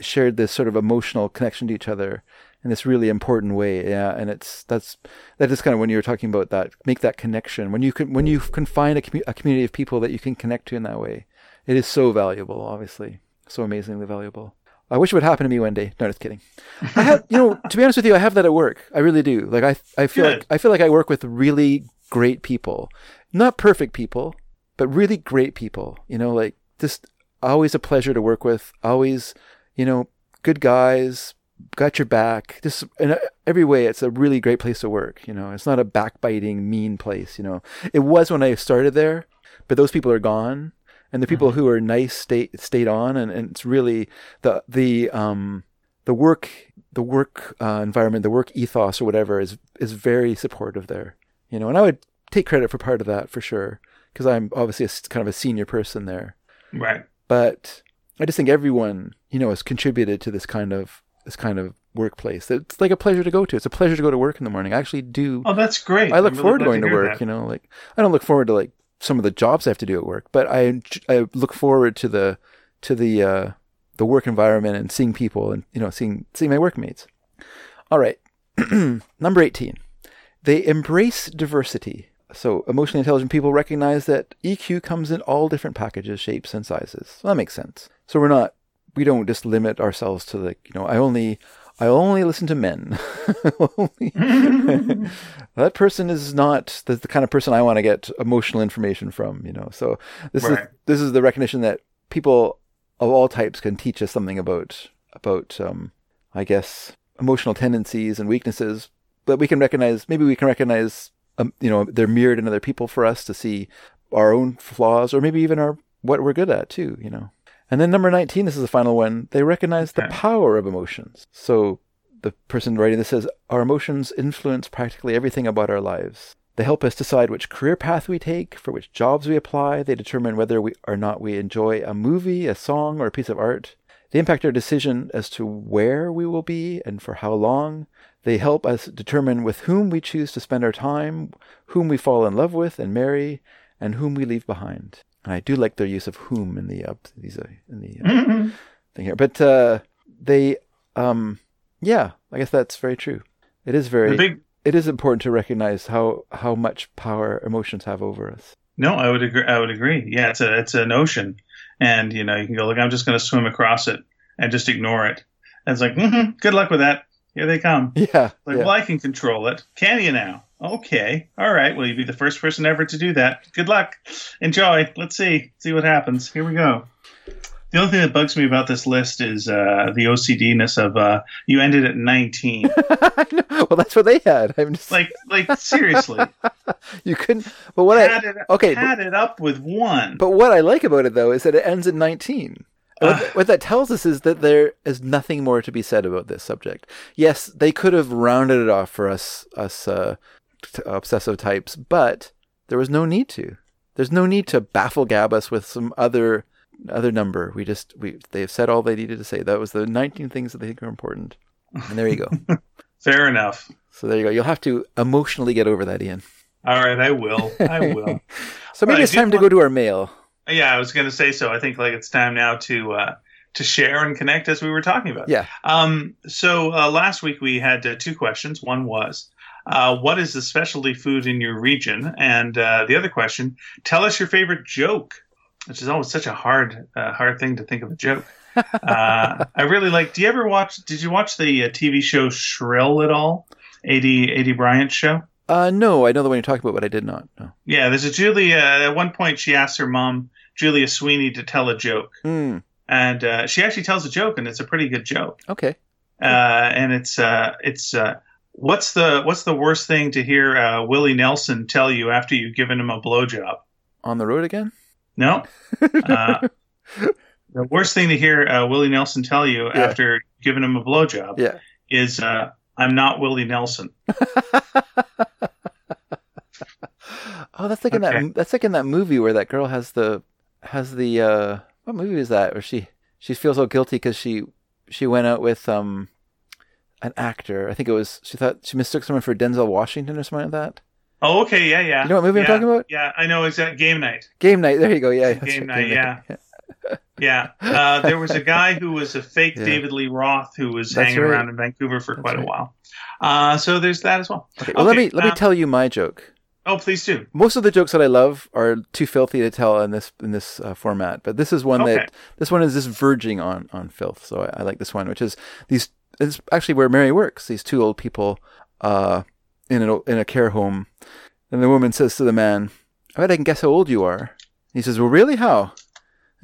shared this sort of emotional connection to each other in this really important way. Yeah, and it's that's that is kind of when you were talking about that make that connection when you can when you can find a, commu- a community of people that you can connect to in that way. It is so valuable, obviously, so amazingly valuable. I wish it would happen to me one day. No, just kidding. I have, you know, to be honest with you, I have that at work. I really do. Like I, I feel Good. like I feel like I work with really great people, not perfect people, but really great people. You know, like just always a pleasure to work with. Always, you know, good guys, got your back. Just in every way, it's a really great place to work. You know, it's not a backbiting, mean place. You know, it was when I started there, but those people are gone, and the people who are nice stayed stayed on, and, and it's really the the um the work the work uh, environment, the work ethos or whatever is is very supportive there. You know, and I would take credit for part of that for sure because I'm obviously a, kind of a senior person there. Right. But I just think everyone, you know, has contributed to this kind of this kind of workplace. It's like a pleasure to go to. It's a pleasure to go to work in the morning. I actually do. Oh, that's great. I look really forward to going to work. that. You know, like I don't look forward to like some of the jobs I have to do at work, but I I look forward to the to the uh, the work environment and seeing people and you know seeing seeing my workmates. All right, number eighteen, they embrace diversity. So emotionally intelligent people recognize that EQ comes in all different packages, shapes, and sizes. So that makes sense. So we're not we don't just limit ourselves to like you know I only I only listen to men. That person is not the, the kind of person I want to get emotional information from. You know, so this Right. is this is the recognition that people of all types can teach us something about about um, I guess emotional tendencies and weaknesses. But we can recognize maybe we can recognize um, you know they're mirrored in other people for us to see our own flaws or maybe even our what we're good at too. You know. And then number 19, this is the final one. They recognize the Okay. power of emotions. So the person writing this says, Our emotions influence practically everything about our lives. They help us decide which career path we take, for which jobs we apply. They determine whether we or not we enjoy a movie, a song, or a piece of art. They impact our decision as to where we will be and for how long. They help us determine with whom we choose to spend our time, whom we fall in love with and marry, and whom we leave behind. And I do like their use of whom in the uh, these uh, in the uh, thing here. But uh, they, um, yeah, I guess that's very true. It is very. Big it is important to recognize how how much power emotions have over us. No, I would agree. I would agree. Yeah, it's a it's an ocean, and you know you can go like I'm just going to swim across it and just ignore it. And it's like, hmm good luck with that. Here they come. Yeah, Like, yeah. well, I can control it. Can you now? Okay. All right. Well, you'd be the first person ever to do that. Good luck. Enjoy. Let's see. See what happens. Here we go. The only thing that bugs me about this list is uh, the OCD-ness of uh, you ended at 19. Well, that's what they had. I'm just like, like seriously, you couldn't. But what I it, okay, but- had it up with one. but what I like about it though is that it ends at 19. What, th- what that tells us is that there is nothing more to be said about this subject. Yes, they could have rounded it off for us, us uh, t- obsessive types, but there was no need to. There's no need to baffle gab us with some other other number. We just we they've said all they needed to say. That was the 19 things that they think are important. And there you go. Fair enough. so there you go. You'll have to emotionally get over that, Ian. All right, I will. I will. So maybe But it's time to go to our mail. Yeah, I was going to say so. I think like it's time now to uh, to share and connect as we were talking about. Yeah. Um, so uh, last week we had uh, two questions. One was, uh, what is the specialty food in your region? And uh, the other question, tell us your favorite joke, which is always such a hard uh, hard thing to think of a joke. uh, I really like. Do you ever watch? Did you watch the uh, TV show Shrill at all? Ad Aidy Bryant show. Uh, no, I know the one you're talking about, but I did not. No. Yeah, there's a Julia. At one point, she asks her mom, Julia Sweeney, to tell a joke, Hmm. and uh, she actually tells a joke, and it's a pretty good joke. Okay. uh, and it's uh, it's uh, what's the what's the worst thing to hear uh, Willie Nelson tell you after you've given him a blowjob? On the road again? No, uh, the worst thing to hear uh, Willie Nelson tell you Yeah. after giving him a blowjob Yeah. is uh, "I'm not Willie Nelson." Oh, that's like in Okay. that. That's like in that movie where that girl has the has the. uh What movie is that? Where she she feels so guilty because she she went out with um an actor. I think it was she thought she mistook someone for Denzel Washington or something like that. Oh, okay, yeah, yeah. You know what movie I'm talking about? Yeah, I know. It's at game night. Game night. There you go. Yeah. Game right, night, yeah. Yeah, uh, there was a guy who was a fake Yeah. David Lee Roth who was That's hanging right. around in Vancouver for That's quite right. a while. Uh, so there's that as well. Okay. Well, let me let me um, tell you my joke. Oh, please do. Most of the jokes that I love are too filthy to tell in this in this uh, format, but this is one Okay. that this one is just verging on on filth. So I, I like this one, which is these. It's actually where Mary works. These two old people, uh, in a in a care home, and the woman says to the man, "I bet I can guess how old you are." He says, "Well, really? How?"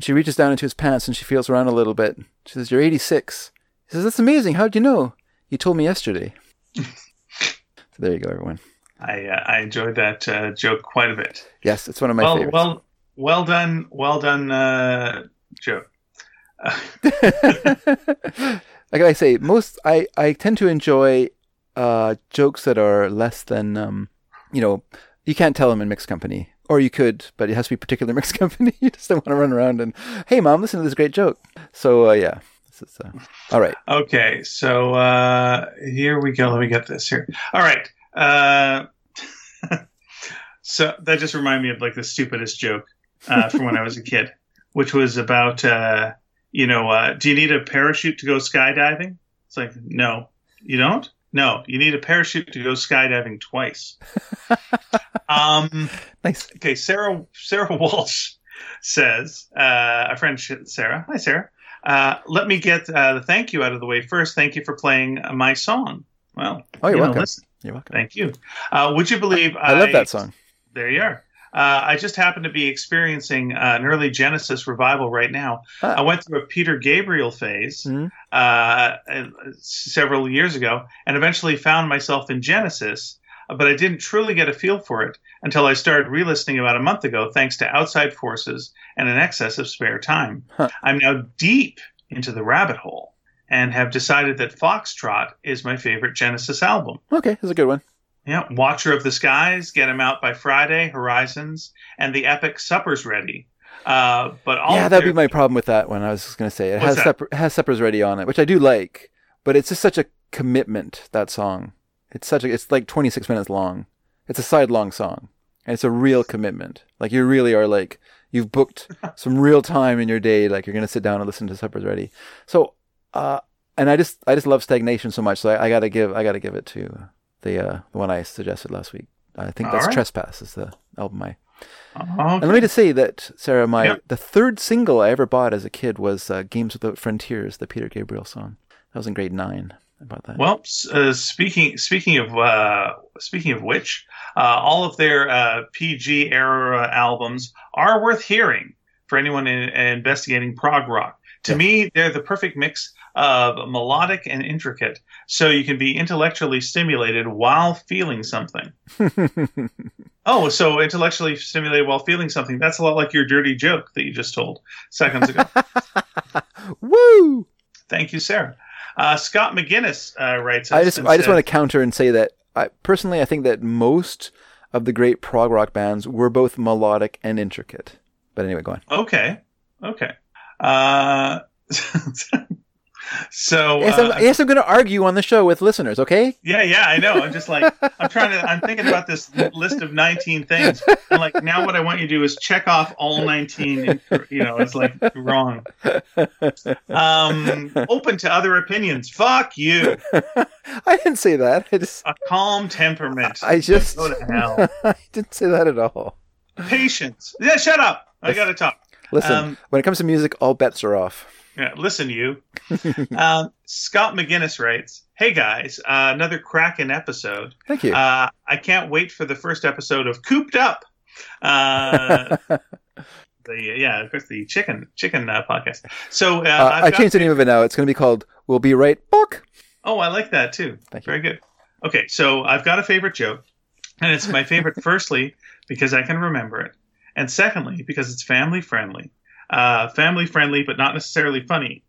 She reaches down into his pants and she feels around a little bit. She says, "You're 86." He says, "That's amazing. How'd you know? You told me yesterday." so there you go, everyone. I uh, I enjoyed that uh, joke quite a bit. Yes, it's one of my well, favorites. well, well done, well done, uh, joke. Uh, like I say, most I, I tend to enjoy uh, jokes that are less than um, you know you can't tell them in mixed company, or you could, but it has to be particular mixed company. you just don't want to run around and hey mom, listen to this great joke. So uh, yeah, is uh, all right. okay, so uh, here we go. Let me get this here. All right. Uh, so that just reminded me of like the stupidest joke uh, from when I was a kid, which was about uh, you know, uh, do you need a parachute to go skydiving? It's like no, you don't. No, you need a parachute to go skydiving twice. um, Nice. okay, Sarah Sarah Walsh says, uh, our friend Sarah. Hi, Sarah. Uh, let me get uh, the thank you out of the way first. Thank you for playing my song. Well, Oh, you're you know, welcome. listen, You're welcome. thank you. Uh, would you believe I love that song. There you are. Uh, I just happen to be experiencing uh, an early Genesis revival right now. Ah. I went through a Peter Gabriel phase Mhm. uh, uh, several years ago, and eventually found myself in Genesis. But I didn't truly get a feel for it until I started re-listening about a month ago, thanks to outside forces and an excess of spare time. Huh. I'm now deep into the rabbit hole and have decided that Foxtrot is my favorite Genesis album. Okay, that's a good one. Yeah, Watcher of the Skies, get him out by Friday, Horizons, and the epic Supper's ready. Uh, but all yeah, that'd their- be my problem with that one. I was just gonna say it What's has that? separ- has suppers ready on it, which I do like, but it's just such a commitment. That song, it's such a it's like 26 minutes long. It's a side long song, and it's a real commitment. Like you really are like you've booked some real time in your day. Like you're gonna sit down and listen to suppers ready. So, uh, and I just I just love stagnation so much. So I, I gotta give I gotta give it to the uh the one I suggested last week. I think All that's right. Trespass is the album I Oh, and let me just say that, Sarah, my Yeah. the third single I ever bought as a kid was uh, "Games Without Frontiers," the Peter Gabriel song. That was in grade nine. About that. Well, uh, speaking speaking of uh, speaking of which, uh, all of their uh, PG era albums are worth hearing for anyone in, investigating prog rock. To Yeah. me, they're the perfect mix of melodic and intricate, so you can be intellectually stimulated while feeling something. Oh, so intellectually stimulated while feeling something. That's a lot like your dirty joke that you just told seconds ago. Woo! Thank you, Sarah. Uh, Scott McGinnis uh, writes. I just, I just want to counter and say that I personally I think that most of the great prog rock bands were both melodic and intricate. But anyway, go on. Okay. Okay. Uh, so Yes, uh, I'm, yes, I'm going to argue on the show with listeners. Okay. yeah, yeah, I know. I'm just like I'm trying to. I'm thinking about this list of 19 things, and like now what I want you to do is check off all 19. And, you know, it's like wrong. Um, open to other opinions. Fuck you. I didn't say that. I just, A calm temperament. I just, Go to hell. I didn't say that at all. Patience. Yeah, shut up. I gotta talk. Listen, Um, when it comes to music, all bets are off. Yeah, listen, you. um, Scott McGinnis writes, "Hey guys, uh, another Kraken episode. Thank you. Uh, I can't wait for the first episode of Cooped Up. Uh, the yeah, of course, the chicken chicken uh, podcast. So uh, Uh, I changed the name of it now. It's going to be called "We'll Be Right Back." Oh, I like that too. Thank you. Very good. Okay, so I've got a favorite joke, and it's my favorite. firstly, because I can remember it, and secondly, because it's family friendly. Uh, family friendly, but not necessarily funny.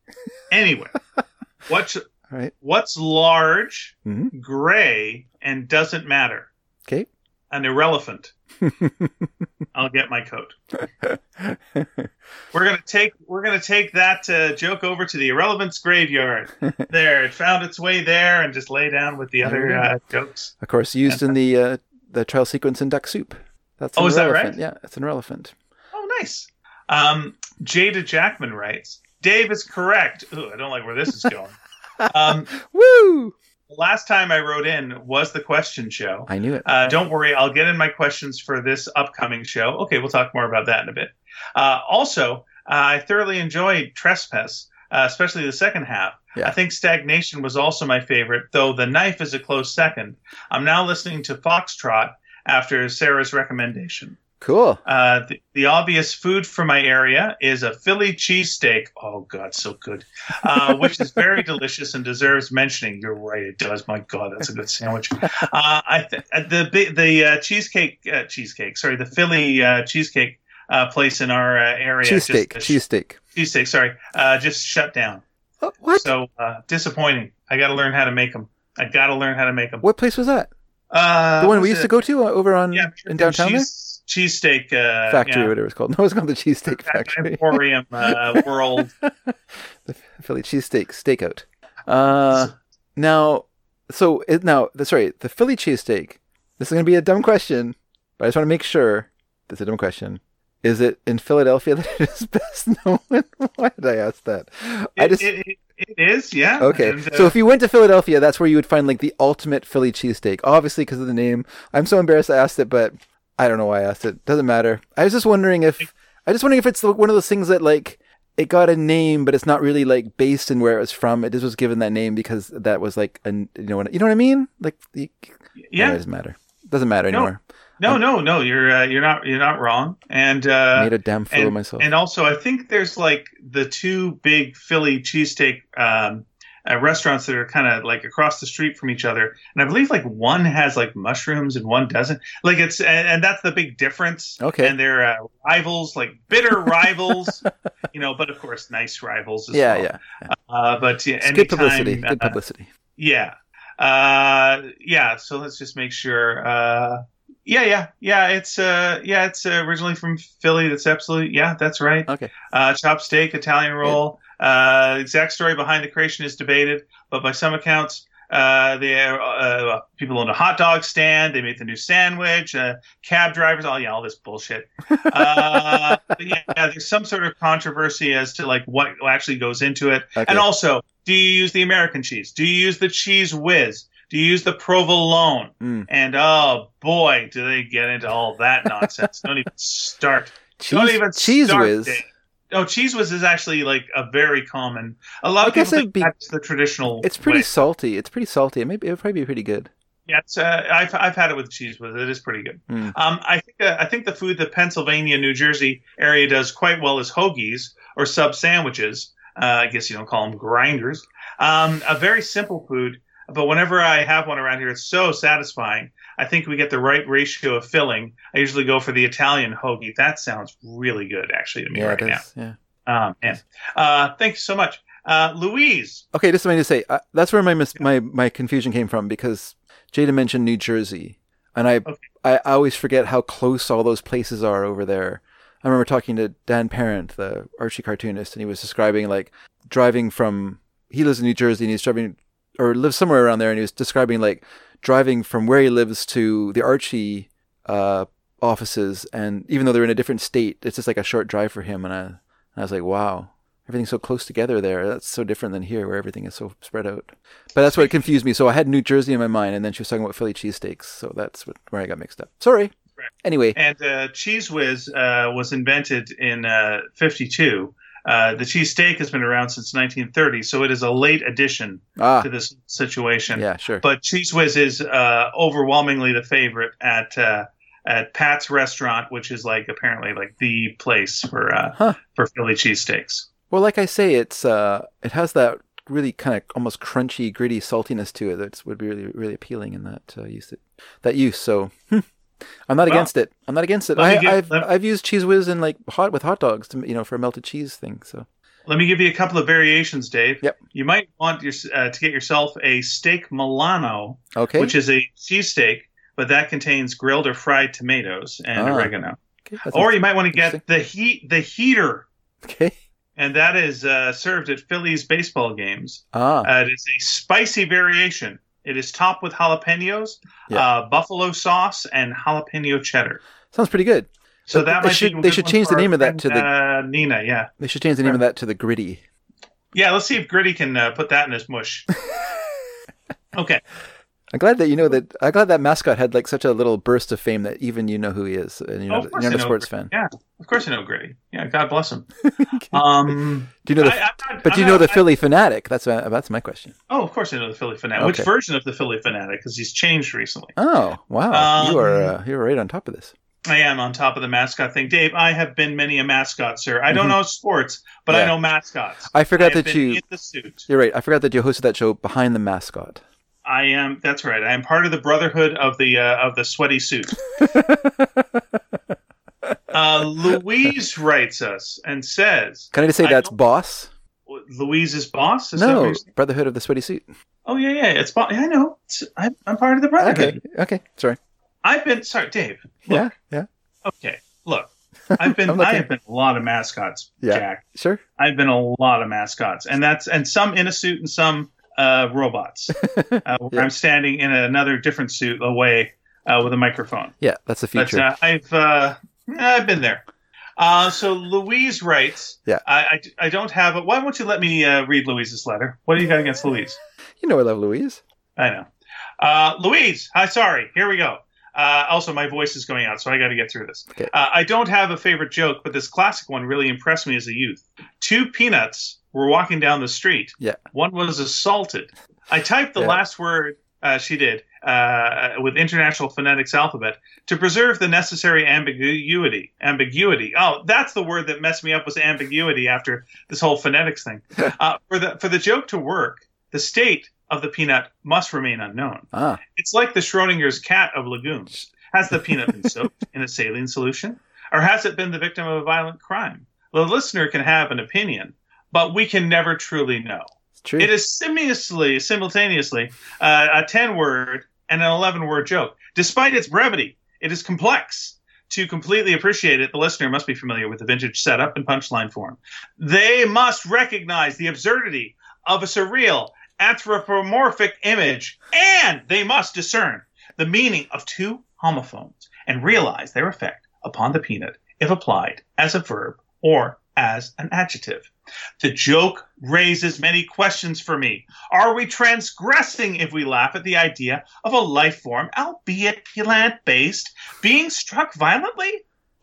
Anyway, what's right. what's large, Mhm. gray, and doesn't matter? Okay. An irrelevant. I'll get my coat. We're gonna take we're gonna take that uh, joke over to the irrelevance graveyard. there, it found its way there, and just lay down with the other uh, jokes. Of course, used in the uh, the trial sequence in Duck Soup. That's Oh, is that irrelevant. right? Yeah, it's an irrelevant. Oh, nice. Um, Jada Jackman writes, Dave is correct. Ooh, I don't like where this is going. um, Woo! the last time I wrote in was the question show. I knew it. Uh, don't worry, I'll get in my questions for this upcoming show. Okay, we'll talk more about that in a bit. Uh, also, uh, I thoroughly enjoyed Trespass, uh, especially the second half. Yeah. I think Stagnation was also my favorite, though The Knife is a close second. I'm now listening to Foxtrot after Sarah's recommendation. Cool. Uh, the, the obvious food for my area is a Philly cheesesteak. Oh, God, so good. Uh, which is very delicious and deserves mentioning. You're right, it does. My God, that's a good sandwich. Uh, I th- uh, the the uh, cheesecake uh, cheesecake. Sorry, the Philly uh, cheesecake uh, place in our uh, area. Cheesesteak. just- Cheesesteak. cheesesteak. Sorry, uh, just shut down. What? So uh, disappointing. I got to learn how to make them. I got to learn how to make them. What place was that? Uh, The one we used to go to over on Yeah, in downtown there? Cheese, cheesesteak uh, Factory, yeah. whatever it's called. No, it's called the Cheesesteak Factory. Emporium uh, World. the Philly cheesesteak stakeout. Uh, now, so it, now, the- sorry, the Philly cheesesteak. This is going to be a dumb question, but I just want to make sure. This is a dumb question. Is it in Philadelphia that it is best known? Why did I ask that? I just it, it, it is, yeah. okay. And, uh, so if you went to Philadelphia, that's where you would find like the ultimate Philly cheesesteak. Obviously, because of the name. I'm so embarrassed I asked it, but I don't know why I asked it. Doesn't matter. I was just wondering if I just wondering if it's one of those things that like it got a name, but it's not really like based in where it was from. It just was given that name because that was like an you know what you know what I mean? Like the, yeah, it doesn't matter. Doesn't matter No. anymore. no, no, no. You're uh, you're not you're not wrong. And uh, Made a damn fool of myself. and also, I think there's like the two big Philly cheesesteak um, uh, restaurants that are kind of like across the street from each other, and I believe like one has like mushrooms and one doesn't. Like it's and, and that's the big difference. Okay. And they're uh, rivals, like bitter rivals, you know. But of course, nice rivals as yeah, well. yeah. Uh, but yeah, It's good publicity. Good uh, publicity. Yeah. Uh, yeah. So let's just make sure. Uh, yeah, yeah, yeah. It's uh, yeah, it's uh, originally from Philly. That's absolutely yeah, that's right. Okay. Uh, chopped steak, Italian roll. Uh, the exact story behind the creation is debated, but by some accounts, uh, they uh, people own a hot dog stand. They made the new sandwich. Uh, cab drivers, all yeah, all this bullshit. Uh, but yeah, there's some sort of controversy as to like what actually goes into it. Okay. And also, do you use the American cheese? Do you use the cheese whiz? Do you use the provolone? Mm. And oh boy, do they get into all that nonsense. Don't even start. Don't even cheese start, whiz. Dave. No, cheese whiz is actually like a very common. A lot I of people think be- that's the traditional. It's pretty way. salty. It's pretty salty. It may be, it would probably be pretty good. Yeah, it's, uh, I've I've had it with cheese whiz. It is pretty good. Mm. Um, I think uh, I think the food the Pennsylvania, New Jersey area does quite well is hoagies or sub sandwiches. Uh, I guess you don't call them grinders. Um, a very simple food, but whenever I have one around here, it's so satisfying. I think we get the right ratio of filling. I usually go for the Italian hoagie. That sounds really good, actually, to me Yeah, right now. does. Yeah. Um, man. Uh, thank you so much, uh, Louise. Okay, just something to say. Uh, that's where my mis- my my confusion came from because Jada mentioned New Jersey, and I Okay. I always forget how close all those places are over there. I remember talking to Dan Parent, the Archie cartoonist, and he was describing like driving from. He lives in New Jersey, and he's driving or lives somewhere around there, and he was describing like driving from where he lives to the Archie uh, offices, and even though they're in a different state, it's just like a short drive for him. And I, I was like, wow, everything's so close together there. That's so different than here, where everything is so spread out. But that's what confused me. So I had New Jersey in my mind, and then she was talking about Philly cheesesteaks, so that's what, where I got mixed up. Sorry. Anyway, And uh, Cheese Whiz uh, was invented in uh, 52. Uh, the cheesesteak has been around since 1930, so it is a late addition ah, to this situation. yeah, sure. But Cheese Whiz is uh, overwhelmingly the favorite at uh, at Pat's Restaurant, which is like apparently like the place for uh, Huh. for Philly cheesesteaks. Well, like I say, it's uh, it has that really kind of almost crunchy, gritty saltiness to it that would be really, really appealing in that uh, use. That use. So hmm, I'm not Well, against it. I'm not against it. I, get- I've used cheese whiz in like hot with hot dogs, to, you know, for a melted cheese thing. So Let me give you a couple of variations, Dave. Yep. You might want your, uh, to get yourself a steak Milano, okay, which is a cheesesteak, but that contains grilled or fried tomatoes and Ah. oregano. okay, Or you might want to get the heat the heater, okay. and that is uh, served at Phillies baseball games. Ah, Uh, it is a spicy variation. It is topped with jalapenos, Yeah. uh, buffalo sauce, and jalapeno cheddar. sounds pretty good. So But that they might should- be they should change the name of that friend, to the- uh, Nina. Yeah, They should change the name of that to the gritty. yeah. Let's see if Gritty can uh, put that in his mush. okay. I'm glad that you know that. I'm glad that mascot had like such a little burst of fame that even you know who he is, and you know Oh, of course you're not a sports Gritty. fan. Yeah, of course I know Gritty. Yeah, God bless him. Um, Do you know the? I- not- but do you know not- the Phillie Phanatic? That's uh, that's my question. Oh, of course I know the Phillie Phanatic. Which version of the Phillie Phanatic? Because he's changed recently. Oh wow, you are Um, uh, you're right on top of this. I am on top of the mascot thing, Dave. I have been many a mascot, sir. I don't Mhm. know sports, but I know mascots. I forgot I that you. in the suit. You're right. I forgot that you hosted that show behind the mascot. I am. That's right. I am part of the brotherhood of the uh, of the sweaty suit. Uh, Louise writes us and says, Can I just say I that's boss? "Louise's boss." Is No. Brotherhood of the Sweaty Suit. Oh yeah, yeah. It's boss. yeah, I know. It's, I'm, I'm part of the brotherhood. Okay, okay, sorry. I've been sorry, Dave. Yeah, yeah, Okay, look. I've been. I'm. I have been a lot of mascots, Yeah. Jack. sure. I've been a lot of mascots, and that's and some in a suit and some uh, robots. Uh, where Yeah. I'm standing in another different suit away uh, with a microphone. Yeah, that's the But feature. uh, I've uh, I've been there. Uh, so Louise writes. Yeah. I, I, I don't have it. Why won't you let me uh, read Louise's letter? What do you got against Louise? you know I love Louise. I know. Uh, Louise, hi, sorry. Here we go. Uh, also, my voice is going out, so I got to get through this. Okay. Uh, I don't have a favorite joke, but this classic one really impressed me as a youth. Two peanuts were walking down the street. Yeah. One was assaulted. I typed the Yeah. last word uh, she did uh, with International Phonetics Alphabet to preserve the necessary ambiguity. Ambiguity. Oh, that's the word that messed me up was ambiguity after this whole phonetics thing. uh, for the for the joke to work, the state of the peanut must remain unknown. Ah, It's like the Schrodinger's cat of legumes. Has the peanut been soaked in a saline solution? Or has it been the victim of a violent crime? The listener can have an opinion, but we can never truly know. it's true. It is simultaneously, simultaneously uh, a 10 word and an 11 word joke. Despite its brevity, it is complex. To completely appreciate it, the listener must be familiar with the vintage setup and punchline form. They must recognize the absurdity of a surreal, anthropomorphic image, and they must discern the meaning of two homophones and realize their effect upon the peanut if applied as a verb or as an adjective. The joke raises many questions for me. Are we transgressing if we laugh at the idea of a life form, albeit plant based, being struck violently?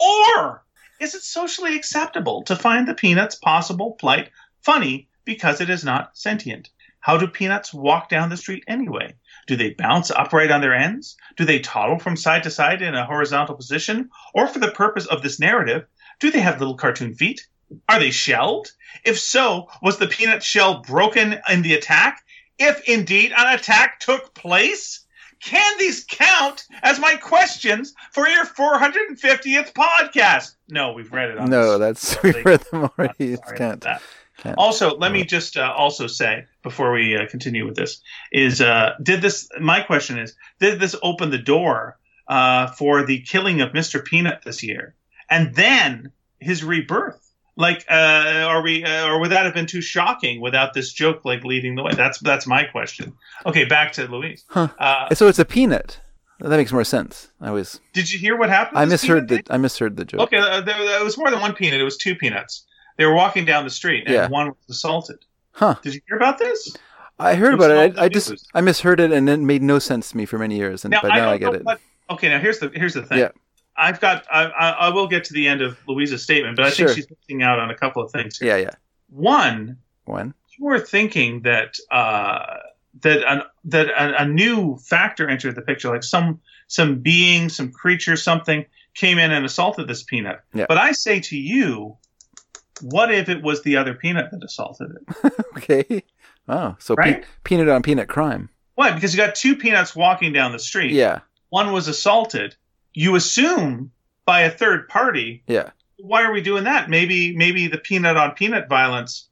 Or is it socially acceptable to find the peanut's possible plight funny because it is not sentient? How do peanuts walk down the street anyway? Do they bounce upright on their ends? Do they toddle from side to side in a horizontal position? Or for the purpose of this narrative, do they have little cartoon feet? Are they shelled? If so, was the peanut shell broken in the attack? If indeed an attack took place? Can these count as my questions for your 450th podcast? No, we've read it on no, this. that's we've read them already. It Sorry can't. Can't. Also, let me just uh, also say before we uh, continue with this is uh, did this? My question is, did this open the door uh, for the killing of Mr. Peanut this year? And then his rebirth? Like, uh, are we, uh, or would that have been too shocking without this joke like leading the way? That's that's my question. Okay, back to Louise. Huh. Uh, So it's a peanut. That makes more sense. I was did you hear what happened? I misheard the I misheard the joke. Okay, uh, there, there was more than one peanut. It was two peanuts. They were walking down the street, and Yeah. one was assaulted. Huh. Did you hear about this? I heard about it. I, I just. I misheard it, and it made no sense to me for many years. And but now don't I get it. What, okay, now here's the here's the thing. Yeah. I've got. I, I, I will get to the end of Louisa's statement, but I Sure. think she's missing out on a couple of things. Here. Yeah, yeah. One, When? you were thinking that uh, that an, that a, a new factor entered the picture, like some some being, some creature, something came in and assaulted this peanut. Yeah. But I say to you, what if it was the other peanut that assaulted it? Okay. Oh, so pe- peanut on peanut crime. Why? Because you got two peanuts walking down the street. Yeah, One was assaulted. You assume by a third party. yeah. Why are we doing that? Maybe maybe the peanut on peanut violence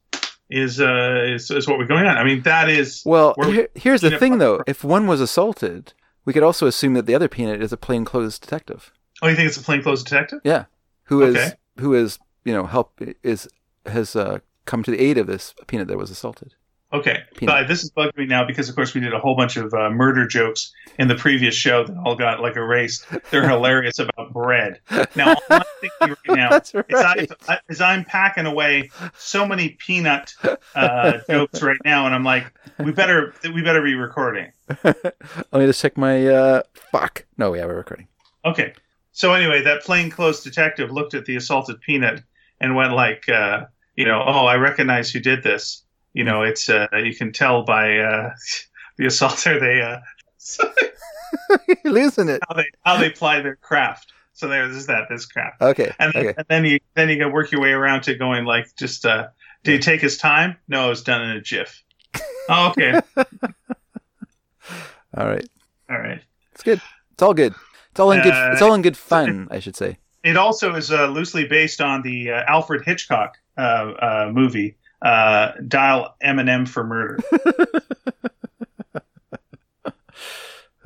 is uh is, is what we're going on. I mean that is Well, here, here's the thing, though. If one was assaulted, we could also assume that the other peanut is a plainclothes detective. oh you think it's a plainclothes detective? Yeah, who is Okay. who is you know help is has uh, come to the aid of this peanut that was assaulted. Okay, but this is bugging me now because, of course, we did a whole bunch of uh, murder jokes in the previous show that all got like erased. They're hilarious about bread. Now, all I'm thinking right now That's is. I, is I'm packing away so many peanut uh, jokes right now, and I'm like, we better we better be recording. Let me just check my uh, fuck. No, yeah, we're recording. Okay. So anyway, that plainclothes detective looked at the assaulted peanut and went like, uh, you know, oh, I recognize who did this. You know, it's uh, you can tell by uh, the assaulter they uh, losing it. how they how they apply their craft. So there's that this craft, Okay. and, okay. and then you then you can work your way around to going like just uh, did he take his time? No, it was done in a jiff. oh, okay, All right. all right. It's good. It's all good. It's all in good. Uh, It's all in good fun, I should say. It also is uh, loosely based on the uh, Alfred Hitchcock uh, uh, movie uh, "Dial Eminem for Murder."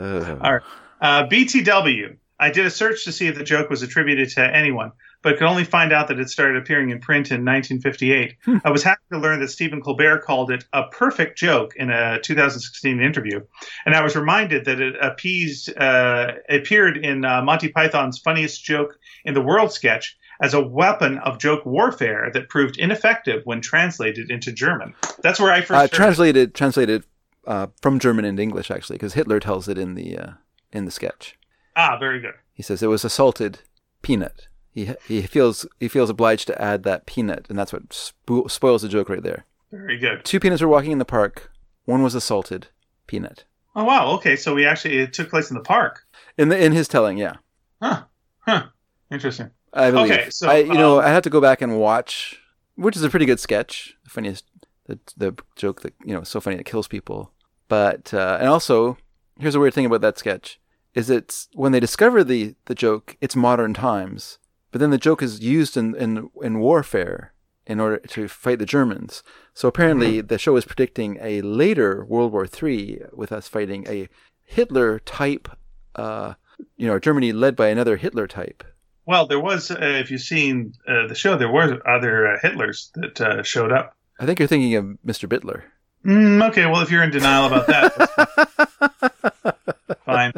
Uh, All right. Uh, BTW. I did a search to see if the joke was attributed to anyone, but could only find out that it started appearing in print in 1958. I was happy to learn that Stephen Colbert called it a perfect joke in a 2016 interview, and I was reminded that it appeased, uh, appeared in uh, Monty Python's Funniest Joke in the World sketch as a weapon of joke warfare that proved ineffective when translated into German. That's where I first uh, translated translated uh, from German into English actually, because Hitler tells it in the uh, in the sketch. ah, very good. He says it was assaulted peanut. He he feels he feels obliged to add that peanut, and that's what spo- spoils the joke right there. Very good. Two peanuts were walking in the park. One was assaulted. Peanut. Oh wow. Okay, so we actually it took place in the park. In the in his telling, yeah. Huh. Huh. Interesting. I believe. Okay, so, I, you know, um, I had to go back and watch, which is a pretty good sketch. The funniest, the the joke that you know, so funny it kills people. But uh, and also, here's a weird thing about that sketch: is it's when they discover the the joke, it's modern times, but then the joke is used in in in warfare in order to fight the Germans. So apparently, the show is predicting a later World War III with us fighting a Hitler type. Uh, you know, Germany led by another Hitler type. Well, there was, uh, if you've seen uh, the show, there were other uh, Hitlers that uh, showed up. I think you're thinking of Mr. Bitler. Mm, okay, well, if you're in denial about that, fine.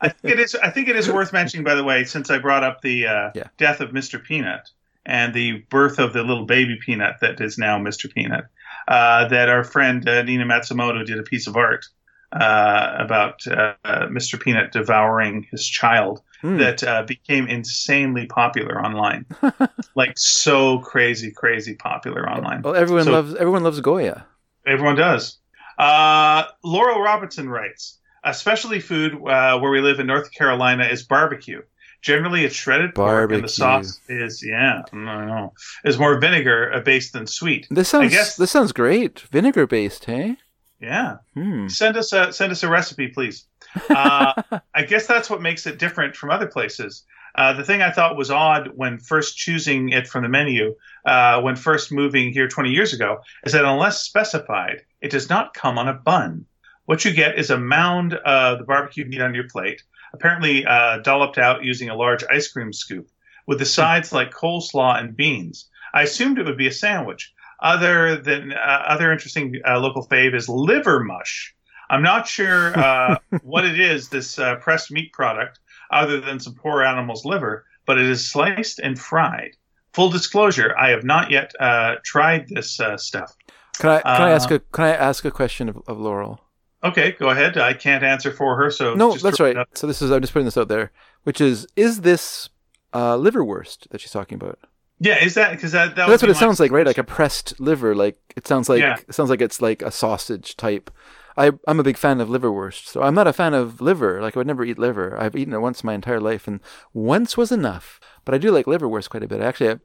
I think it is. I think it is worth mentioning, by the way, since I brought up the uh, Yeah. death of Mr. Peanut and the birth of the little baby Peanut that is now Mr. Peanut, uh, that our friend uh, Nina Matsumoto did a piece of art uh, about uh, Mr. Peanut devouring his child Hmm. that uh, became insanely popular online, like so crazy, crazy popular online. Well, everyone So- loves everyone loves Goya. Everyone does. Uh, Laurel Robertson writes, a specialty food uh, where we live in North Carolina is barbecue. Generally, it's shredded pork, and the sauce is yeah, I know, is more vinegar uh, based than sweet. This sounds guess- this sounds great. Vinegar based, hey? Yeah, Hmm. send us a send us a recipe, please. Uh, I guess that's what makes it different from other places. Uh, the thing I thought was odd when first choosing it from the menu, uh, when first moving here 20 years ago, is that unless specified, it does not come on a bun. What you get is a mound of the barbecue meat on your plate, apparently uh, dolloped out using a large ice cream scoop. with the sides like coleslaw and beans. I assumed it would be a sandwich. Other than uh, other interesting uh, local fave is liver mush. I'm not sure uh, what it is, this uh, pressed meat product, other than some poor animal's liver, but it is sliced and fried. Full disclosure, I have not yet uh, tried this uh, stuff. Can I can I ask a can I ask a question of, of Laurel? Okay, go ahead. I can't answer for her, so No, that's right. up. So this is I'm just putting this out there, which is is this uh, liverwurst that she's talking about? Yeah, is that because that, that that's what it sounds like, right? Like a pressed liver. Like it sounds like Yeah. it sounds like it's like a sausage type. I I'm a big fan of liverwurst, so I'm not a fan of liver. Like I would never eat liver. I've eaten it once my entire life, and once was enough. But I do like liverwurst quite a bit. Actually,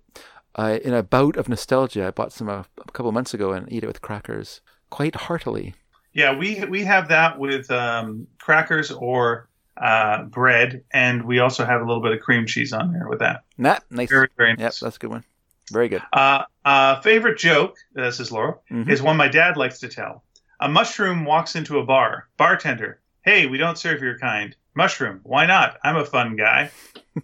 I, I in a bout of nostalgia, I bought some a, a couple months ago and eat it with crackers quite heartily. Yeah, we we have that with um, crackers or uh, bread, and we also have a little bit of cream cheese on there with that. Nah, nice. Very very Yep, that's a good one. Very good. Uh, uh, favorite joke, this is Laurel, Mhm. is one my dad likes to tell. A mushroom walks into a bar. Bartender, hey, we don't serve your kind. Mushroom, why not? I'm a fun guy.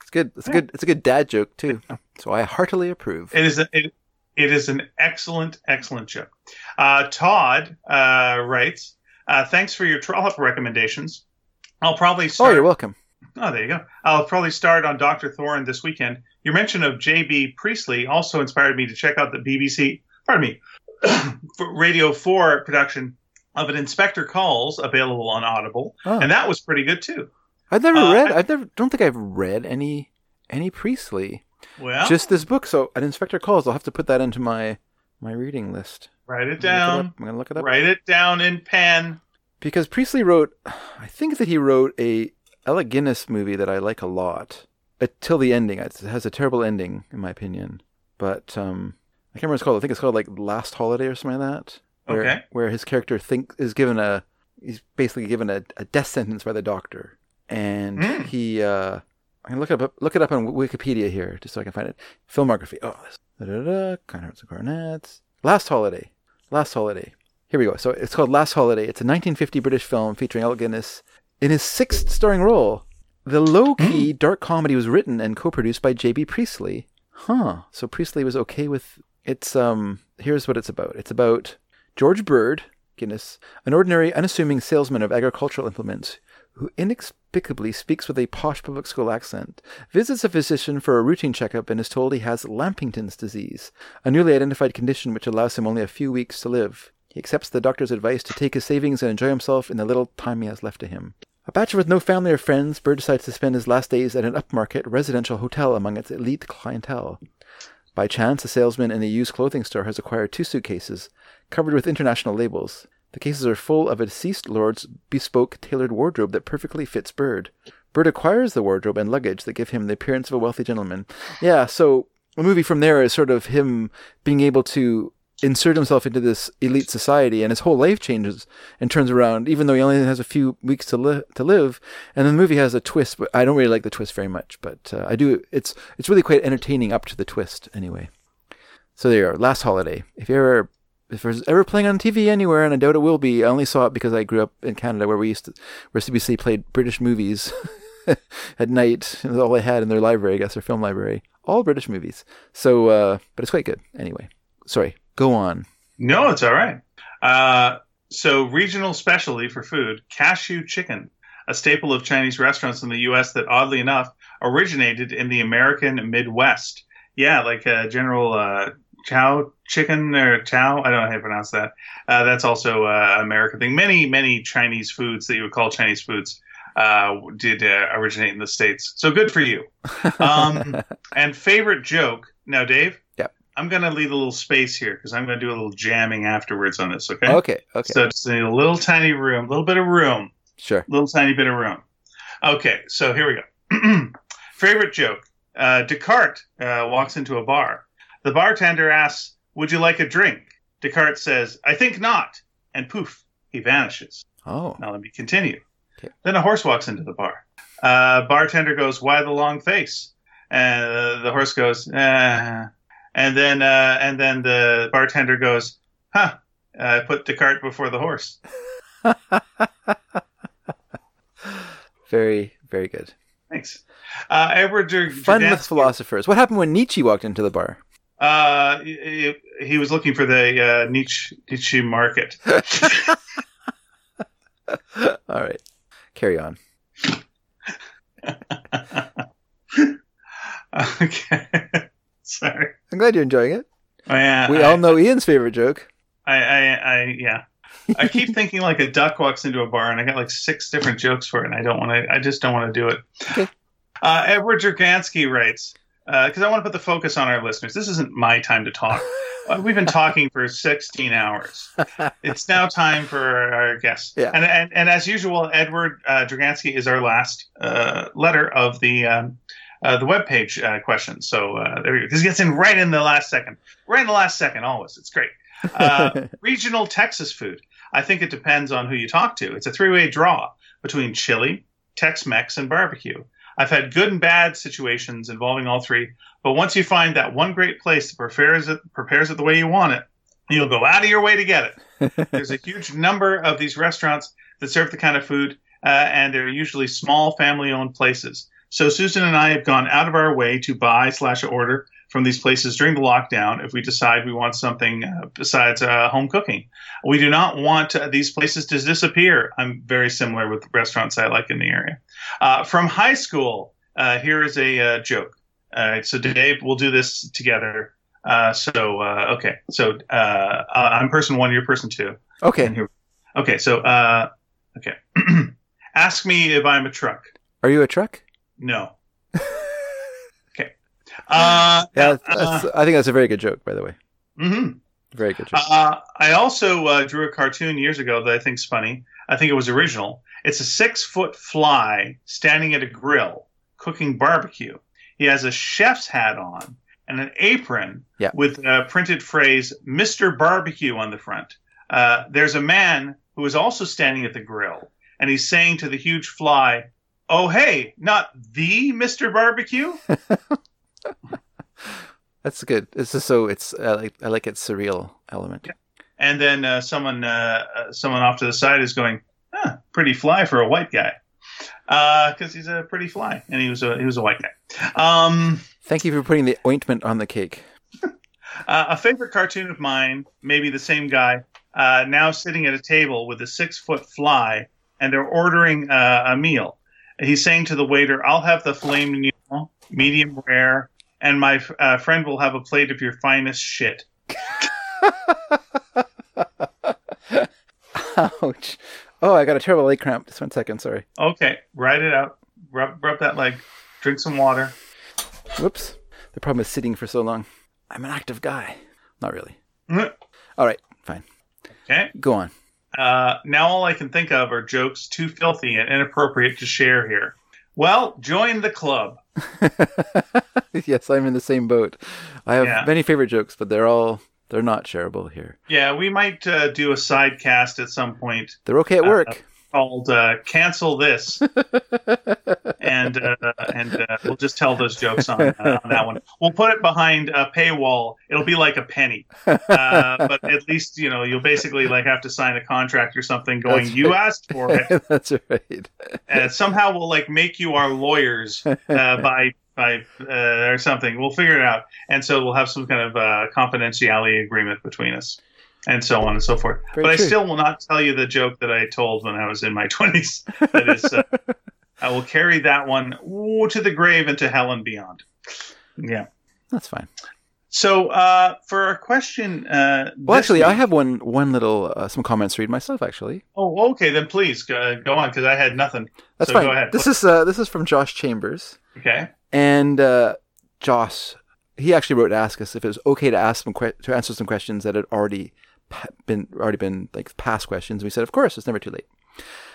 It's good. It's a good. It's a good dad joke too. So I heartily approve. It is a, it, it is an excellent excellent joke. Uh, Todd uh, writes, uh, thanks for your Trollope recommendations. I'll probably Oh, you're welcome. Oh, there you go. I'll probably start on Dr. Thorne this weekend. Your mention of J.B. Priestley also inspired me to check out the BBC, pardon me, Radio 4 production of an Inspector Calls available on Audible. Oh. And that was pretty good too. I've never Uh, read. I- I've never. Don't think I've read any any Priestley. Well, Just this book. So an inspector calls. I'll have to put that into my my reading list. write it I'm gonna look it down. I'm gonna look it up Write it down in pen. because Priestley wrote. I think that he wrote a Alec Guinness movie that I like a lot. Until the ending, it has a terrible ending in my opinion. But um, I can't remember what it's called. I think it's called like Last Holiday or something like that. Where, Okay. Where his character think is given a he's basically given a, a death sentence by the doctor, and Mm. he uh, I can look it up look it up on Wikipedia here just so I can find it. Filmography. Oh, this. Da, da, da, kind hearts and coronets. Last Holiday. Last Holiday. Here we go. So it's called Last Holiday. It's a 1950 British film featuring Alec Guinness in his sixth starring role. The low-key dark comedy was written and co-produced by J.B. Priestley. Huh. So Priestley was okay with it's um here's what it's about. It's about George Bird, Guinness, an ordinary, unassuming salesman of agricultural implements who inexplicably speaks with a posh public school accent, visits a physician for a routine checkup and is told he has Lampington's disease, a newly identified condition which allows him only a few weeks to live. He accepts the doctor's advice to take his savings and enjoy himself in the little time he has left to him. A bachelor with no family or friends, Bird decides to spend his last days at an upmarket residential hotel among its elite clientele. By chance, a salesman in a used clothing store has acquired two suitcases covered with international labels. The cases are full of a deceased lord's bespoke tailored wardrobe that perfectly fits Bird. Bird acquires the wardrobe and luggage that give him the appearance of a wealthy gentleman. Yeah, so the movie from there is sort of him being able to insert himself into this elite society, and his whole life changes and turns around, even though he only has a few weeks to, li- to live. And the movie has a twist, but I don't really like the twist very much. But uh, I do. It's it's really quite entertaining up to the twist, anyway. So there you are. Last holiday. If you ever if it was ever playing on TV anywhere, and I doubt it will be, I only saw it because I grew up in Canada, where we used to, where CBC played British movies at night. Was all they had in their library, I guess, their film library, all British movies. So, uh, but it's quite good anyway. Sorry, go on. No, it's all right. Uh, so, regional specialty for food cashew chicken, a staple of Chinese restaurants in the U.S. that, oddly enough, originated in the American Midwest. Yeah, like uh, General uh, Chow chicken or Chow. I don't know how to pronounce that. Uh, that's also uh, an American thing. Many, many Chinese foods that you would call Chinese foods uh, did uh, originate in the States. So good for you. Um, and favorite joke. Now, Dave. Yep. I'm going to leave a little space here because I'm going to do a little jamming afterwards on this, okay? Okay, okay, So just need a little tiny room, a little bit of room, sure. little tiny bit of room. Okay, so here we go. Favorite joke. Uh, Descartes uh, walks into a bar. The bartender asks, Would you like a drink? Descartes says, I think not. And poof, he vanishes. Oh, Now let me continue. Okay. Then a horse walks into the bar. Uh, bartender goes, "Why the long face?" And uh, the horse goes, uh, and then uh, and then the bartender goes, "Huh." I put Descartes before the horse. very, very good. Thanks. Uh, Edward Dur- Fun with philosophers. What happened when Nietzsche walked into the bar? Uh, he, he was looking for the uh, Nietzsche, Nietzsche market. All right, carry on. okay. Sorry. I'm glad you're enjoying it. Oh, yeah, We I, all know Ian's favorite joke. I, I, I, yeah. I keep thinking like a duck walks into a bar, and I got like six different jokes for it, and I don't want to. I just don't want to do it. Okay. Uh, Edward Jergansky writes because I want to put the focus on our listeners. This isn't my time to talk. Uh, We've been talking for 16 hours. It's now time for our guests. Yeah. And, and and as usual, Edward uh, Dragansky is our last uh, letter of the um, uh, the webpage uh, question. So uh, there we go. This gets in right in the last second. Right in the last second, always. It's great. Uh, regional Texas food. I think it depends on who you talk to. It's a three way draw between chili, Tex Mex, and barbecue. I've had good and bad situations involving all three, but once you find that one great place that prepares it, prepares it the way you want it, you'll go out of your way to get it. There's a huge number of these restaurants that serve the kind of food, uh, and they're usually small family owned places. So Susan and I have gone out of our way to buy slash order from these places during the lockdown if we decide we want something uh, besides uh, home cooking. We do not want uh, these places to disappear. I'm very similar with restaurants I like in the area. Uh, from high school, uh, here is a uh, joke. All right, so Dave, we'll do this together. Uh, so uh, okay, so uh, I'm person one, you're person two. Okay, here- Okay, so uh, okay. Ask me if I'm a truck. are you a truck? No. Uh, Yeah, that's, I think that's a very good joke, by the way. hmm Very good joke. Uh, I also uh, drew a cartoon years ago that I think's funny. I think it was original. It's a six foot fly standing at a grill cooking barbecue. He has a chef's hat on and an apron Yeah. with a printed phrase "Mr. Barbecue" on the front. Uh, there's a man who is also standing at the grill, and he's saying to the huge fly, "Oh hey, not the Mr. Barbecue." That's good. It's just so it's I like I like its surreal element. and then uh, someone uh, uh, someone off to the side is going, huh, "Pretty fly for a white guy," because he's a pretty fly, and he was a he was a white guy. Um, Thank you for putting the ointment on the cake. uh, a favorite cartoon of mine, maybe the same guy, uh, now sitting at a table with a six foot fly, and they're ordering uh, a meal. He's saying to the waiter, "I'll have the filet mignon, medium rare." And my uh, friend will have a plate of your finest shit. Ouch. Oh, I got a terrible leg cramp. Just one second, sorry. Okay, ride it out. Rub, rub that leg. Drink some water. Whoops. The problem is sitting for so long. I'm an active guy. Not really. Mhm. All right, fine. Okay. Go on. Uh, now all I can think of are jokes too filthy and inappropriate to share here. Well, join the club. yes, I'm in the same boat. I have Yeah. many favorite jokes, but they're all they're not shareable here. Yeah, we might uh, do a side cast at some point They're okay at Uh, work. Called uh, "Cancel This," and uh, and uh, we'll just tell those jokes on, uh, on that one. We'll put it behind a paywall. It'll be like a penny, uh, but at least you know you'll basically like have to sign a contract or something going. That's You asked for it. That's right. and somehow we'll like make you our lawyers uh, by by uh, or something. We'll figure it out, and so we'll have some kind of uh, confidentiality agreement between us, and so on and so forth. Very but I still will not tell you the joke that I told when I was in my twenties. That is, uh, I will carry that one ooh, to the grave and to hell and beyond. Yeah. That's fine. So uh, for our question, uh, Well, actually, I have one one little uh, some comments to read myself. Actually, Oh, okay, then please go, go on because I had nothing. that's so fine. Go ahead. This is uh, this is from Josh Chambers. okay. And uh, Joss, he actually wrote to ask us if it was okay to ask some que- to answer some questions that had already been already been like past questions. We said, of course, it's never too late.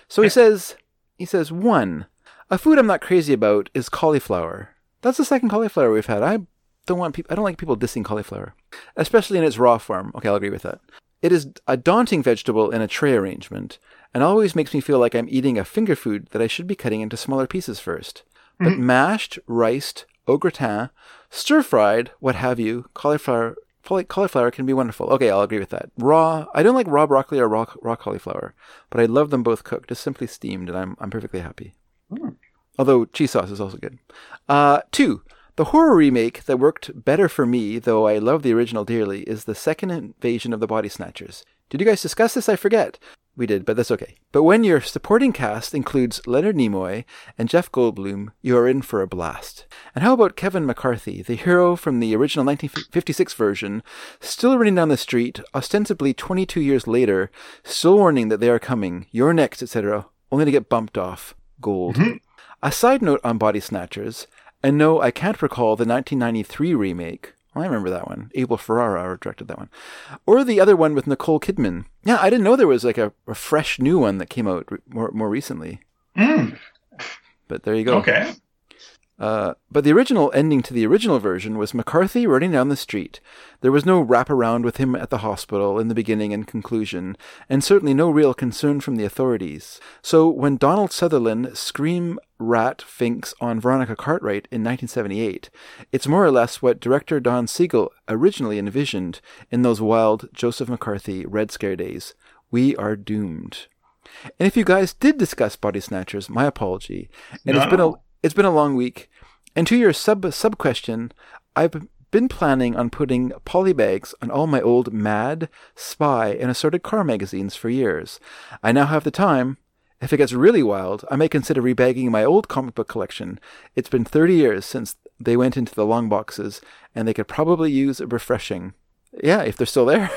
So he says, he says one, a food I'm not crazy about is cauliflower. That's the second cauliflower we've had. I don't want people. I don't like people dissing cauliflower, especially in its raw form. Okay, I'll agree with that. It is a daunting vegetable in a tray arrangement, and always makes me feel like I'm eating a finger food that I should be cutting into smaller pieces first. But mm-hmm. mashed, riced, au gratin, stir fried, what have you, cauliflower cauli- cauliflower can be wonderful. Okay, I'll agree with that. Raw, I don't like raw broccoli or raw, raw cauliflower, but I love them both cooked, just simply steamed, and I'm I'm perfectly happy. Although cheese sauce is also good. Uh, two, the horror remake that worked better for me, though I love the original dearly, is the second invasion of the Body Snatchers. Did you guys discuss this? I forget. We did, but that's okay. But when your supporting cast includes Leonard Nimoy and Jeff Goldblum, you are in for a blast. And how about Kevin McCarthy, the hero from the original 1956 version, still running down the street, ostensibly 22 years later, still warning that they are coming, you're next, etc., only to get bumped off. Gold. Mm-hmm. A side note on Body Snatchers, and no, I can't recall the 1993 remake, I remember that one. Abel Ferrara directed that one. Or the other one with Nicole Kidman. Yeah, I didn't know there was like a, a fresh new one that came out more more recently. Mm. But there you go. Okay. Uh, but the original ending to the original version was McCarthy running down the street. There was no wraparound with him at the hospital in the beginning and conclusion, and certainly no real concern from the authorities. So when Donald Sutherland scream rat finks on Veronica Cartwright in 1978, it's more or less what director Don Siegel originally envisioned in those wild Joseph McCarthy Red Scare days. We are doomed. And if you guys did discuss Body Snatchers, my apology. And no. it's been a it's been a long week. And to your sub sub question, I've been planning on putting polybags on all my old Mad, Spy, and assorted car magazines for years. I now have the time. If it gets really wild, I may consider rebagging my old comic book collection. It's been 30 years since they went into the long boxes, and they could probably use a refreshing. Yeah, if they're still there.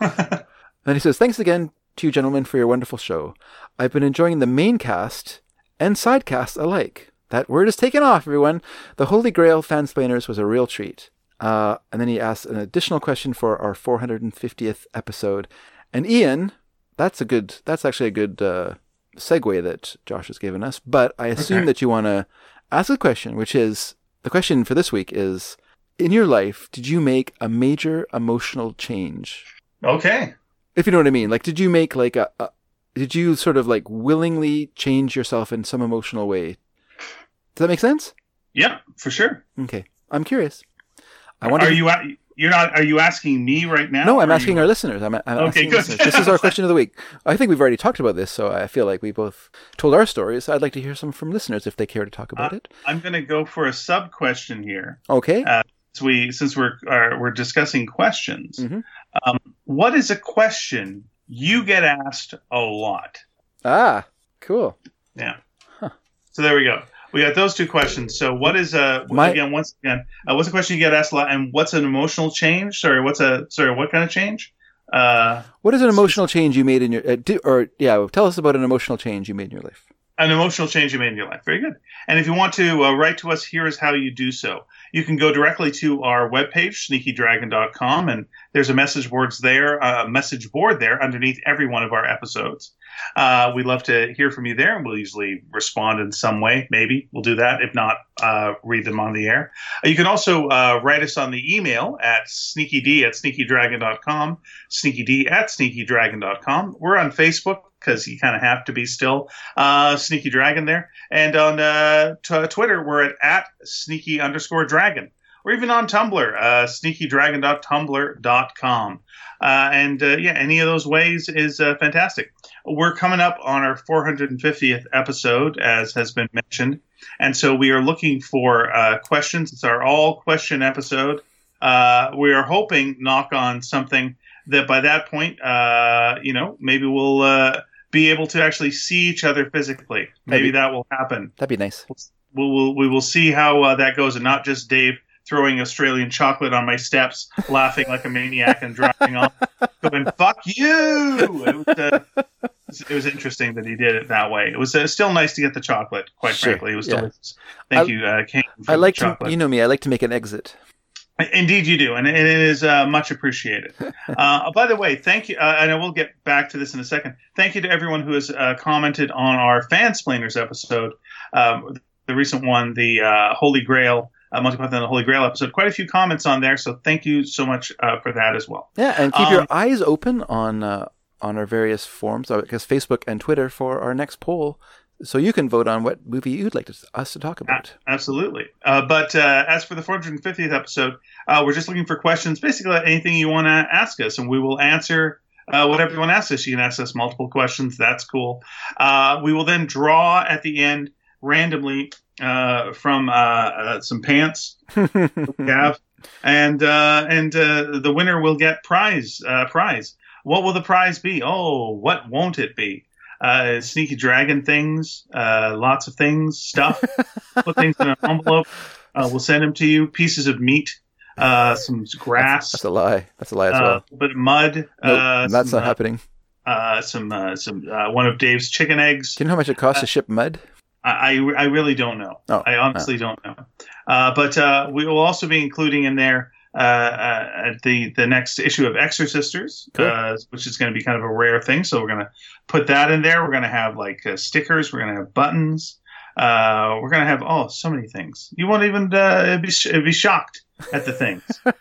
then he says, Thanks again to you gentlemen for your wonderful show. I've been enjoying the main cast and side sidecast alike. That word is taken off, everyone. The Holy Grail fansplainers was a real treat. Uh, and then he asks an additional question for our 450th episode. And Ian, that's a good, that's actually a good uh, segue that Josh has given us. But I assume okay. that you want to ask a question, which is the question for this week is In your life, did you make a major emotional change? Okay. If you know what I mean. Like, did you make like a, a did you sort of like willingly change yourself in some emotional way? Does that make sense? Yeah, for sure. Okay, I'm curious. I wonder. Are you? You're not. Are you asking me right now? No, I'm asking you... our listeners. I'm, I'm okay, good. Listeners. This is our question of the week. I think we've already talked about this, so I feel like we both told our stories. I'd like to hear some from listeners if they care to talk about uh, it. I'm going to go for a sub question here. Okay. Uh, since we since we're uh, we're discussing questions, mm-hmm. um, what is a question you get asked a lot. Ah, cool. Yeah. Huh. So there we go. We got those two questions. So what is uh My, again once again uh, what's a question you get asked a lot, and what's an emotional change? Sorry, what's a sorry what kind of change? Uh, what is an emotional change you made in your uh, do, or yeah? Tell us about an emotional change you made in your life. An emotional change you made in your life. Very good. And if you want to uh, write to us, here is how you do so you can go directly to our webpage, sneakydragon.com, and there's a message boards there, a message board there underneath every one of our episodes. Uh, we'd love to hear from you there, and we'll usually respond in some way. Maybe we'll do that. If not, uh, read them on the air. Uh, you can also uh, write us on the email at sneakyd at sneakydragon.com, sneakyd at sneakydragon.com. We're on Facebook because you kind of have to be still uh, Sneaky Dragon there. And on uh, t- Twitter, we're at, at sneaky underscore dragon. Or even on Tumblr, uh, sneakydragon.tumblr.com. Uh, and uh, yeah, any of those ways is uh, fantastic. We're coming up on our 450th episode, as has been mentioned. And so we are looking for uh, questions. It's our all question episode. Uh, we are hoping, knock on something, that by that point, uh, you know, maybe we'll be able to actually see each other physically. Maybe that will happen. That'd be nice. We'll, we'll we will see how uh, that goes, and not just Dave throwing Australian chocolate on my steps, laughing like a maniac, and driving off, going "fuck you." It was, uh, it was, interesting that he did it that way. It was uh, still nice to get the chocolate. Quite sure. frankly, it was yeah. delicious. Thank I, you, uh, King. I like to, you know me. I like to make an exit. Indeed, you do, and it is uh, much appreciated. Uh, by the way, thank you, uh, and I will get back to this in a second. Thank you to everyone who has uh, commented on our Fansplainers episode, um, the recent one, the uh, Holy Grail. Uh, Python and the Holy Grail episode. Quite a few comments on there, so thank you so much uh, for that as well. Yeah, and keep um, your eyes open on on our various forms, because Facebook and Twitter, for our next poll so you can vote on what movie you'd like to, us to talk about. Absolutely. Uh, but uh, as for the 450th episode, uh, we're just looking for questions, basically anything you want to ask us, and we will answer uh, whatever you want to ask us. You can ask us multiple questions. That's cool. Uh, we will then draw at the end randomly uh, from uh, uh, some pants we have, and uh, and uh, the winner will get prize uh, prize. What will the prize be? Oh, what won't it be? Uh, sneaky dragon things, uh, lots of things, stuff. Put things in an envelope. Uh, we'll send them to you. Pieces of meat, uh, some grass, That's a lie. That's a lie as uh, a well. little bit of mud. Nope, uh, that's some, not happening. uh, some uh, some uh, one of Dave's chicken eggs. Do you know how much it costs to ship mud? I, I really don't know. Oh, I honestly don't know. Uh, but uh, we will also be including in there uh, uh, the the next issue of Exorsisters, Cool. uh, which is going to be kind of a rare thing. So we're going to put that in there. We're going to have like uh, stickers. We're going to have buttons. Uh, we're going to have oh so many things. You won't even uh, be sh- be shocked at the things.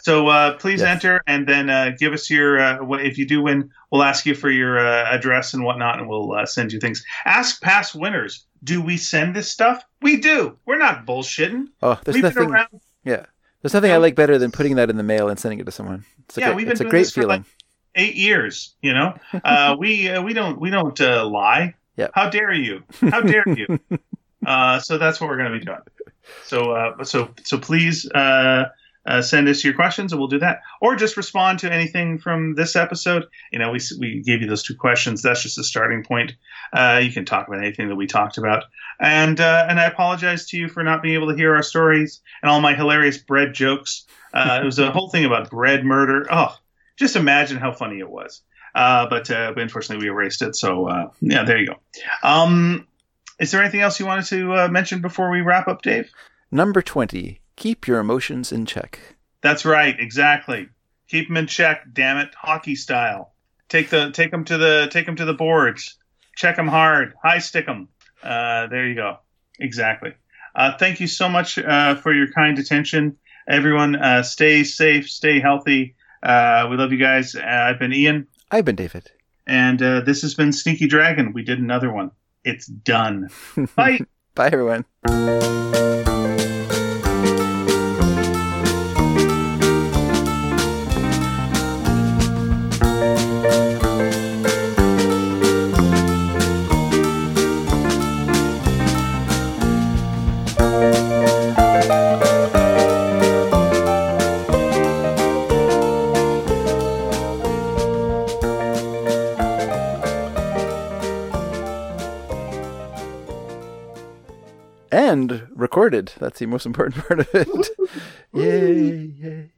So uh, please Yes. enter and then uh, give us your. Uh, if you do win, we'll ask you for your uh, address and whatnot, and we'll uh, send you things. Ask past winners. Do we send this stuff? We do. We're not bullshitting. Oh, there's We've nothing. been around. Yeah, there's nothing I like better than putting that in the mail and sending it to someone. It's a Yeah, great, we've been it's a great this for, feeling. like, Eight years. You know, uh, we uh, we don't we don't uh, lie. Yep. How dare you? How dare you? uh, so that's what we're going to be doing. So uh, so so please. Uh, send us your questions and we'll do that, or just respond to anything from this episode. You know, we we gave you those two questions. That's just a starting point. Uh, you can talk about anything that we talked about, and uh, and I apologize to you for not being able to hear our stories and all my hilarious bread jokes. Uh, it was a whole thing about bread murder. Oh, just imagine how funny it was. Uh, but, uh, but unfortunately, we erased it. So yeah, there you go. Um, is there anything else you wanted to mention before we wrap up, Dave? Number twenty. Keep your emotions in check. That's right, exactly. Keep them in check, damn it, hockey style. Take the take them to the take them to the boards. Check them hard, high stick them. Uh, there you go. Exactly. Uh, thank you so much uh, for your kind attention, everyone. Uh, stay safe, stay healthy. Uh, we love you guys. Uh, I've been Ian, I've been David. and uh, this has been Sneaky Dragon. We did another one. It's done. Bye. Bye, everyone. That's the most important part of it. yay, yay.